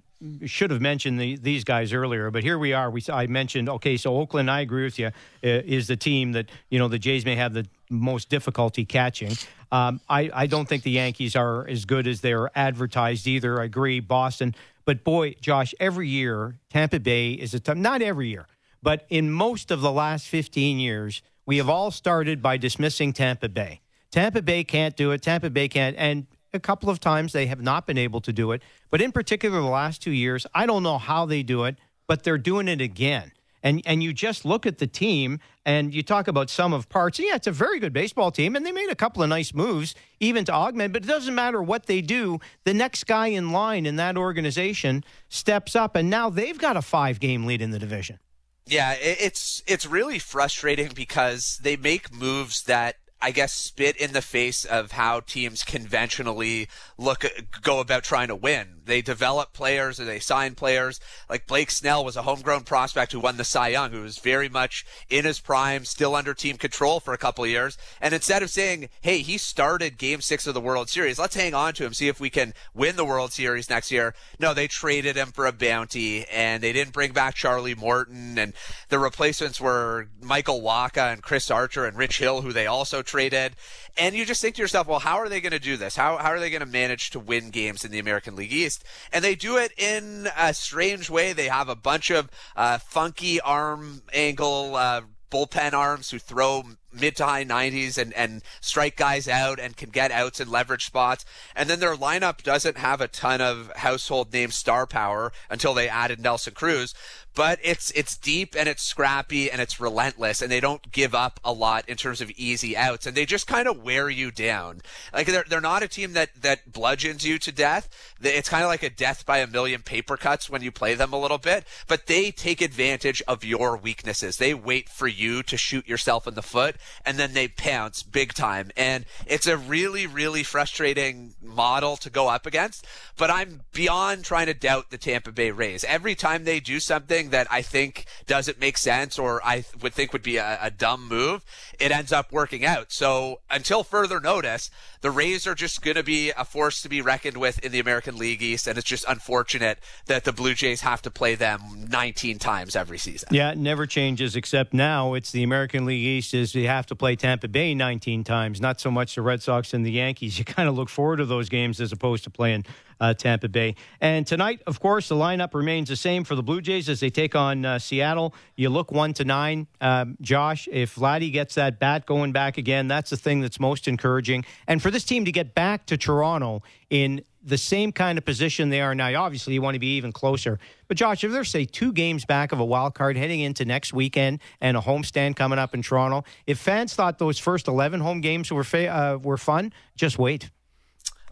should have mentioned the, these guys earlier, but here we are. We I mentioned okay, so Oakland. I agree with you. Is the team that you know the Jays may have the most difficulty catching. Um, I I don't think the Yankees are as good as they're advertised either. I agree. Boston, but boy, Josh, every year Tampa Bay is a t- not every year, but in most of the last fifteen years, we have all started by dismissing Tampa Bay. Tampa Bay can't do it. Tampa Bay can't. And a couple of times they have not been able to do it. But in particular, the last two years, I don't know how they do it, but they're doing it again. And and you just look at the team and you talk about some of parts. Yeah, it's a very good baseball team, and they made a couple of nice moves even to augment. But it doesn't matter what they do. The next guy in line in that organization steps up, and now they've got a five game lead in the division. Yeah, it's it's really frustrating because they make moves that I guess, spit in the face of how teams conventionally look go about trying to win. They develop players and they sign players. Like Blake Snell was a homegrown prospect who won the Cy Young, who was very much in his prime, still under team control for a couple of years. And instead of saying, "Hey, he started Game Six of the World Series, let's hang on to him, see if we can win the World Series next year," no, they traded him for a bounty, and they didn't bring back Charlie Morton, and the replacements were Michael Wacha and Chris Archer and Rich Hill, who they also traded. And you just think to yourself, well, how are they going to do this? How, how are they going to manage to win games in the American League East? And they do it in a strange way. They have a bunch of uh, funky arm angle uh, bullpen arms who throw mid to high 90s and, and strike guys out and can get outs in leverage spots. And then their lineup doesn't have a ton of household name star power until they added Nelson Cruz but it's it's deep and it's scrappy and it's relentless and they don't give up a lot in terms of easy outs and they just kind of wear you down. Like they're they're not a team that that bludgeons you to death. It's kind of like a death by a million paper cuts when you play them a little bit, but they take advantage of your weaknesses. They wait for you to shoot yourself in the foot and then they pounce big time. And it's a really really frustrating model to go up against, but I'm beyond trying to doubt the Tampa Bay Rays. Every time they do something that I think doesn't make sense or I would think would be a, a dumb move, it ends up working out. So until further notice, the Rays are just going to be a force to be reckoned with in the American League East, and it's just unfortunate that the Blue Jays have to play them 19 times every season. Yeah, it never changes, except now it's the American League East is you have to play Tampa Bay 19 times, not so much the Red Sox and the Yankees. You kind of look forward to those games as opposed to playing uh, Tampa Bay. And tonight, of course, the lineup remains the same for the Blue Jays as they take on uh, Seattle. You look one to nine, um, Josh. If Vladdy gets that bat going back again, that's the thing that's most encouraging. And for this team to get back to Toronto in the same kind of position they are now. Obviously, you want to be even closer. But Josh, if they're say two games back of a wild card heading into next weekend and a homestand coming up in Toronto, if fans thought those first eleven home games were fa- uh, were fun, just wait.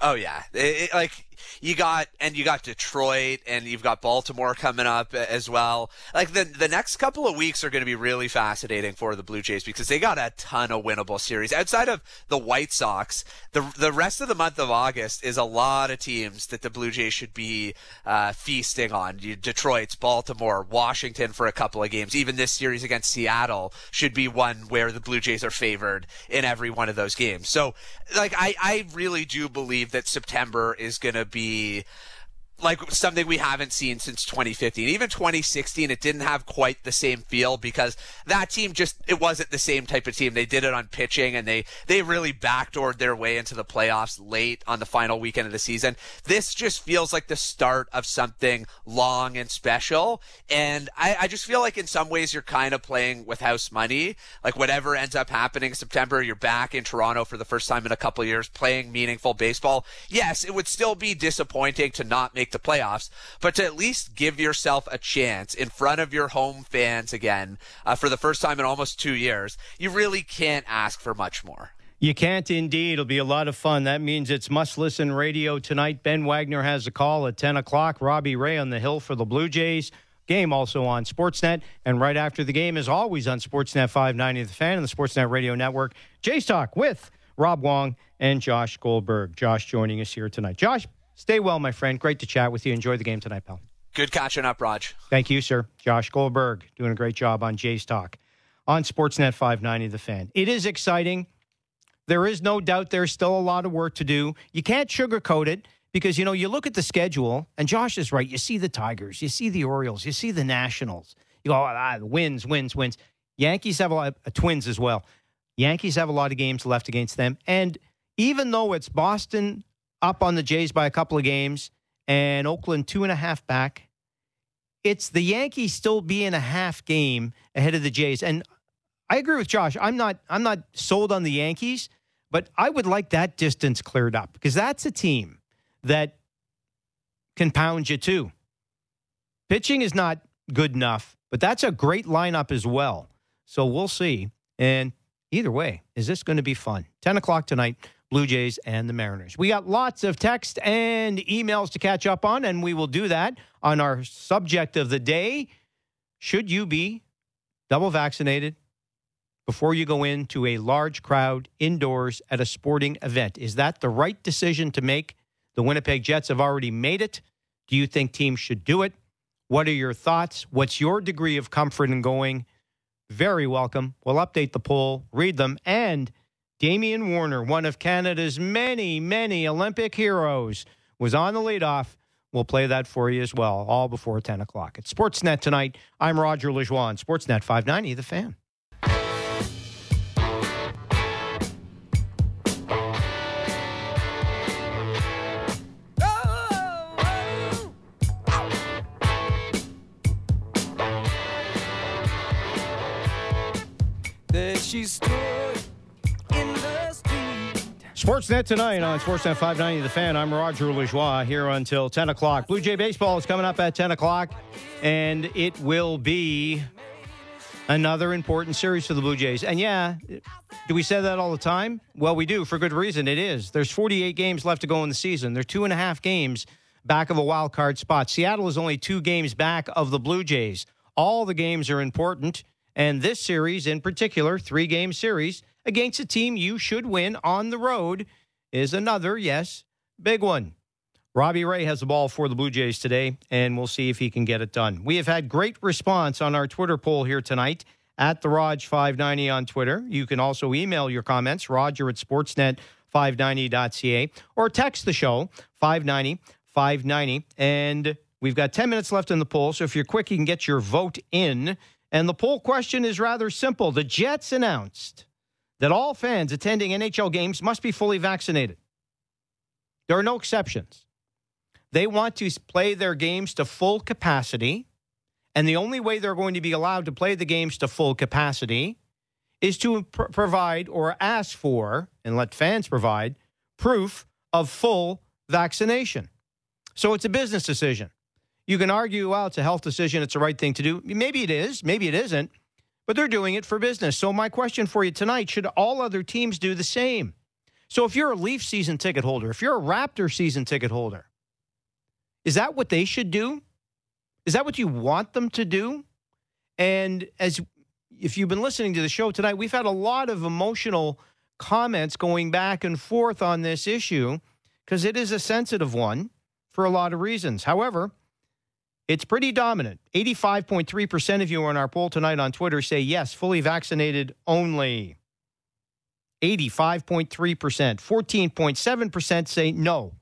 Oh yeah, it, it, like you got and you got Detroit and you've got Baltimore coming up as well. Like the the next couple of weeks are going to be really fascinating for the Blue Jays because they got a ton of winnable series outside of the White Sox. The the rest of the month of August is a lot of teams that the Blue Jays should be uh, feasting on. You, Detroit's, Baltimore, Washington for a couple of games. Even this series against Seattle should be one where the Blue Jays are favored in every one of those games. So like I I really do believe that September is going to be like something we haven't seen since 2015. Even 2016, it didn't have quite the same feel because that team just it wasn't the same type of team. They did it on pitching and they they really backdoored their way into the playoffs late on the final weekend of the season. This just feels like the start of something long and special. And I, I just feel like in some ways you're kind of playing with house money. Like whatever ends up happening in September, you're back in Toronto for the first time in a couple years playing meaningful baseball. Yes, it would still be disappointing to not make the playoffs, but to at least give yourself a chance in front of your home fans again uh, for the first time in almost two years, you really can't ask for much more. You can't indeed. It'll be a lot of fun. That means it's must listen radio tonight. Ben Wagner has a call at 10 o'clock. Robbie Ray on the hill for the Blue Jays. Game also on Sportsnet. And right after the game is always on Sportsnet 590 The Fan and the Sportsnet Radio Network. Jays Talk with Rob Wong and Josh Goldberg. Josh joining us here tonight. Josh, Stay well, my friend. Great to chat with you. Enjoy the game tonight, pal. Good catching up, Raj. Thank you, sir. Josh Goldberg doing a great job on Jays Talk on Sportsnet 590 The Fan. It is exciting. There is no doubt there's still a lot of work to do. You can't sugarcoat it because, you know, you look at the schedule, and Josh is right. You see the Tigers, you see the Orioles, you see the Nationals. You go, ah, wins, wins, wins. Yankees have a lot of uh, twins as well. Yankees have a lot of games left against them. And even though it's Boston up on the Jays by a couple of games, and Oakland two and a half back. It's the Yankees still being a half game ahead of the Jays, and I agree with Josh. I'm not I'm not sold on the Yankees, but I would like that distance cleared up because that's a team that can pound you too. Pitching is not good enough, but that's a great lineup as well. So we'll see. And either way, is this going to be fun? 10 o'clock tonight. Blue Jays and the Mariners. We got lots of text and emails to catch up on, and we will do that on our subject of the day. Should you be double vaccinated before you go into a large crowd indoors at a sporting event? Is that the right decision to make? The Winnipeg Jets have already made it. Do you think teams should do it? What are your thoughts? What's your degree of comfort in going? Very welcome. We'll update the poll, read them, and Damian Warner, one of Canada's many, many Olympic heroes, was on the leadoff. We'll play that for you as well, all before 10 o'clock. It's Sportsnet tonight. I'm Roger Lajoie on Sportsnet 590, The Fan. Sportsnet tonight on Sportsnet 590 The Fan. I'm Roger Lajoie here until 10 o'clock. Blue Jay Baseball is coming up at 10 o'clock, and it will be another important series for the Blue Jays. And yeah, do we say that all the time? Well, we do for good reason. It is. There's 48 games left to go in the season. They're two and a half games back of a wild card spot. Seattle is only two games back of the Blue Jays. All the games are important, and this series in particular, three game series against a team you should win on the road is another, yes, big one. Robbie Ray has the ball for the Blue Jays today, and we'll see if he can get it done. We have had great response on our Twitter poll here tonight at the Raj590 on Twitter. You can also email your comments, roger at sportsnet590.ca, or text the show, 590 590. And we've got 10 minutes left in the poll, so if you're quick, you can get your vote in. And the poll question is rather simple. The Jets announced that all fans attending NHL games must be fully vaccinated. There are no exceptions. They want to play their games to full capacity, and the only way they're going to be allowed to play the games to full capacity is to pr- provide or ask for, and let fans provide, proof of full vaccination. So it's a business decision. You can argue, well, it's a health decision, it's the right thing to do. Maybe it is, maybe it isn't, but they're doing it for business. So, my question for you tonight should all other teams do the same? So, if you're a Leaf season ticket holder, if you're a Raptor season ticket holder, is that what they should do? Is that what you want them to do? And as if you've been listening to the show tonight, we've had a lot of emotional comments going back and forth on this issue because it is a sensitive one for a lot of reasons. However, it's pretty dominant. 85.3% of you on our poll tonight on Twitter say yes, fully vaccinated only. 85.3%. 14.7% say no,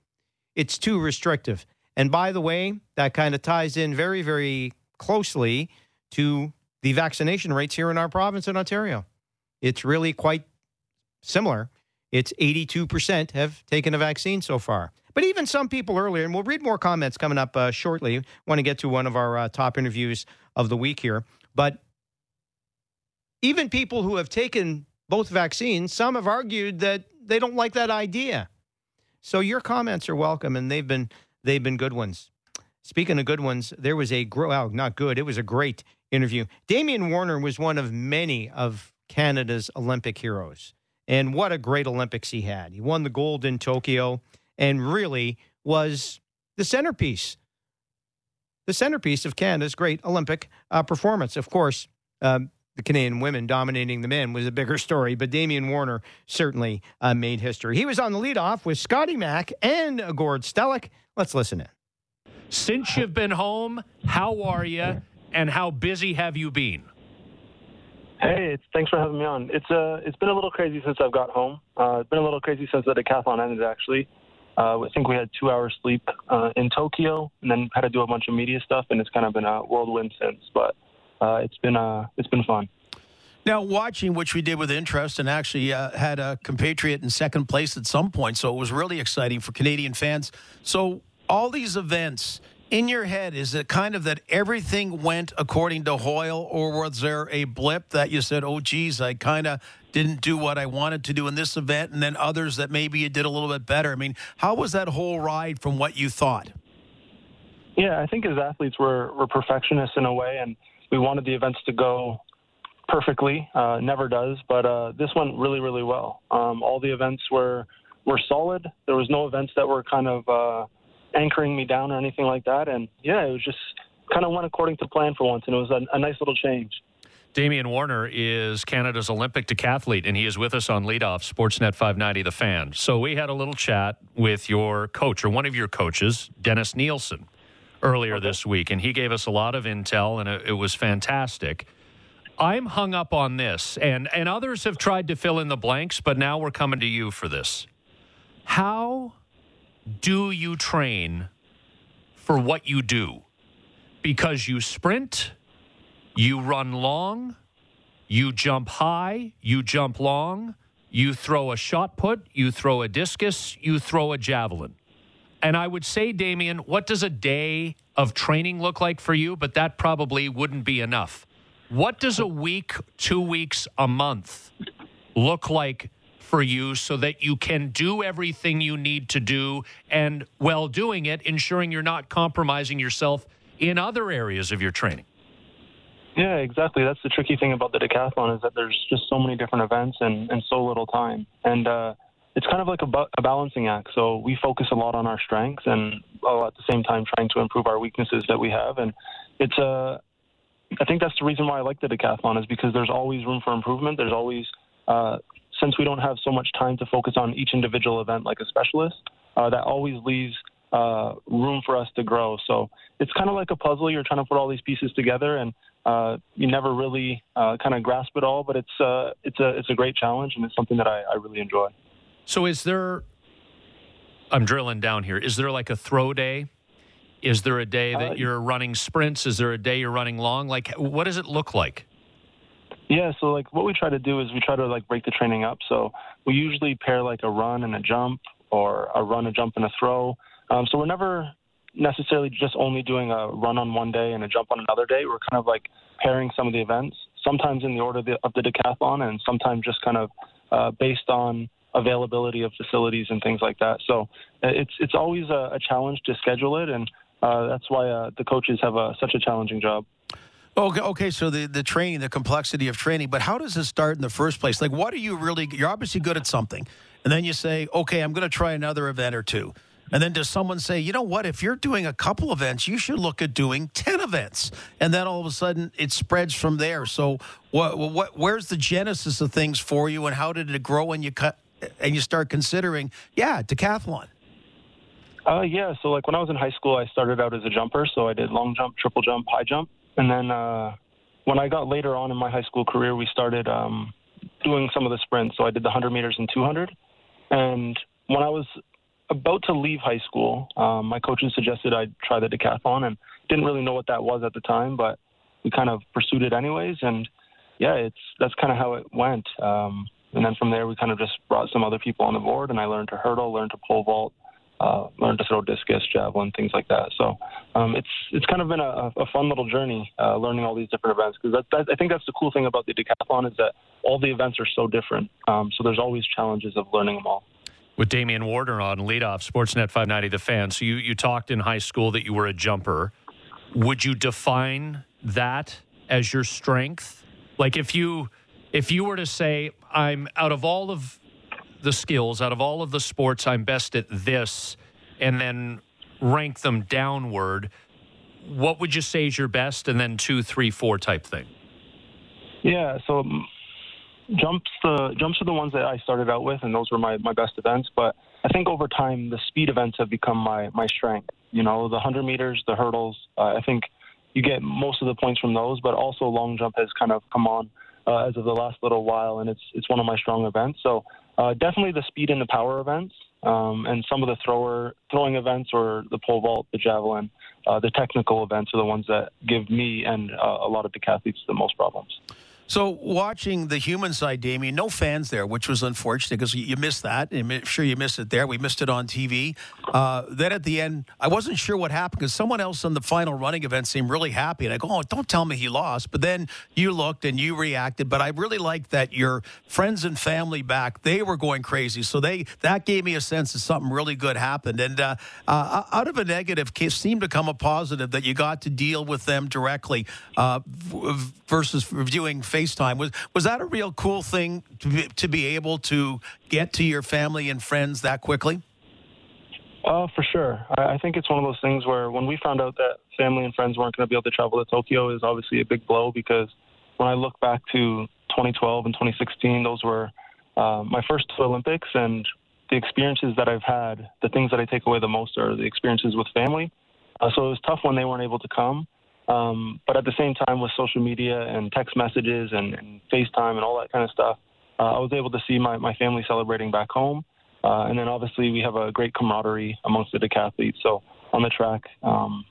it's too restrictive. And by the way, that kind of ties in very, very closely to the vaccination rates here in our province in Ontario. It's really quite similar. It's 82% have taken a vaccine so far. But even some people earlier, and we'll read more comments coming up uh, shortly. Want to get to one of our uh, top interviews of the week here. But even people who have taken both vaccines, some have argued that they don't like that idea. So your comments are welcome, and they've been they've been good ones. Speaking of good ones, there was a well, not good. It was a great interview. Damian Warner was one of many of Canada's Olympic heroes, and what a great Olympics he had. He won the gold in Tokyo, and really was the centerpiece, the centerpiece of Canada's great Olympic uh, performance. Of course. Um, the Canadian women dominating the men was a bigger story, but Damian Warner certainly uh, made history. He was on the leadoff with Scotty Mack and Gord Stellick. Let's listen in. Since you've been home, how are you, and how busy have you been? Hey, thanks for having me on. It's uh, it's been a little crazy since I've got home. Uh, it's been a little crazy since the decathlon ended. Actually, uh, I think we had two hours sleep uh, in Tokyo, and then had to do a bunch of media stuff, and it's kind of been a whirlwind since. But uh, it's been uh, it's been fun. Now, watching which we did with interest, and actually uh, had a compatriot in second place at some point, so it was really exciting for Canadian fans. So, all these events in your head, is it kind of that everything went according to Hoyle, or was there a blip that you said, "Oh, geez, I kind of didn't do what I wanted to do in this event," and then others that maybe you did a little bit better? I mean, how was that whole ride from what you thought? Yeah, I think as athletes, we're we're perfectionists in a way, and we wanted the events to go perfectly. Uh, never does, but uh, this went really, really well. Um, all the events were were solid. There was no events that were kind of uh, anchoring me down or anything like that. And yeah, it was just kind of went according to plan for once, and it was a, a nice little change. Damian Warner is Canada's Olympic decathlete, and he is with us on leadoff Sportsnet 590 The Fan. So we had a little chat with your coach, or one of your coaches, Dennis Nielsen earlier okay. this week, and he gave us a lot of intel, and it, it was fantastic. I'm hung up on this, and, and others have tried to fill in the blanks, but now we're coming to you for this. How do you train for what you do? Because you sprint, you run long, you jump high, you jump long, you throw a shot put, you throw a discus, you throw a javelin. And I would say, Damian, what does a day of training look like for you? But that probably wouldn't be enough. What does a week, two weeks, a month look like for you so that you can do everything you need to do and while doing it, ensuring you're not compromising yourself in other areas of your training? Yeah, exactly. That's the tricky thing about the decathlon is that there's just so many different events and, and so little time. And, uh, it's kind of like a, a, balancing act. So we focus a lot on our strengths and while at the same time trying to improve our weaknesses that we have. And it's a, uh, I think that's the reason why I like the decathlon is because there's always room for improvement. There's always, uh, since we don't have so much time to focus on each individual event like a specialist, uh, that always leaves uh, room for us to grow. So it's kind of like a puzzle. You're trying to put all these pieces together, and uh, you never really uh, kind of grasp it all. But it's uh, it's a it's a great challenge, and it's something that I, I really enjoy. So is there I'm drilling down here. Is there like a throw day? Is there a day that uh, you're running sprints? Is there a day you're running long? Like what does it look like? Yeah, so like what we try to do is we try to like break the training up. So we usually pair like a run and a jump or a run, a jump and a throw. Um, so we're never necessarily just only doing a run on one day and a jump on another day. We're kind of like pairing some of the events, sometimes in the order of the, of the decathlon and sometimes just kind of uh, based on availability of facilities and things like that. So uh, it's it's always a, a challenge to schedule it, and uh, that's why uh, the coaches have a, such a challenging job. Okay, okay. So the, the training, the complexity of training, but how does it start in the first place? Like, what are you really? You're obviously good at something, and then you say, okay, I'm going to try another event or two. And then does someone say, you know what, if you're doing a couple events, you should look at doing 10 events. And then all of a sudden it spreads from there. So what, what, where's the genesis of things for you and how did it grow and you cut and you start considering, yeah, decathlon? Uh, yeah, so like when I was in high school, I started out as a jumper. So I did long jump, triple jump, high jump. And then uh, when I got later on in my high school career, we started um, doing some of the sprints. So I did the 100 meters and 200. And when I was about to leave high school, um, my coaches suggested I try the decathlon, and didn't really know what that was at the time, but we kind of pursued it anyways. And yeah, it's that's kind of how it went. Um, and then from there, we kind of just brought some other people on the board, and I learned to hurdle, learned to pole vault, uh, to throw discus, javelin, things like that. So um, it's it's kind of been a, a fun little journey uh, learning all these different events because that, that, I think that's the cool thing about the decathlon is that all the events are so different. Um, so there's always challenges of learning them all. With Damian Warner on leadoff, Sportsnet 590, the fan. So you you talked in high school that you were a jumper. Would you define that as your strength? Like if you if you were to say I'm out of all of the skills, out of all of the sports, I'm best at this, and then rank them downward, what would you say is your best, and then two, three, four type thing? Yeah, so um, jumps the jumps are the ones that I started out with, and those were my, my best events. But I think over time, the speed events have become my my strength. You know, the hundred meters, the hurdles. Uh, I think you get most of the points from those, but also long jump has kind of come on uh, as of the last little while, and it's it's one of my strong events. So uh, definitely the speed and the power events, um, and some of the thrower throwing events or the pole vault, the javelin, uh, the technical events are the ones that give me and uh, a lot of decathletes the most problems. So, watching the human side, Damian, no fans there, which was unfortunate because you missed that. I'm sure you missed it there. We missed it on TV. Uh, then at the end, I wasn't sure what happened because someone else on the final running event seemed really happy. And I go, oh, don't tell me he lost. But then you looked and you reacted. But I really liked that your friends and family back, they were going crazy. So they that gave me a sense that something really good happened. And uh, uh, out of a negative, case seemed to come a positive that you got to deal with them directly uh, versus reviewing FaceTime. Was was that a real cool thing to be, to be able to get to your family and friends that quickly? Uh, for sure. I, I think it's one of those things where when we found out that family and friends weren't going to be able to travel to Tokyo is obviously a big blow because when I look back to 2012 and 2016, those were uh, my first two Olympics, and the experiences that I've had, the things that I take away the most are the experiences with family. Uh, so it was tough when they weren't able to come. Um, but at the same time, with social media and text messages and, and FaceTime and all that kind of stuff, uh, I was able to see my, my family celebrating back home. Uh, and then obviously we have a great camaraderie amongst the decathletes. So on the track, um,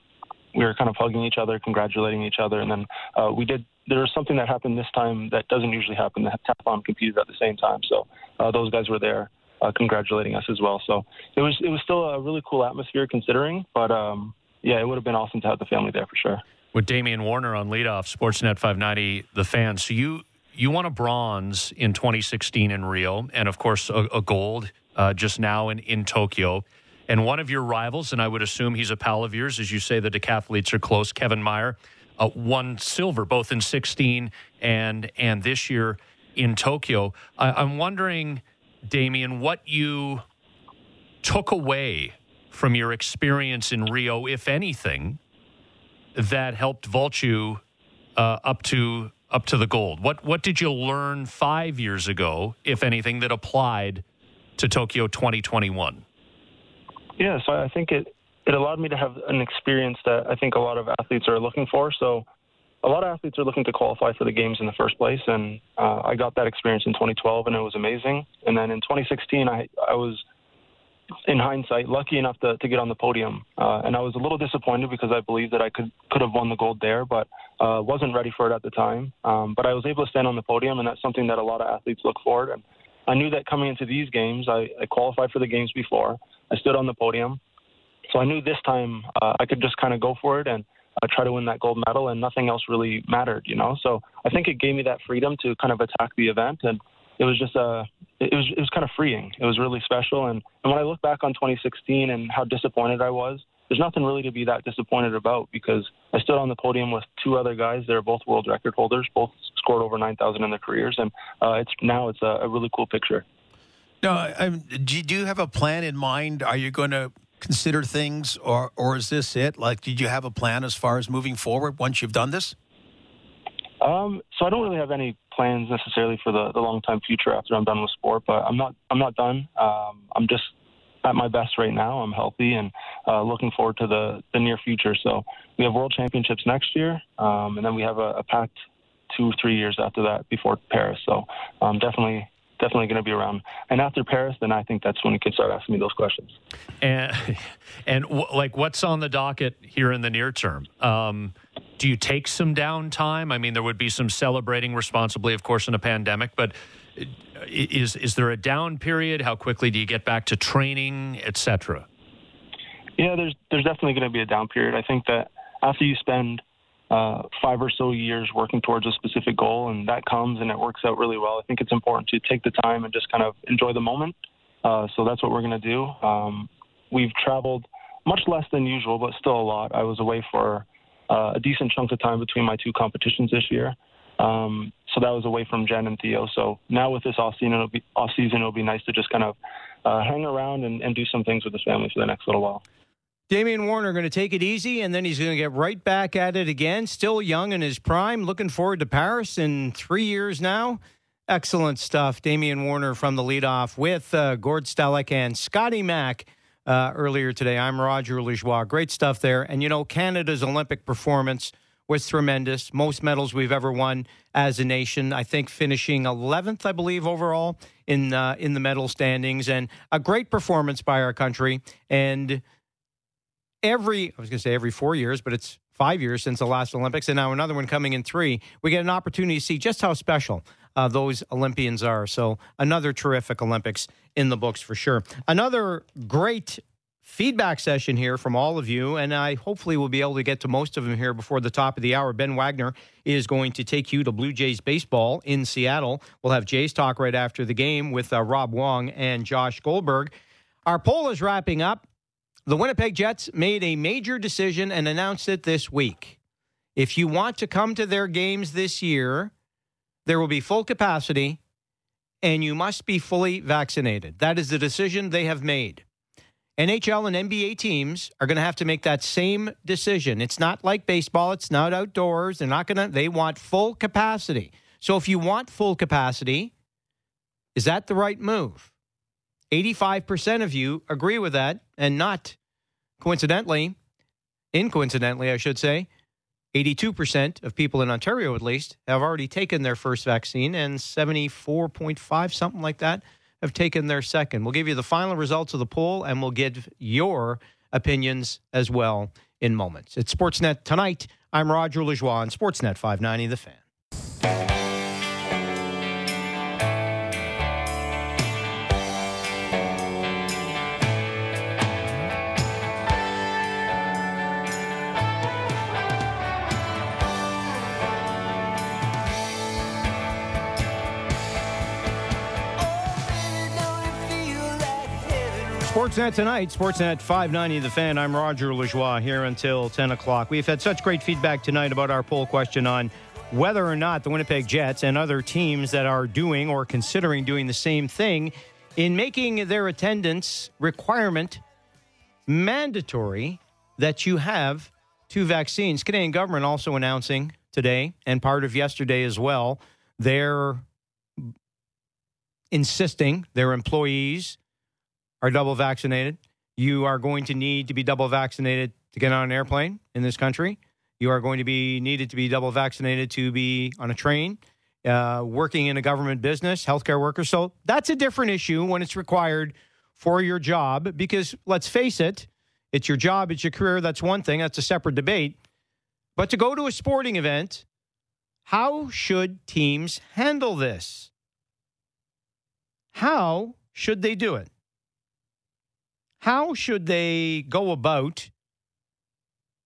we were kind of hugging each other, congratulating each other, and then uh, we did. There was something that happened this time that doesn't usually happen. The heptathlon competed at the same time, so uh, those guys were there uh, congratulating us as well. So it was it was still a really cool atmosphere considering, but um, yeah, it would have been awesome to have the family there for sure with Damian Warner on leadoff, Sportsnet 590, the fans. So you you won a bronze in 2016 in Rio, and of course a, a gold uh, just now in in Tokyo. And one of your rivals, and I would assume he's a pal of yours, as you say the decathletes are close. Kevin Mayer uh, won silver both in 16 and and this year in Tokyo. I, I'm wondering, Damian, what you took away from your experience in Rio, if anything, that helped vault you uh, up to up to the gold? What what did you learn five years ago, if anything, that applied to Tokyo 2021? Yeah, so I think it it allowed me to have an experience that I think a lot of athletes are looking for. So a lot of athletes are looking to qualify for the games in the first place, and uh, I got that experience in 2012, and it was amazing. And then in 2016, I I was in hindsight, lucky enough to, to get on the podium. Uh, and I was a little disappointed because I believed that I could could have won the gold there, but uh, wasn't ready for it at the time. Um, but I was able to stand on the podium, and that's something that a lot of athletes look for. And I knew that coming into these games, I, I qualified for the games before. I stood on the podium, so I knew this time uh, I could just kind of go for it and uh, try to win that gold medal, and nothing else really mattered, you know. So I think it gave me that freedom to kind of attack the event and it was just a it was it was kind of freeing. It was really special. And, and when I look back on 2016 and how disappointed I was, there's nothing really to be that disappointed about because I stood on the podium with two other guys. They're both world record holders, both scored over 9,000 in their careers, and uh, it's now it's a, a, really cool picture. No, I'm, do you have a plan in mind? Are you going to consider things, or or is this it? Like, did you have a plan as far as moving forward once you've done this? Um, so I don't really have any plans necessarily for the, the long time future after I'm done with sport, but I'm not I'm not done. Um, I'm just at my best right now. I'm healthy and uh, looking forward to the, the near future. So we have World Championships next year, um, and then we have a, a packed two three years after that before Paris. So um, definitely definitely going to be around. And after Paris, then I think that's when you can start asking me those questions. And and w- like, what's on the docket here in the near term? Um, do you take some downtime? I mean, there would be some celebrating responsibly, of course, in a pandemic, but uh, is is there a down period? How quickly do you get back to training, etc.? Yeah, there's there's definitely going to be a down period. I think that after you spend uh, five or so years working towards a specific goal, and that comes and it works out really well. I think it's important to take the time and just kind of enjoy the moment. Uh, so that's what we're going to do. Um, we've traveled much less than usual, but still a lot. I was away for uh, a decent chunk of time between my two competitions this year. Um, so that was away from Jen and Theo. So now with this off season, it'll be off season. It'll be nice to just kind of uh, hang around and, and do some things with his family for the next little while. Damian Warner going to take it easy, and then he's going to get right back at it again. Still young in his prime. Looking forward to Paris in three years now. Excellent stuff. Damian Warner from the leadoff with uh, Gord Stellick and Scotty Mack uh, earlier today. I'm Roger Lajoie. Great stuff there. And, you know, Canada's Olympic performance was tremendous. Most medals we've ever won as a nation. I think finishing 11th, I believe, overall in uh, in the medal standings, and a great performance by our country. And every, I was going to say every four years, but it's five years since the last Olympics, and now another one coming in three. We get an opportunity to see just how special uh, those Olympians are. So, another terrific Olympics in the books for sure. Another great feedback session here from all of you, and I hopefully will be able to get to most of them here before the top of the hour. Ben Wagner is going to take you to Blue Jays baseball in Seattle. We'll have Jays talk right after the game with uh, Rob Wong and Josh Goldberg. Our poll is wrapping up. The Winnipeg Jets made a major decision and announced it this week. If you want to come to their games this year, there will be full capacity and you must be fully vaccinated. That is the decision they have made. NHL and NBA teams are going to have to make that same decision. It's not like baseball, it's not outdoors. They're not going to, they want full capacity. So if you want full capacity, is that the right move? 85% of you agree with that and not Coincidentally, incoincidentally, I should say, 82% of people in Ontario, at least, have already taken their first vaccine, and 74.5, something like that, have taken their second. We'll give you the final results of the poll, and we'll give your opinions as well in moments. It's Sportsnet tonight. I'm Roger Lajoie on Sportsnet 590, The Fan. Sportsnet tonight, Sportsnet 590 The Fan. I'm Roger Lajoie here until 10 o'clock. We've had such great feedback tonight about our poll question on whether or not the Winnipeg Jets and other teams that are doing or considering doing the same thing in making their attendance requirement mandatory that you have two vaccines. Canadian government also announcing today and part of yesterday as well, they're insisting their employees are double vaccinated. You are going to need to be double vaccinated to get on an airplane in this country. You are going to be needed to be double vaccinated to be on a train, uh, working in a government business, healthcare worker. So that's a different issue when it's required for your job because let's face it, it's your job, it's your career. That's one thing, that's a separate debate. But to go to a sporting event, how should teams handle this? How should they do it? How should they go about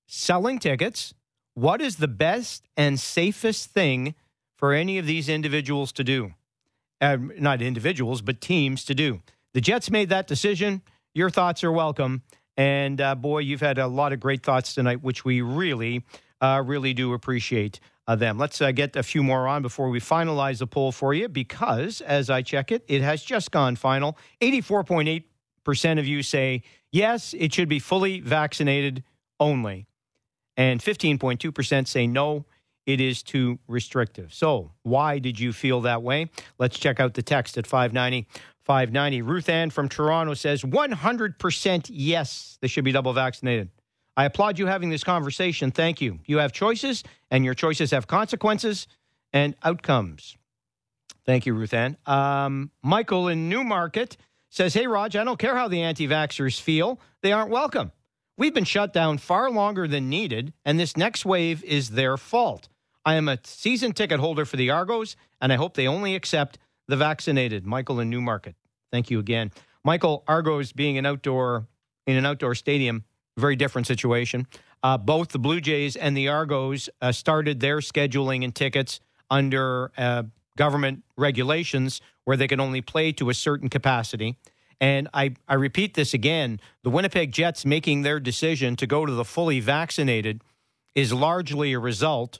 selling tickets? What is the best and safest thing for any of these individuals to do? uh, not individuals, but teams to do. The Jets made that decision. Your thoughts are welcome. And uh, boy, you've had a lot of great thoughts tonight, which we really, uh, really do appreciate uh, them. Let's uh, get a few more on before we finalize the poll for you, because as I check it, it has just gone final. 84.8% of you say yes, it should be fully vaccinated only. And 15.2% say no, it is too restrictive. So, why did you feel that way? Let's check out the text at 590 590. Ruth Ann from Toronto says 100% yes, they should be double vaccinated. I applaud you having this conversation. Thank you. You have choices, and your choices have consequences and outcomes. Thank you, Ruth Ann. Um, Michael in Newmarket says, Hey, Raj, I don't care how the anti vaxxers feel, they aren't welcome. We've been shut down far longer than needed, and this next wave is their fault. I am a season ticket holder for the Argos, and I hope they only accept the vaccinated. Michael in Newmarket. Thank you again. Michael, Argos being an outdoor in an outdoor stadium, very different situation. Uh, both the Blue Jays and the Argos uh, started their scheduling and tickets under uh, government regulations where they can only play to a certain capacity. And I, I repeat this again the Winnipeg Jets making their decision to go to the fully vaccinated is largely a result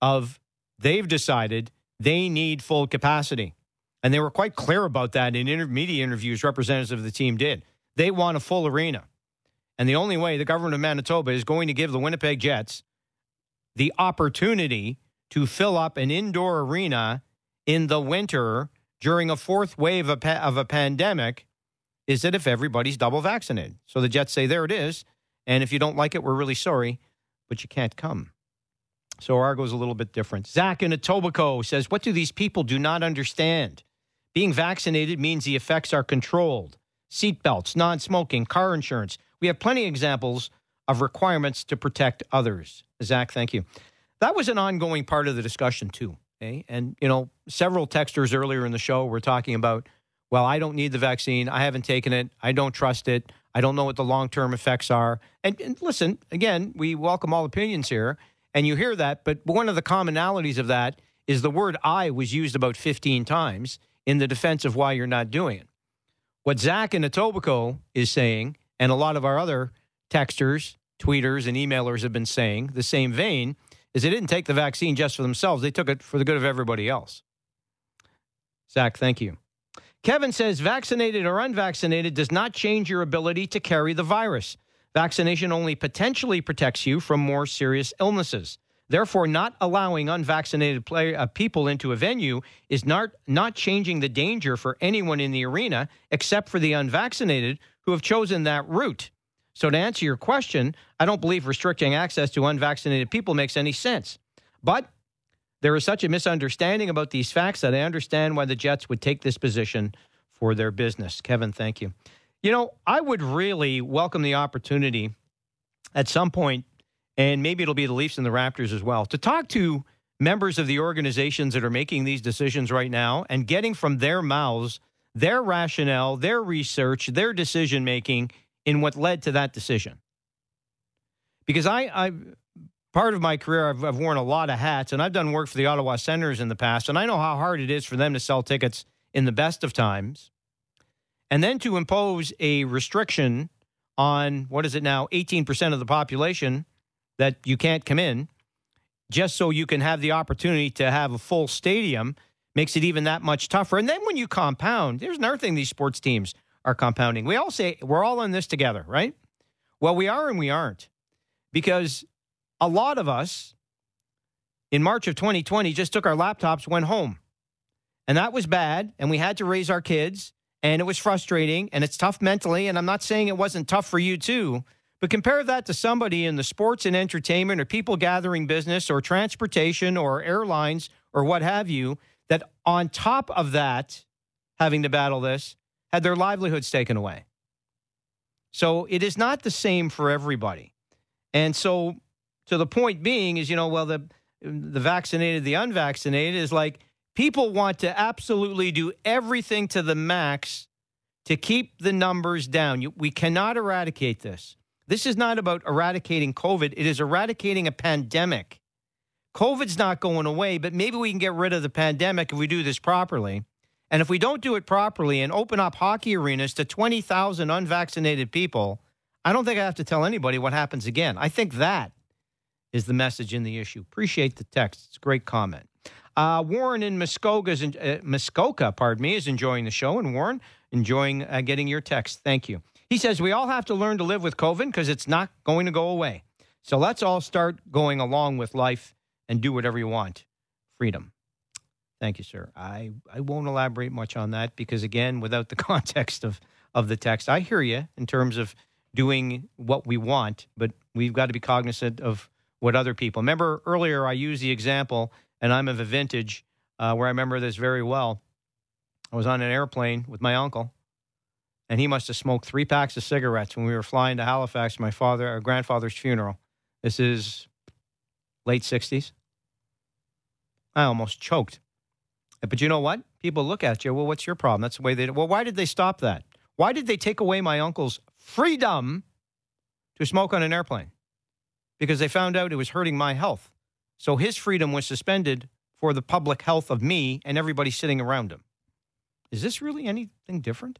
of they've decided they need full capacity. And they were quite clear about that in inter- media interviews representatives of the team did. They want a full arena. And the only way the government of Manitoba is going to give the Winnipeg Jets the opportunity to fill up an indoor arena in the winter during a fourth wave of, pa- of a pandemic is that if everybody's double vaccinated. So the Jets say, there it is. And if you don't like it, we're really sorry, but you can't come. So Argo's a little bit different. Zach in Etobicoke says, What do these people do not understand? Being vaccinated means the effects are controlled. Seatbelts, non smoking, car insurance. We have plenty of examples of requirements to protect others. Zach, thank you. That was an ongoing part of the discussion, too. Okay? And, you know, several texters earlier in the show were talking about, well, I don't need the vaccine. I haven't taken it. I don't trust it. I don't know what the long term effects are. And, and listen, again, we welcome all opinions here. And you hear that, but one of the commonalities of that is the word I was used about 15 times in the defense of why you're not doing it. What Zach and Etobicoke is saying, and a lot of our other texters, tweeters, and emailers have been saying, the same vein, is they didn't take the vaccine just for themselves. They took it for the good of everybody else. Zach, thank you. Kevin says vaccinated or unvaccinated does not change your ability to carry the virus. Vaccination only potentially protects you from more serious illnesses. Therefore, not allowing unvaccinated play, uh, people into a venue is not, not changing the danger for anyone in the arena except for the unvaccinated who have chosen that route. So, to answer your question, I don't believe restricting access to unvaccinated people makes any sense. But there is such a misunderstanding about these facts that I understand why the Jets would take this position for their business. Kevin, thank you. You know, I would really welcome the opportunity at some point, and maybe it'll be the Leafs and the Raptors as well, to talk to members of the organizations that are making these decisions right now and getting from their mouths their rationale, their research, their decision making in what led to that decision. Because I, I part of my career, I've, I've worn a lot of hats, and I've done work for the Ottawa Senators in the past, and I know how hard it is for them to sell tickets in the best of times and then to impose a restriction on what is it now 18% of the population that you can't come in just so you can have the opportunity to have a full stadium makes it even that much tougher and then when you compound there's another thing these sports teams are compounding. We all say we're all in this together right? Well we are and we aren't. Because a lot of us in march of 2020 just took our laptops went home. And that was bad and we had to raise our kids and it was frustrating and it's tough mentally. And I'm not saying it wasn't tough for you too, but compare that to somebody in the sports and entertainment or people gathering business or transportation or airlines or what have you, that on top of that, having to battle this, had their livelihoods taken away. So it is not the same for everybody. And so to the point being is, you know, well, the the vaccinated, the unvaccinated is like people want to absolutely do everything to the max to keep the numbers down. You, we cannot eradicate this. This is not about eradicating COVID, it is eradicating a pandemic. COVID's not going away, but maybe we can get rid of the pandemic if we do this properly. And if we don't do it properly and open up hockey arenas to 20,000 unvaccinated people, I don't think I have to tell anybody what happens again. I think that is the message in the issue. Appreciate the text. It's a great comment. Uh, Warren in Muskoka's, uh, Muskoka, pardon me, is enjoying the show. And Warren, enjoying uh, getting your text. Thank you. He says, We all have to learn to live with COVID because it's not going to go away. So let's all start going along with life and do whatever you want. Freedom. Thank you, sir. I, I won't elaborate much on that because, again, without the context of, of the text, I hear you in terms of doing what we want, but we've got to be cognizant of what other people. Remember earlier, I used the example, and I'm of a vintage uh, where I remember this very well. I was on an airplane with my uncle, and he must have smoked three packs of cigarettes when we were flying to Halifax for my father, our grandfather's funeral. This is late 60s. I almost choked. But you know what? People look at you. Well, what's your problem? That's the way they. Well, why did they stop that? Why did they take away my uncle's freedom to smoke on an airplane? Because they found out it was hurting my health. So his freedom was suspended for the public health of me and everybody sitting around him. Is this really anything different?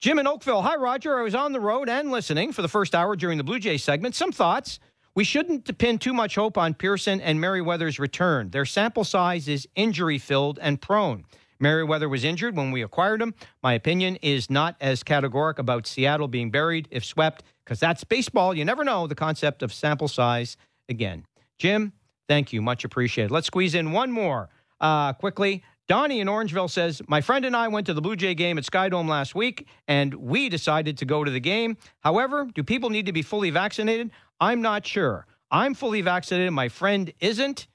Jim in Oakville. Hi, Roger. I was on the road and listening for the first hour during the Blue Jays segment. Some thoughts. We shouldn't depend too much hope on Pearson and Merryweather's return. Their sample size is injury filled and prone. Merriweather was injured when we acquired him. My opinion is not as categoric about Seattle being buried if swept, because that's baseball. You never know the concept of sample size again. Jim, thank you. Much appreciated. Let's squeeze in one more uh, quickly. Donnie in Orangeville says, My friend and I went to the Blue Jay game at Skydome last week, and we decided to go to the game. However, do people need to be fully vaccinated? I'm not sure. I'm fully vaccinated. My friend isn't.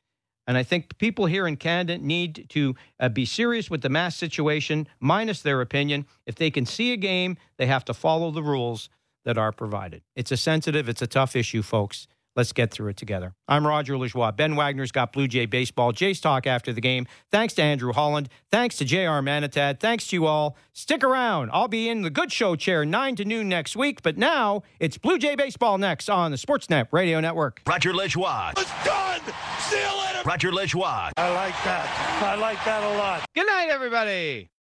And I think people here in Canada need to uh, be serious with the mask situation, minus their opinion. If they can see a game, they have to follow the rules that are provided. It's a sensitive, it's a tough issue, folks. Let's get through it together. I'm Roger Lajoie. Ben Wagner's got Blue Jay Baseball. Jays Talk after the game. Thanks to Andrew Holland. Thanks to JR Manatad. Thanks to you all. Stick around. I'll be in the good show chair 9 to noon next week. But now it's Blue Jay Baseball next on the Sportsnet Radio Network. Roger Lajoie. It's done. See you later. Roger Lajoie. I like that. I like that a lot. Good night, everybody.